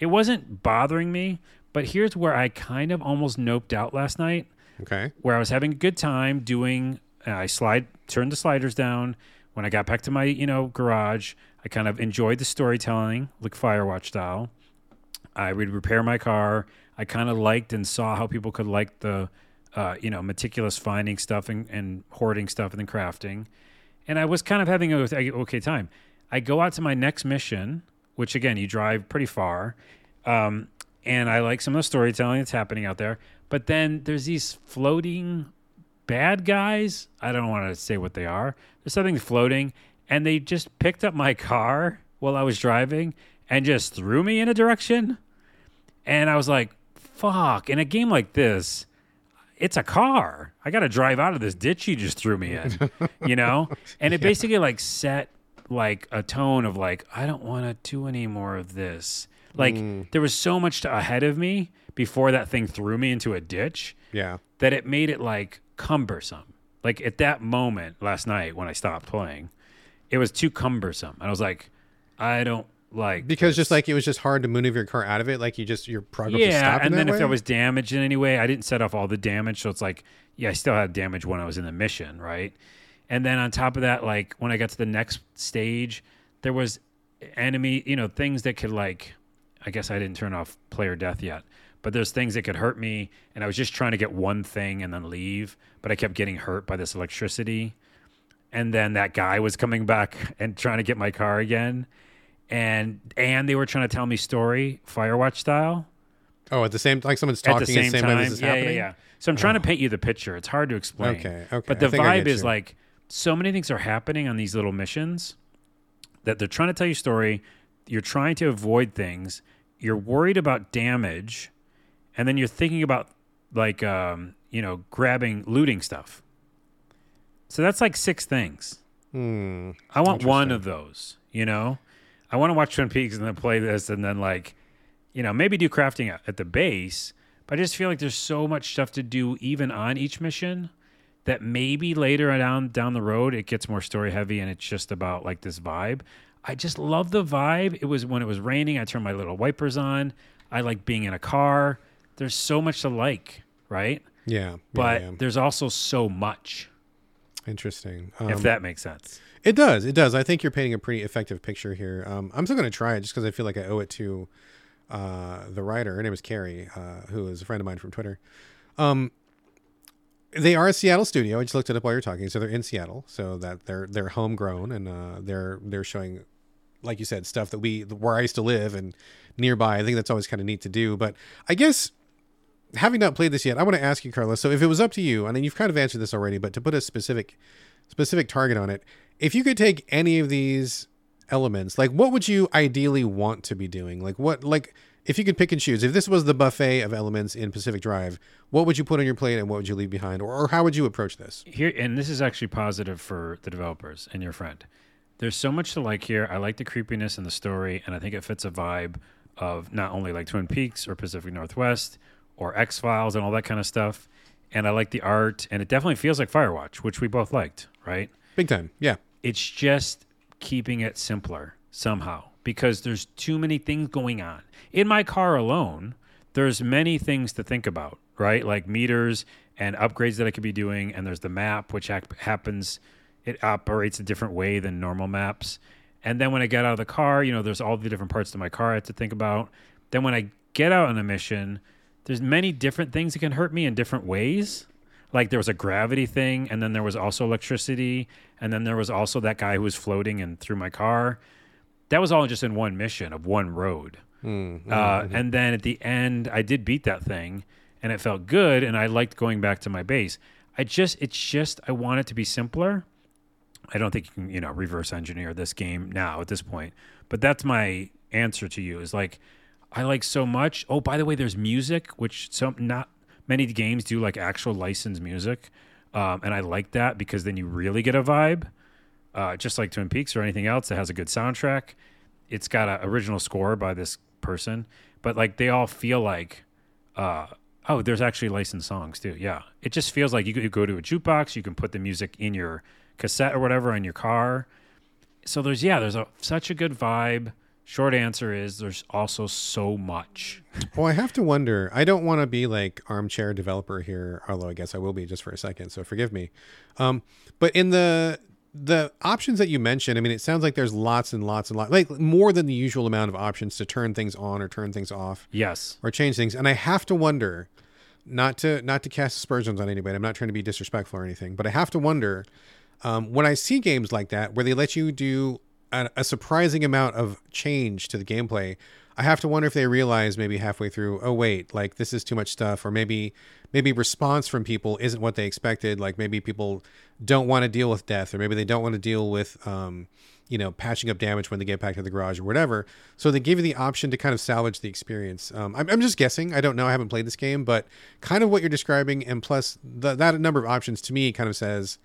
It wasn't bothering me, but here's where I kind of almost noped out last night Okay. where I was having a good time doing. Uh, I slide, turned the sliders down. When I got back to my, you know, garage, I kind of enjoyed the storytelling, like Firewatch style. I would repair my car. I kind of liked and saw how people could like the, uh, you know, meticulous finding stuff and, and hoarding stuff and then crafting. and I was kind of having a okay time. I go out to my next mission, which again you drive pretty far, um, and I like some of the storytelling that's happening out there. But then there's these floating bad guys. I don't want to say what they are. There's something floating, and they just picked up my car while I was driving and just threw me in a direction. And I was like, fuck. In a game like this, it's a car. I got to drive out of this ditch you just threw me in, (laughs) you know? And it basically like set like a tone of like, I don't want to do any more of this. Like mm. there was so much to, ahead of me before that thing threw me into a ditch Yeah. that it made it like cumbersome. Like at that moment last night when I stopped playing, it was too cumbersome. And I was like, I don't like Because just like it was just hard to maneuver your car out of it, like you just your progress yeah, stopped and then if way? there was damage in any way, I didn't set off all the damage, so it's like, yeah, I still had damage when I was in the mission, right? And then on top of that, like when I got to the next stage, there was enemy, you know, things that could like, I guess I didn't turn off player death yet, but there's things that could hurt me, and I was just trying to get one thing and then leave, but I kept getting hurt by this electricity, and then that guy was coming back and trying to get my car again. And and they were trying to tell me story Firewatch style, oh, at the same time like someone's at talking the same, at the same time. time this is yeah, happening. Oh. yeah, yeah. So I'm trying to paint you the picture. It's hard to explain. Okay, okay. But the vibe is like so many things are happening on these little missions that they're trying to tell you story. You're trying to avoid things. You're worried about damage, and then you're thinking about like um, you know grabbing, looting stuff. So that's like six things. Hmm. I want one of those. You know, I want to watch Twin Peaks and then play this, and then like, you know, maybe do crafting at, the base. But I just feel like there's so much stuff to do even on each mission that maybe later down down the road it gets more story heavy and it's just about like this vibe. I just love the vibe. It was when it was raining. I turned my little wipers on. I like being in a car. There's so much to like, right? Yeah. yeah, But yeah. there's also so much, interesting. if Um, that makes sense. It does. It does. I think you're painting a pretty effective picture here. Um, I'm still going to try it just because I feel like I owe it to uh, the writer. Her name is Carrie, uh, who is a friend of mine from Twitter. Um, they are a Seattle studio. I just looked it up while you're talking. So they're in Seattle. So that they're they're homegrown and uh, they're they're showing, like you said, stuff that we where I used to live and nearby. I think that's always kind of neat to do. But I guess having not played this yet, I want to ask you, Carlos. So if it was up to you, I mean, you've kind of answered this already, but to put a specific specific target on it, if you could take any of these elements, like what would you ideally want to be doing? Like what like if you could pick and choose, if this was the buffet of elements in Pacific Drive, what would you put on your plate and what would you leave behind? Or, or how would you approach this? here and this is actually positive for the developers and your friend there's so much to like here i like the creepiness in the story and i think it fits a vibe of not only like twin peaks or pacific northwest or x-files and all that kind of stuff and i like the art and it definitely feels like firewatch which we both liked right Big time. Yeah. it's just keeping it simpler somehow because there's too many things going on. In my car alone, there's many things to think about, right? Like meters and upgrades that I could be doing, and there's the map, which hap- happens. It operates a different way than normal maps. And then when I get out of the car, you know, there's all the different parts to my car I have to think about. Then when I get out on a mission, there's many different things that can hurt me in different ways. Like there was a gravity thing and then there was also electricity and then there was also that guy who was floating and threw my car. That was all just in one mission of one road. Hmm, hmm, uh, hmm. and then at the end i did beat that thing and it felt good and i liked going back to my base. I just it's just i want it to be simpler. I don't think you can you know reverse engineer this game now at this point but that's my answer to you is like i like so much. Oh by the way there's music which some not many games do like actual licensed music um, and i like that because then you really get a vibe uh, just like twin peaks or anything else that has a good soundtrack. It's got an original score by this person but like they all feel like uh, oh there's actually licensed songs too yeah. It just feels like you could go to a jukebox you can put the music in your cassette or whatever in your car. So there's yeah there's a, such a good vibe short answer is there's also so much Well, I have to wonder. I don't want to be like armchair developer here, although I guess I will be just for a second. So forgive me. Um, but in the the options that you mentioned, I mean, it sounds like there's lots and lots and lots, like more than the usual amount of options to turn things on or turn things off yes or change things. And I have to wonder, not to not to cast aspersions on anybody. I'm not trying to be disrespectful or anything, but I have to wonder. Um, when I see games like that where they let you do a, a surprising amount of change to the gameplay, I have to wonder if they realize maybe halfway through, oh wait, like this is too much stuff, or maybe maybe response from people isn't what they expected. Like maybe people don't want to deal with death, or maybe they don't want to deal with, um, you know, patching up damage when they get back to the garage or whatever. So they give you the option to kind of salvage the experience. Um, I'm, I'm just guessing. I don't know. I haven't played this game, but kind of what you're describing, and plus the, that number of options to me kind of says.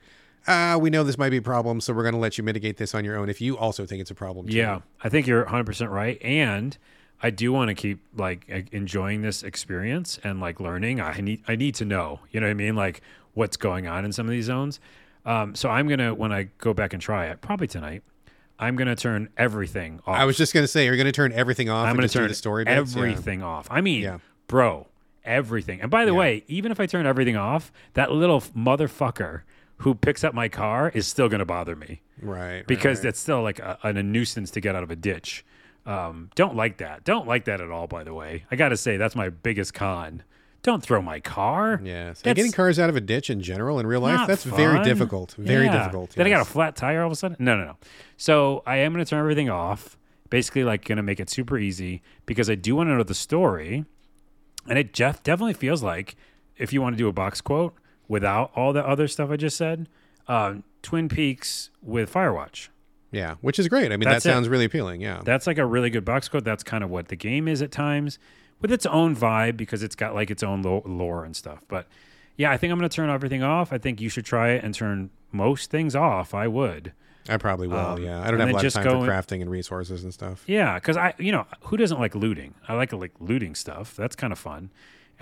Ah, we know this might be a problem, so we're going to let you mitigate this on your own if you also think it's a problem. Too. Yeah, I think you're 100% right. And I do want to keep like enjoying this experience and like learning. I need I need to know, you know what I mean, like what's going on in some of these zones. Um, so I'm gonna when I go back and try it, probably tonight, I'm gonna turn everything off. I was just going to say, you're going to turn everything off. I'm gonna turn the story bits? Yeah. everything off. I mean, Yeah. bro, everything. And by the Yeah. way, even if I turn everything off, that little motherfucker who picks up my car is still gonna bother me Right. because right. that's still like a, a nuisance to get out of a ditch. Um, don't like that. Don't like that at all. By the way, I got to say that's my biggest con. Don't throw my car. Yeah. So getting cars out of a ditch in general in real life, that's very difficult. Very Yeah. difficult. Then I got a flat tire all of a sudden. No, no, no. So I am going to turn everything off. Basically, like going to make it super easy because I do want to know the story, and it Jeff definitely feels like if you want to do a box quote without all the other stuff I just said, um, Twin Peaks with Firewatch. Yeah, which is great. I mean, That's that it. sounds really appealing. Yeah. That's like a really good box code. That's kind of what the game is at times, with its own vibe because it's got like its own lore and stuff. But yeah, I think I'm going to turn everything off. I think you should try it and turn most things off. I would. I probably will. Um, yeah. I don't have a lot of time for crafting and resources and stuff. Yeah, because I, you know, who doesn't like looting? I like like looting stuff. That's kind of fun.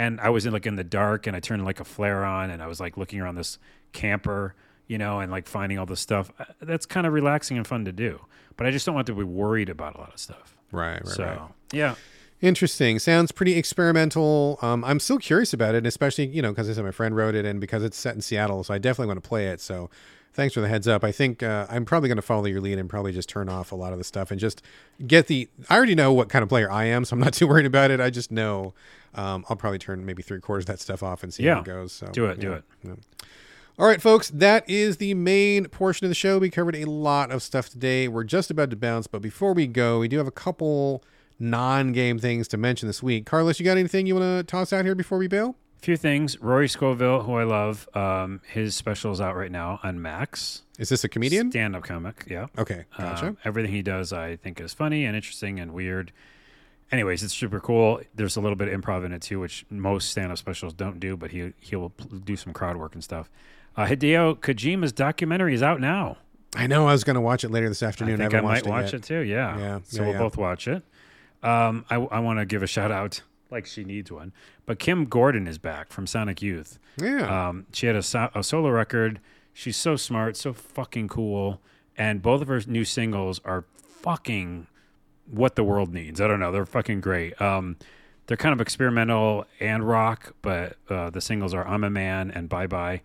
And I was in like in the dark, and I turned like a flare on, and I was like looking around this camper, you know, and like finding all this stuff. Uh, That's kind of relaxing and fun to do. But I just don't want to be worried about a lot of stuff. Right. Right. so right. yeah, Interesting. Sounds pretty experimental. Um, I'm still curious about it, especially you know because I said my friend wrote it and because it's set in Seattle, so I definitely want to play it. So thanks for the heads up. I think uh, I'm probably going to follow your lead and probably just turn off a lot of the stuff and just get the. I already know what kind of player I am, so I'm not (laughs) too worried about it. I just know um, I'll probably turn maybe three quarters of that stuff off and see how it goes. So do it, do yeah. it. All right, folks, that is the main portion of the show. We covered a lot of stuff today. We're just about to bounce, but before we go, we do have a couple non-game things to mention this week. Carlos, you got anything you want to toss out here before we bail? Few things. Rory Scovel, who I love, um, his special is out right now on Max. Is this a comedian? Stand-up comic. Yeah. Okay, gotcha. Um, everything he does, I think, is funny and interesting and weird. Anyways, it's super cool. There's a little bit of improv in it too, which most stand-up specials don't do, but he he will do some crowd work and stuff. Uh, Hideo Kojima's documentary is out now. I know I was going to watch it later this afternoon. I think I, haven't might watch yet. it, too. Yeah. Yeah, So yeah, we'll yeah. both watch it. Um, I, I want to give a shout out, like she needs one. But Kim Gordon is back from Sonic Youth. Yeah. Um, she had a, so- a solo record. She's so smart, so fucking cool. And both of her new singles are fucking what the world needs. I don't know. They're fucking great. Um, they're kind of experimental and rock, but uh, the singles are I'm a Man and Bye Bye.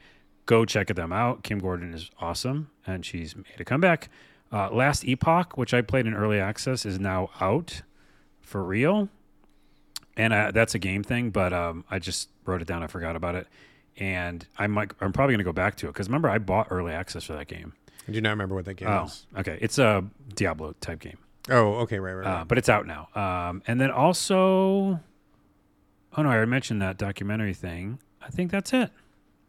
Go check them out. Kim Gordon is awesome, and she's made a comeback. Uh, Last Epoch, which I played in early access, is now out for real. And uh, that's a game thing, but um, I just wrote it down. I forgot about it, and I might. I'm probably gonna go back to it because remember I bought early access for that game. I do not remember what that game Oh, is. okay. It's a Diablo type game, Oh, okay, right, right, right. uh, but it's out now. Um, and then also, oh no, I already mentioned that documentary thing. I think that's it.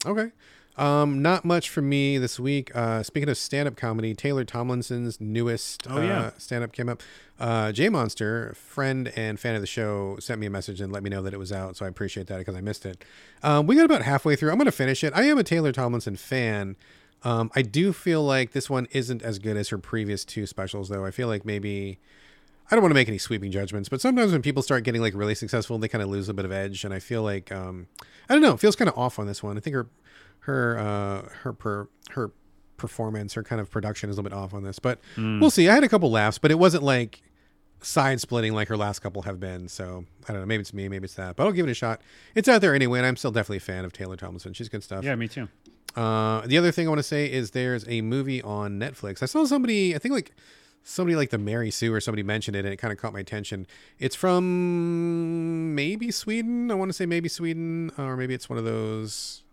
Okay. Um, not much for me this week. Uh, speaking of stand-up comedy, Taylor Tomlinson's newest Oh, yeah. uh, stand-up came up. Uh, J Monster, friend and fan of the show, sent me a message and let me know that it was out. So I appreciate that because I missed it. Um, we got about halfway through. I'm going to finish it. I am a Taylor Tomlinson fan. Um, I do feel like this one isn't as good as her previous two specials, though. I feel like maybe I don't want to make any sweeping judgments, but sometimes when people start getting like really successful, they kind of lose a bit of edge, and I feel like um, I don't know, it feels kind of off on this one. I think her her uh, her per, her performance, her kind of production is a little bit off on this, but we'll see. I had a couple laughs, but it wasn't like side splitting like her last couple have been. So I don't know, maybe it's me, maybe it's that, but I'll give it a shot. It's out there anyway, and I'm still definitely a fan of Taylor Tomlinson. She's good stuff. Yeah, me too. Uh, the other thing I want to say is there's a movie on Netflix. I saw somebody, I think like somebody like the Mary Sue or somebody mentioned it, and it kind of caught my attention. It's from maybe Sweden. I want to say maybe Sweden, or maybe it's one of those.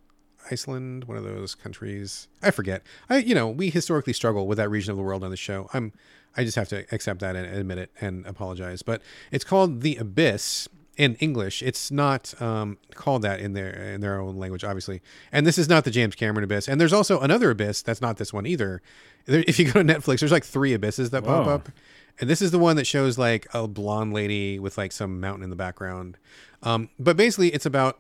Iceland, one of those countries. I forget. I you know we historically struggle with that region of the world on the show. I'm I just have to accept that and admit it and apologize. But it's called the Abyss in English. It's not um, called that in their in their own language, obviously. And this is not the James Cameron Abyss. And there's also another Abyss that's not this one either. There, if you go to Netflix, there's like three abysses that pop up. And this is the one that shows like a blonde lady with like some mountain in the background. Um, but basically, it's about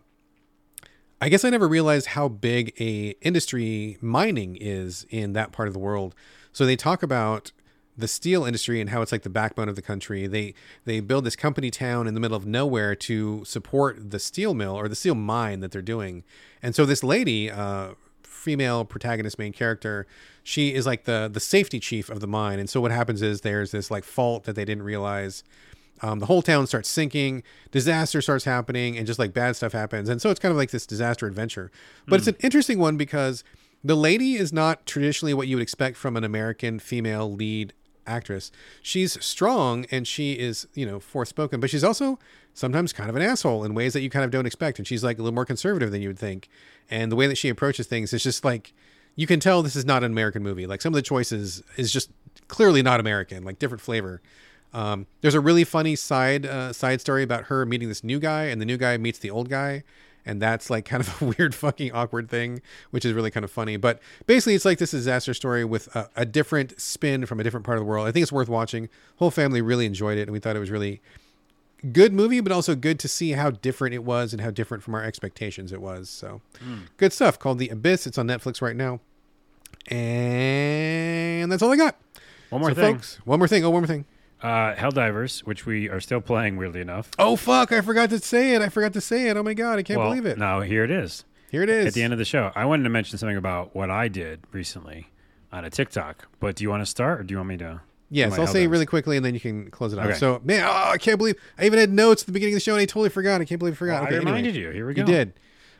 I guess I never realized how big a industry mining is in that part of the world. So they talk about the steel industry and how it's like the backbone of the country. They they build this company town in the middle of nowhere to support the steel mill or the steel mine that they're doing. And so this lady, uh, female protagonist, main character, she is like the the safety chief of the mine. And so what happens is there's this like fault that they didn't realize. Um, the whole town starts sinking, disaster starts happening, and just like bad stuff happens. And so it's kind of like this disaster adventure. But it's an interesting one because the lady is not traditionally what you would expect from an American female lead actress. She's strong and she is, you know, forthspoken, but she's also sometimes kind of an asshole in ways that you kind of don't expect. And she's like a little more conservative than you would think. And the way that she approaches things is just like you can tell this is not an American movie. Like some of the choices is just clearly not American, like different flavor. Um, there's a really funny side uh, side story about her meeting this new guy, and the new guy meets the old guy, and that's like (laughs) kind of a weird, fucking awkward thing, which is really kind of funny. But basically, it's like this disaster story with a, a different spin from a different part of the world. I think it's worth watching. Whole family really enjoyed it, and we thought it was really good movie, but also good to see how different it was and how different from our expectations it was. So, good stuff. Called The Abyss. It's on Netflix right now, and that's all I got. One more so, thing. folks. One more thing. Oh, one more thing. Uh, Helldivers, which we are still playing, weirdly enough. Oh fuck! I forgot to say it. I forgot to say it. Oh my god! I can't well, believe it. Now here it is. Here it is. At the end of the show, I wanted to mention something about what I did recently on a TikTok. But do you want to start, or do you want me to? yes, I'll say it really quickly, and then you can close it off. Okay. So, man, oh, I can't believe I even had notes at the beginning of the show, and I totally forgot. I can't believe I forgot. Well, okay, I reminded you. Here we go. You did.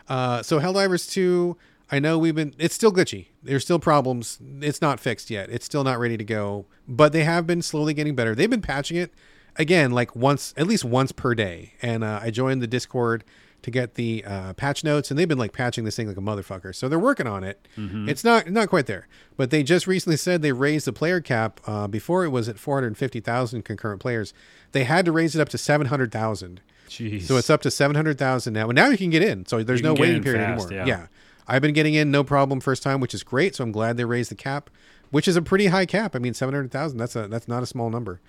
Uh, so Helldivers 2, I know we've been it's still glitchy. There's still problems. It's not fixed yet. It's still not ready to go, but they have been slowly getting better. They've been patching it again like once at least once per day. And uh, I joined the Discord to get the uh, patch notes and they've been like patching this thing like a motherfucker. So they're working on it. It's not not quite there. But they just recently said they raised the player cap uh, before it was at 450,000 concurrent players. They had to raise it up to 700,000. Jeez. So it's up to 700,000 now. And now you can get in. So there's no waiting period fast, anymore. yeah. I've been getting in no problem first time, which is great. So I'm glad they raised the cap, which is a pretty high cap. I mean, 700,000, that's a that's not a small number.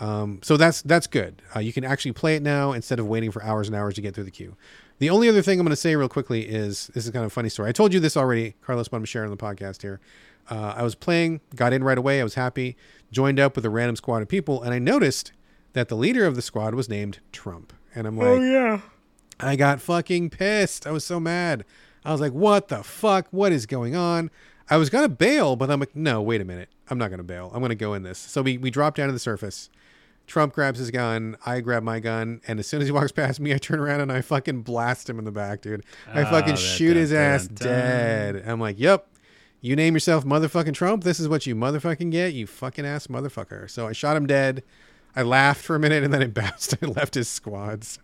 Um, so that's that's good. Uh, you can actually play it now instead of waiting for hours and hours to get through the queue. The only other thing I'm going to say real quickly is this is kind of a funny story. I told you this already, Carlos, but I'm sharing on the podcast here. Uh, I was playing, got in right away. I was happy, joined up with a random squad of people, and I noticed that the leader of the squad was named Trump. And I'm like, oh yeah. I got fucking pissed. I was so mad. I was like, what the fuck? What is going on? I was going to bail, but I'm like, no, wait a minute. I'm not going to bail. I'm going to go in this. So we, we drop down to the surface. Trump grabs his gun. I grab my gun. And as soon as he walks (laughs) past me, I turn around and I fucking blast him in the back, dude. I Ah, fucking da- shoot his ass dun. dead. I'm like, yep. You name yourself motherfucking Trump. This is what you motherfucking get, you fucking ass motherfucker. So I shot him dead. I laughed for a minute and then it bounced. I (laughs) left his squad. So,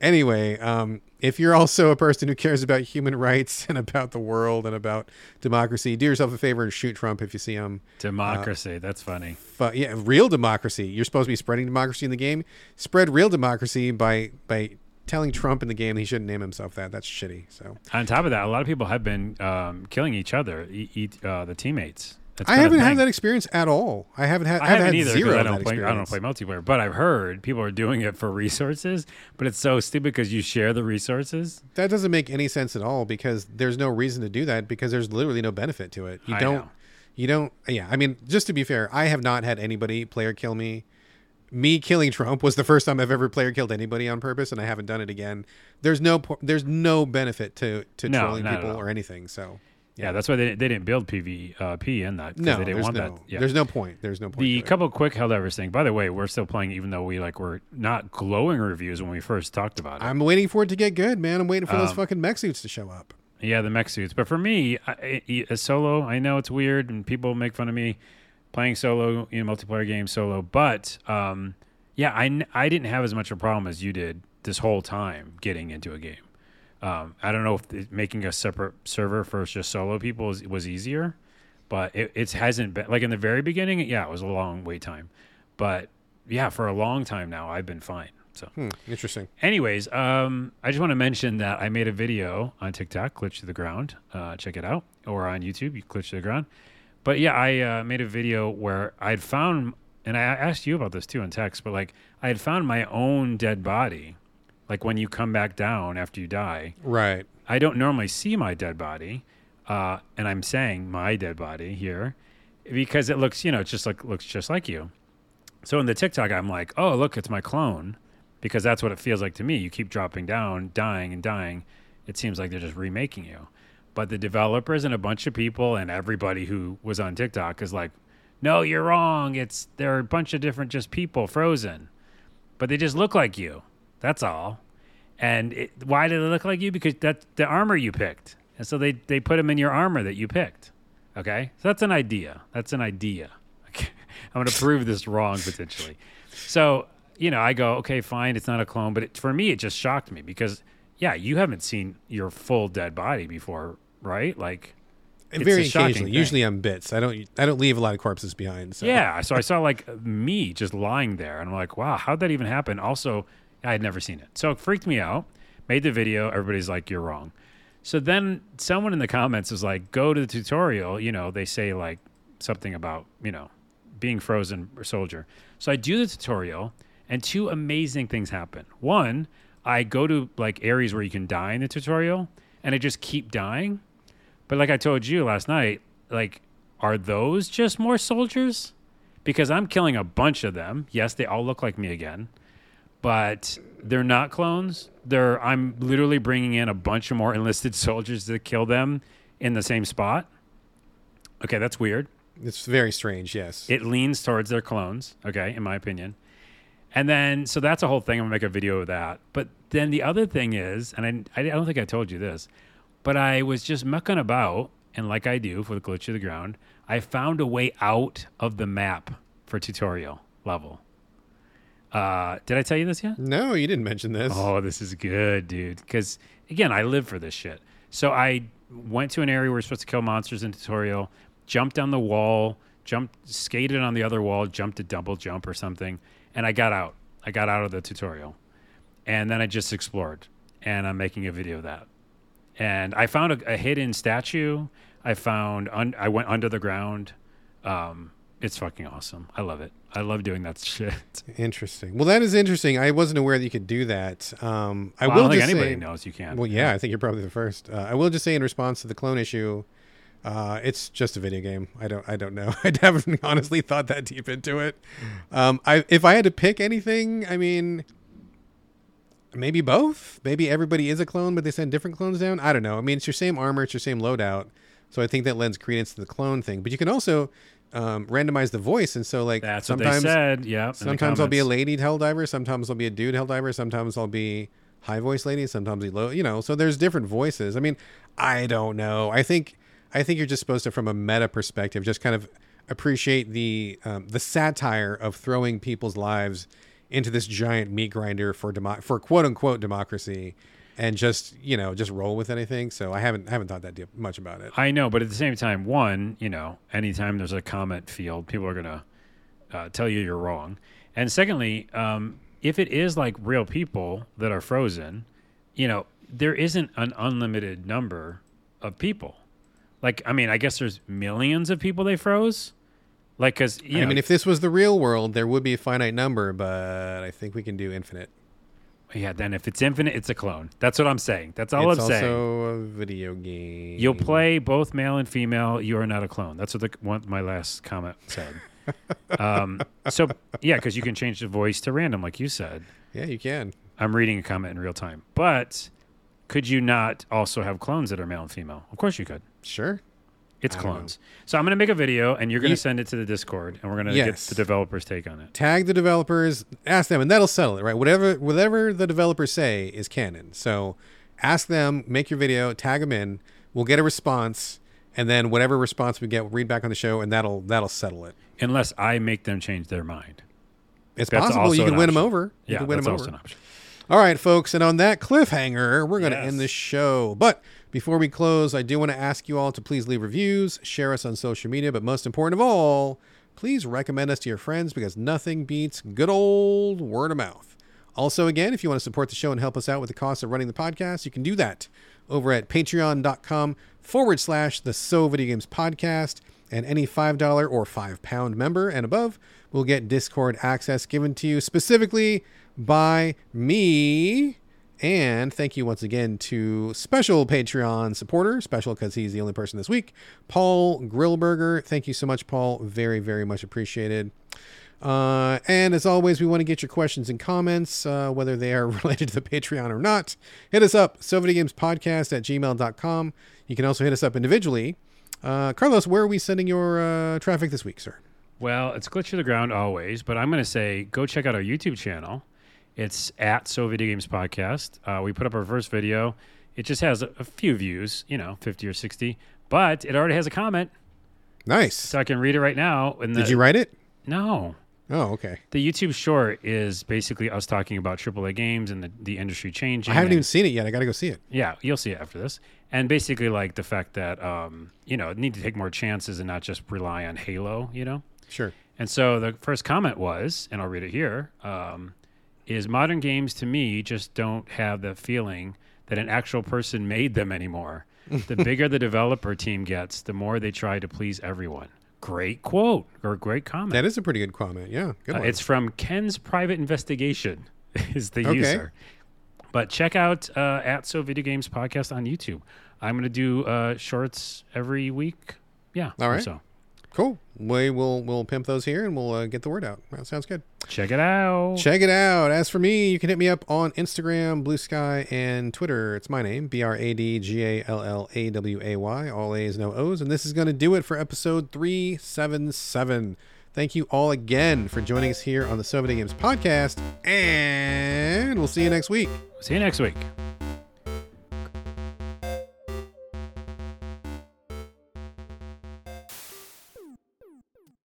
anyway, um, if you're also a person who cares about human rights and about the world and about democracy, do yourself a favor and shoot Trump if you see him. Democracy. That's funny. Fu- yeah, real democracy. You're supposed to be spreading democracy in the game. Spread real democracy by by telling Trump in the game he shouldn't name himself that. That's shitty. So On top of that, a lot of people have been um, killing each other, e- eat uh, the teammates. I haven't had that experience at all. I haven't had. I haven't had either zero I don't that play. I don't play multiplayer, but I've heard people are doing it for resources. But it's so stupid because you share the resources. That doesn't make any sense at all because there's no reason to do that because there's literally no benefit to it. You I don't know. you don't yeah, I mean, just to be fair, I have not had anybody player kill me. Me killing Trump was the first time I've ever player killed anybody on purpose and I haven't done it again. There's no there's no benefit to to No, trolling people or anything. So, Yeah, that's why they, they didn't build PvP in that. no, because they didn't want no that. Yeah. there's no point. There's no point. the couple quick Helldivers thing. By the way, we're still playing, even though we like were not glowing reviews when we first talked about it. I'm waiting for it to get good, man. I'm waiting for those Um, fucking mech suits to show up. Yeah, the mech suits. But for me, I, I- a solo, I know it's weird and people make fun of me playing solo in a multiplayer game solo, but um, yeah, I didn't have as much of a problem as you did this whole time getting into a game. Um, I don't know if making a separate server for just solo people was, was easier, but it, it hasn't been like in the very beginning. Yeah, it was a long wait time, but yeah, for a long time now, I've been fine. So, Hmm, interesting. anyways, um, I just want to mention that I made a video on TikTok, Glitch to the Ground. Uh, check it out, or on YouTube, you Glitch to the Ground. But yeah, I uh, made a video where I'd found, and I asked you about this too in text, but like I had found my own dead body. Like when you come back down after you die, Right. I don't normally see my dead body, uh, and I'm saying my dead body here because it looks, you know, it just like looks just like you. So in the TikTok, I'm like, oh look, it's my clone, because that's what it feels like to me. You keep dropping down, dying and dying. It seems like they're just remaking you. But the developers and a bunch of people and everybody who was on TikTok is like, no, you're wrong. It's there are a bunch of different just people frozen, but they just look like you. That's all. And it, why did it look like you? Because that's the armor you picked. And so they, they put them in your armor that you picked. Okay. So that's an idea. That's an idea. Okay. (laughs) I'm going to prove this wrong potentially. So, you know, I go, okay, fine. It's not a clone. But it, for me, it just shocked me because, yeah, you haven't seen your full dead body before, right? Like, It's very shocking occasionally. Usually I'm bits. I don't. I don't leave a lot of corpses behind. So. yeah. So I saw like me just lying there. And I'm like, wow, how'd that even happen? Also, I had never seen it. So it freaked me out. Made the video. Everybody's like, you're wrong. So then someone in the comments was like, go to the tutorial. You know, they say like something about, you know, being frozen or soldier. So I do the tutorial and two amazing things happen. One, I go to like areas where you can die in the tutorial and I just keep dying. But like I told you last night, like, are those just more soldiers? Because I'm killing a bunch of them. Yes, they all look like me again, but they're not clones. They're I'm literally bringing in a bunch of more enlisted (laughs) soldiers to kill them in the same spot. Okay, that's weird. It's very strange. Yes. It leans towards they're clones, okay, in my opinion. And then, so that's a whole thing. I'm gonna make a video of that. But then the other thing is, and I, I don't think I told you this, but I was just mucking about, and like I do for the glitch of the ground, I found a way out of the map for tutorial level. Uh, did I tell you this yet? no, you didn't mention this. Oh, this is good, dude. Because again, I live for this shit. So I went to an area where we're supposed to kill monsters in tutorial, jumped down the wall, jumped, skated on the other wall, jumped a double jump or something, and I got out. I got out of the tutorial, and then I just explored, and I'm making a video of that. And I found a, a hidden statue. I found. Un, I went under the ground. Um, it's fucking awesome. I love it. I love doing that (laughs) shit. Interesting. Well, that is interesting. I wasn't aware that you could do that. Um, I Well, will I don't think anybody say, knows you can. Well, yeah, I think you're probably the first. Uh, I will just say in response to the clone issue, uh, it's just a video game. I don't. I don't know. (laughs) I haven't (laughs) honestly thought that deep into it. Um, I if I had to pick anything, I mean, maybe both. Maybe everybody is a clone, but they send different clones down. I don't know. I mean, it's your same armor, it's your same loadout, so I think that lends credence to the clone thing. But you can also um, randomize the voice, and so like That's what sometimes they said. Yeah. Sometimes I'll be a lady hell diver. Sometimes I'll be a dude hell diver. Sometimes I'll be high voice lady. Sometimes low. You know, so there's different voices. I mean, I don't know. I think I think you're just supposed to, from a meta perspective, just kind of appreciate the um, the satire of throwing people's lives into this giant meat grinder for demo- for quote unquote democracy, and just you know just roll with anything. So I haven't haven't thought that deep, much about it. I know, but at the same time, one, you know, anytime there's a comment field, people are gonna uh, tell you you're wrong. And secondly, um, if it is like real people that are frozen, you know, there isn't an unlimited number of people. Like, I mean, I guess there's millions of people they froze. Like, cause you I know, mean, if this was the real world, there would be a finite number, but I think we can do infinite. Yeah, then if it's infinite, it's a clone. That's what I'm saying. That's all it's I'm saying. It's also a video game. You'll play both male and female. You are not a clone. That's what the one, my last comment said. (laughs) um, so yeah, because you can change the voice to random, like you said. Yeah, you can. I'm reading a comment in real time, but could you not also have clones that are male and female? Of course you could. Sure. It's know. clones. So I'm going to make a video, and you're going to send it to the Discord, and we're going to Yes. get the developers' take on it. Tag the developers, ask them, and that'll settle it, right? Whatever, whatever the developers say is canon. So, ask them, make your video, tag them in. We'll get a response, and then whatever response we get, we'll read back on the show, and that'll that'll settle it. Unless I make them change their mind. It's That's possible you can an win them over. You Yeah, can win that's them also over. an option. All right, folks, and on that cliffhanger, we're going to Yes. end the show. But before we close, I do want to ask you all to please leave reviews, share us on social media, but most important of all, please recommend us to your friends because nothing beats good old word of mouth. Also, again, if you want to support the show and help us out with the cost of running the podcast, you can do that over at patreon.com forward slash the So Video Games Podcast. And any $5 or £5 member and above will get Discord access given to you specifically by me. And thank you once again to special Patreon supporter, special because he's the only person this week, Paul Grillberger. Thank you so much, Paul. Very, very much appreciated. Uh, and as always, we want to get your questions and comments, uh, whether they are (laughs) related to the Patreon or not. Hit us up, SoVideoGamesPodcast at gmail.com. You can also hit us up individually. Uh, Carlos, where are we sending your uh, traffic this week, sir? Well, it's glitch to the ground always, but I'm going to say go check out our YouTube channel. It's at So Video Games Podcast. Uh, we put up our first video. It just has a, a few views, you know, 50 or 60, but it already has a comment, Nice. so I can read it right now. And Did you write it? No. Oh, okay. The YouTube short is basically us talking about AAA games and the, the industry changing. I haven't and- even seen it yet. I got to go see it. Yeah, you'll see it after this. And basically, like the fact that, um, you know, need to take more chances and not just rely on Halo, you know? Sure. And so the first comment was, and I'll read it here, um, is modern games to me just don't have the feeling that an actual person made them anymore. (laughs) The bigger the developer team gets, the more they try to please everyone. Great quote or great comment. That is a pretty good comment. Yeah. Good Uh, one. it's from Ken's Private Investigation, (laughs) is the Okay. user. But check out uh, at So Video Games Podcast on YouTube. I'm going to do uh, shorts every week. Yeah. All or. So cool. We will we'll pimp those here and we'll uh, get the word out. That sounds good. check it out. Check it out. As for me, you can hit me up on Instagram, Blue Sky, and Twitter. It's my name, B R A D G A L L A W A Y. All A's, no O's. And this is going to do it for episode 377. Thank you all again for joining us here on the So Many Games podcast. And we'll see you next week. See you next week.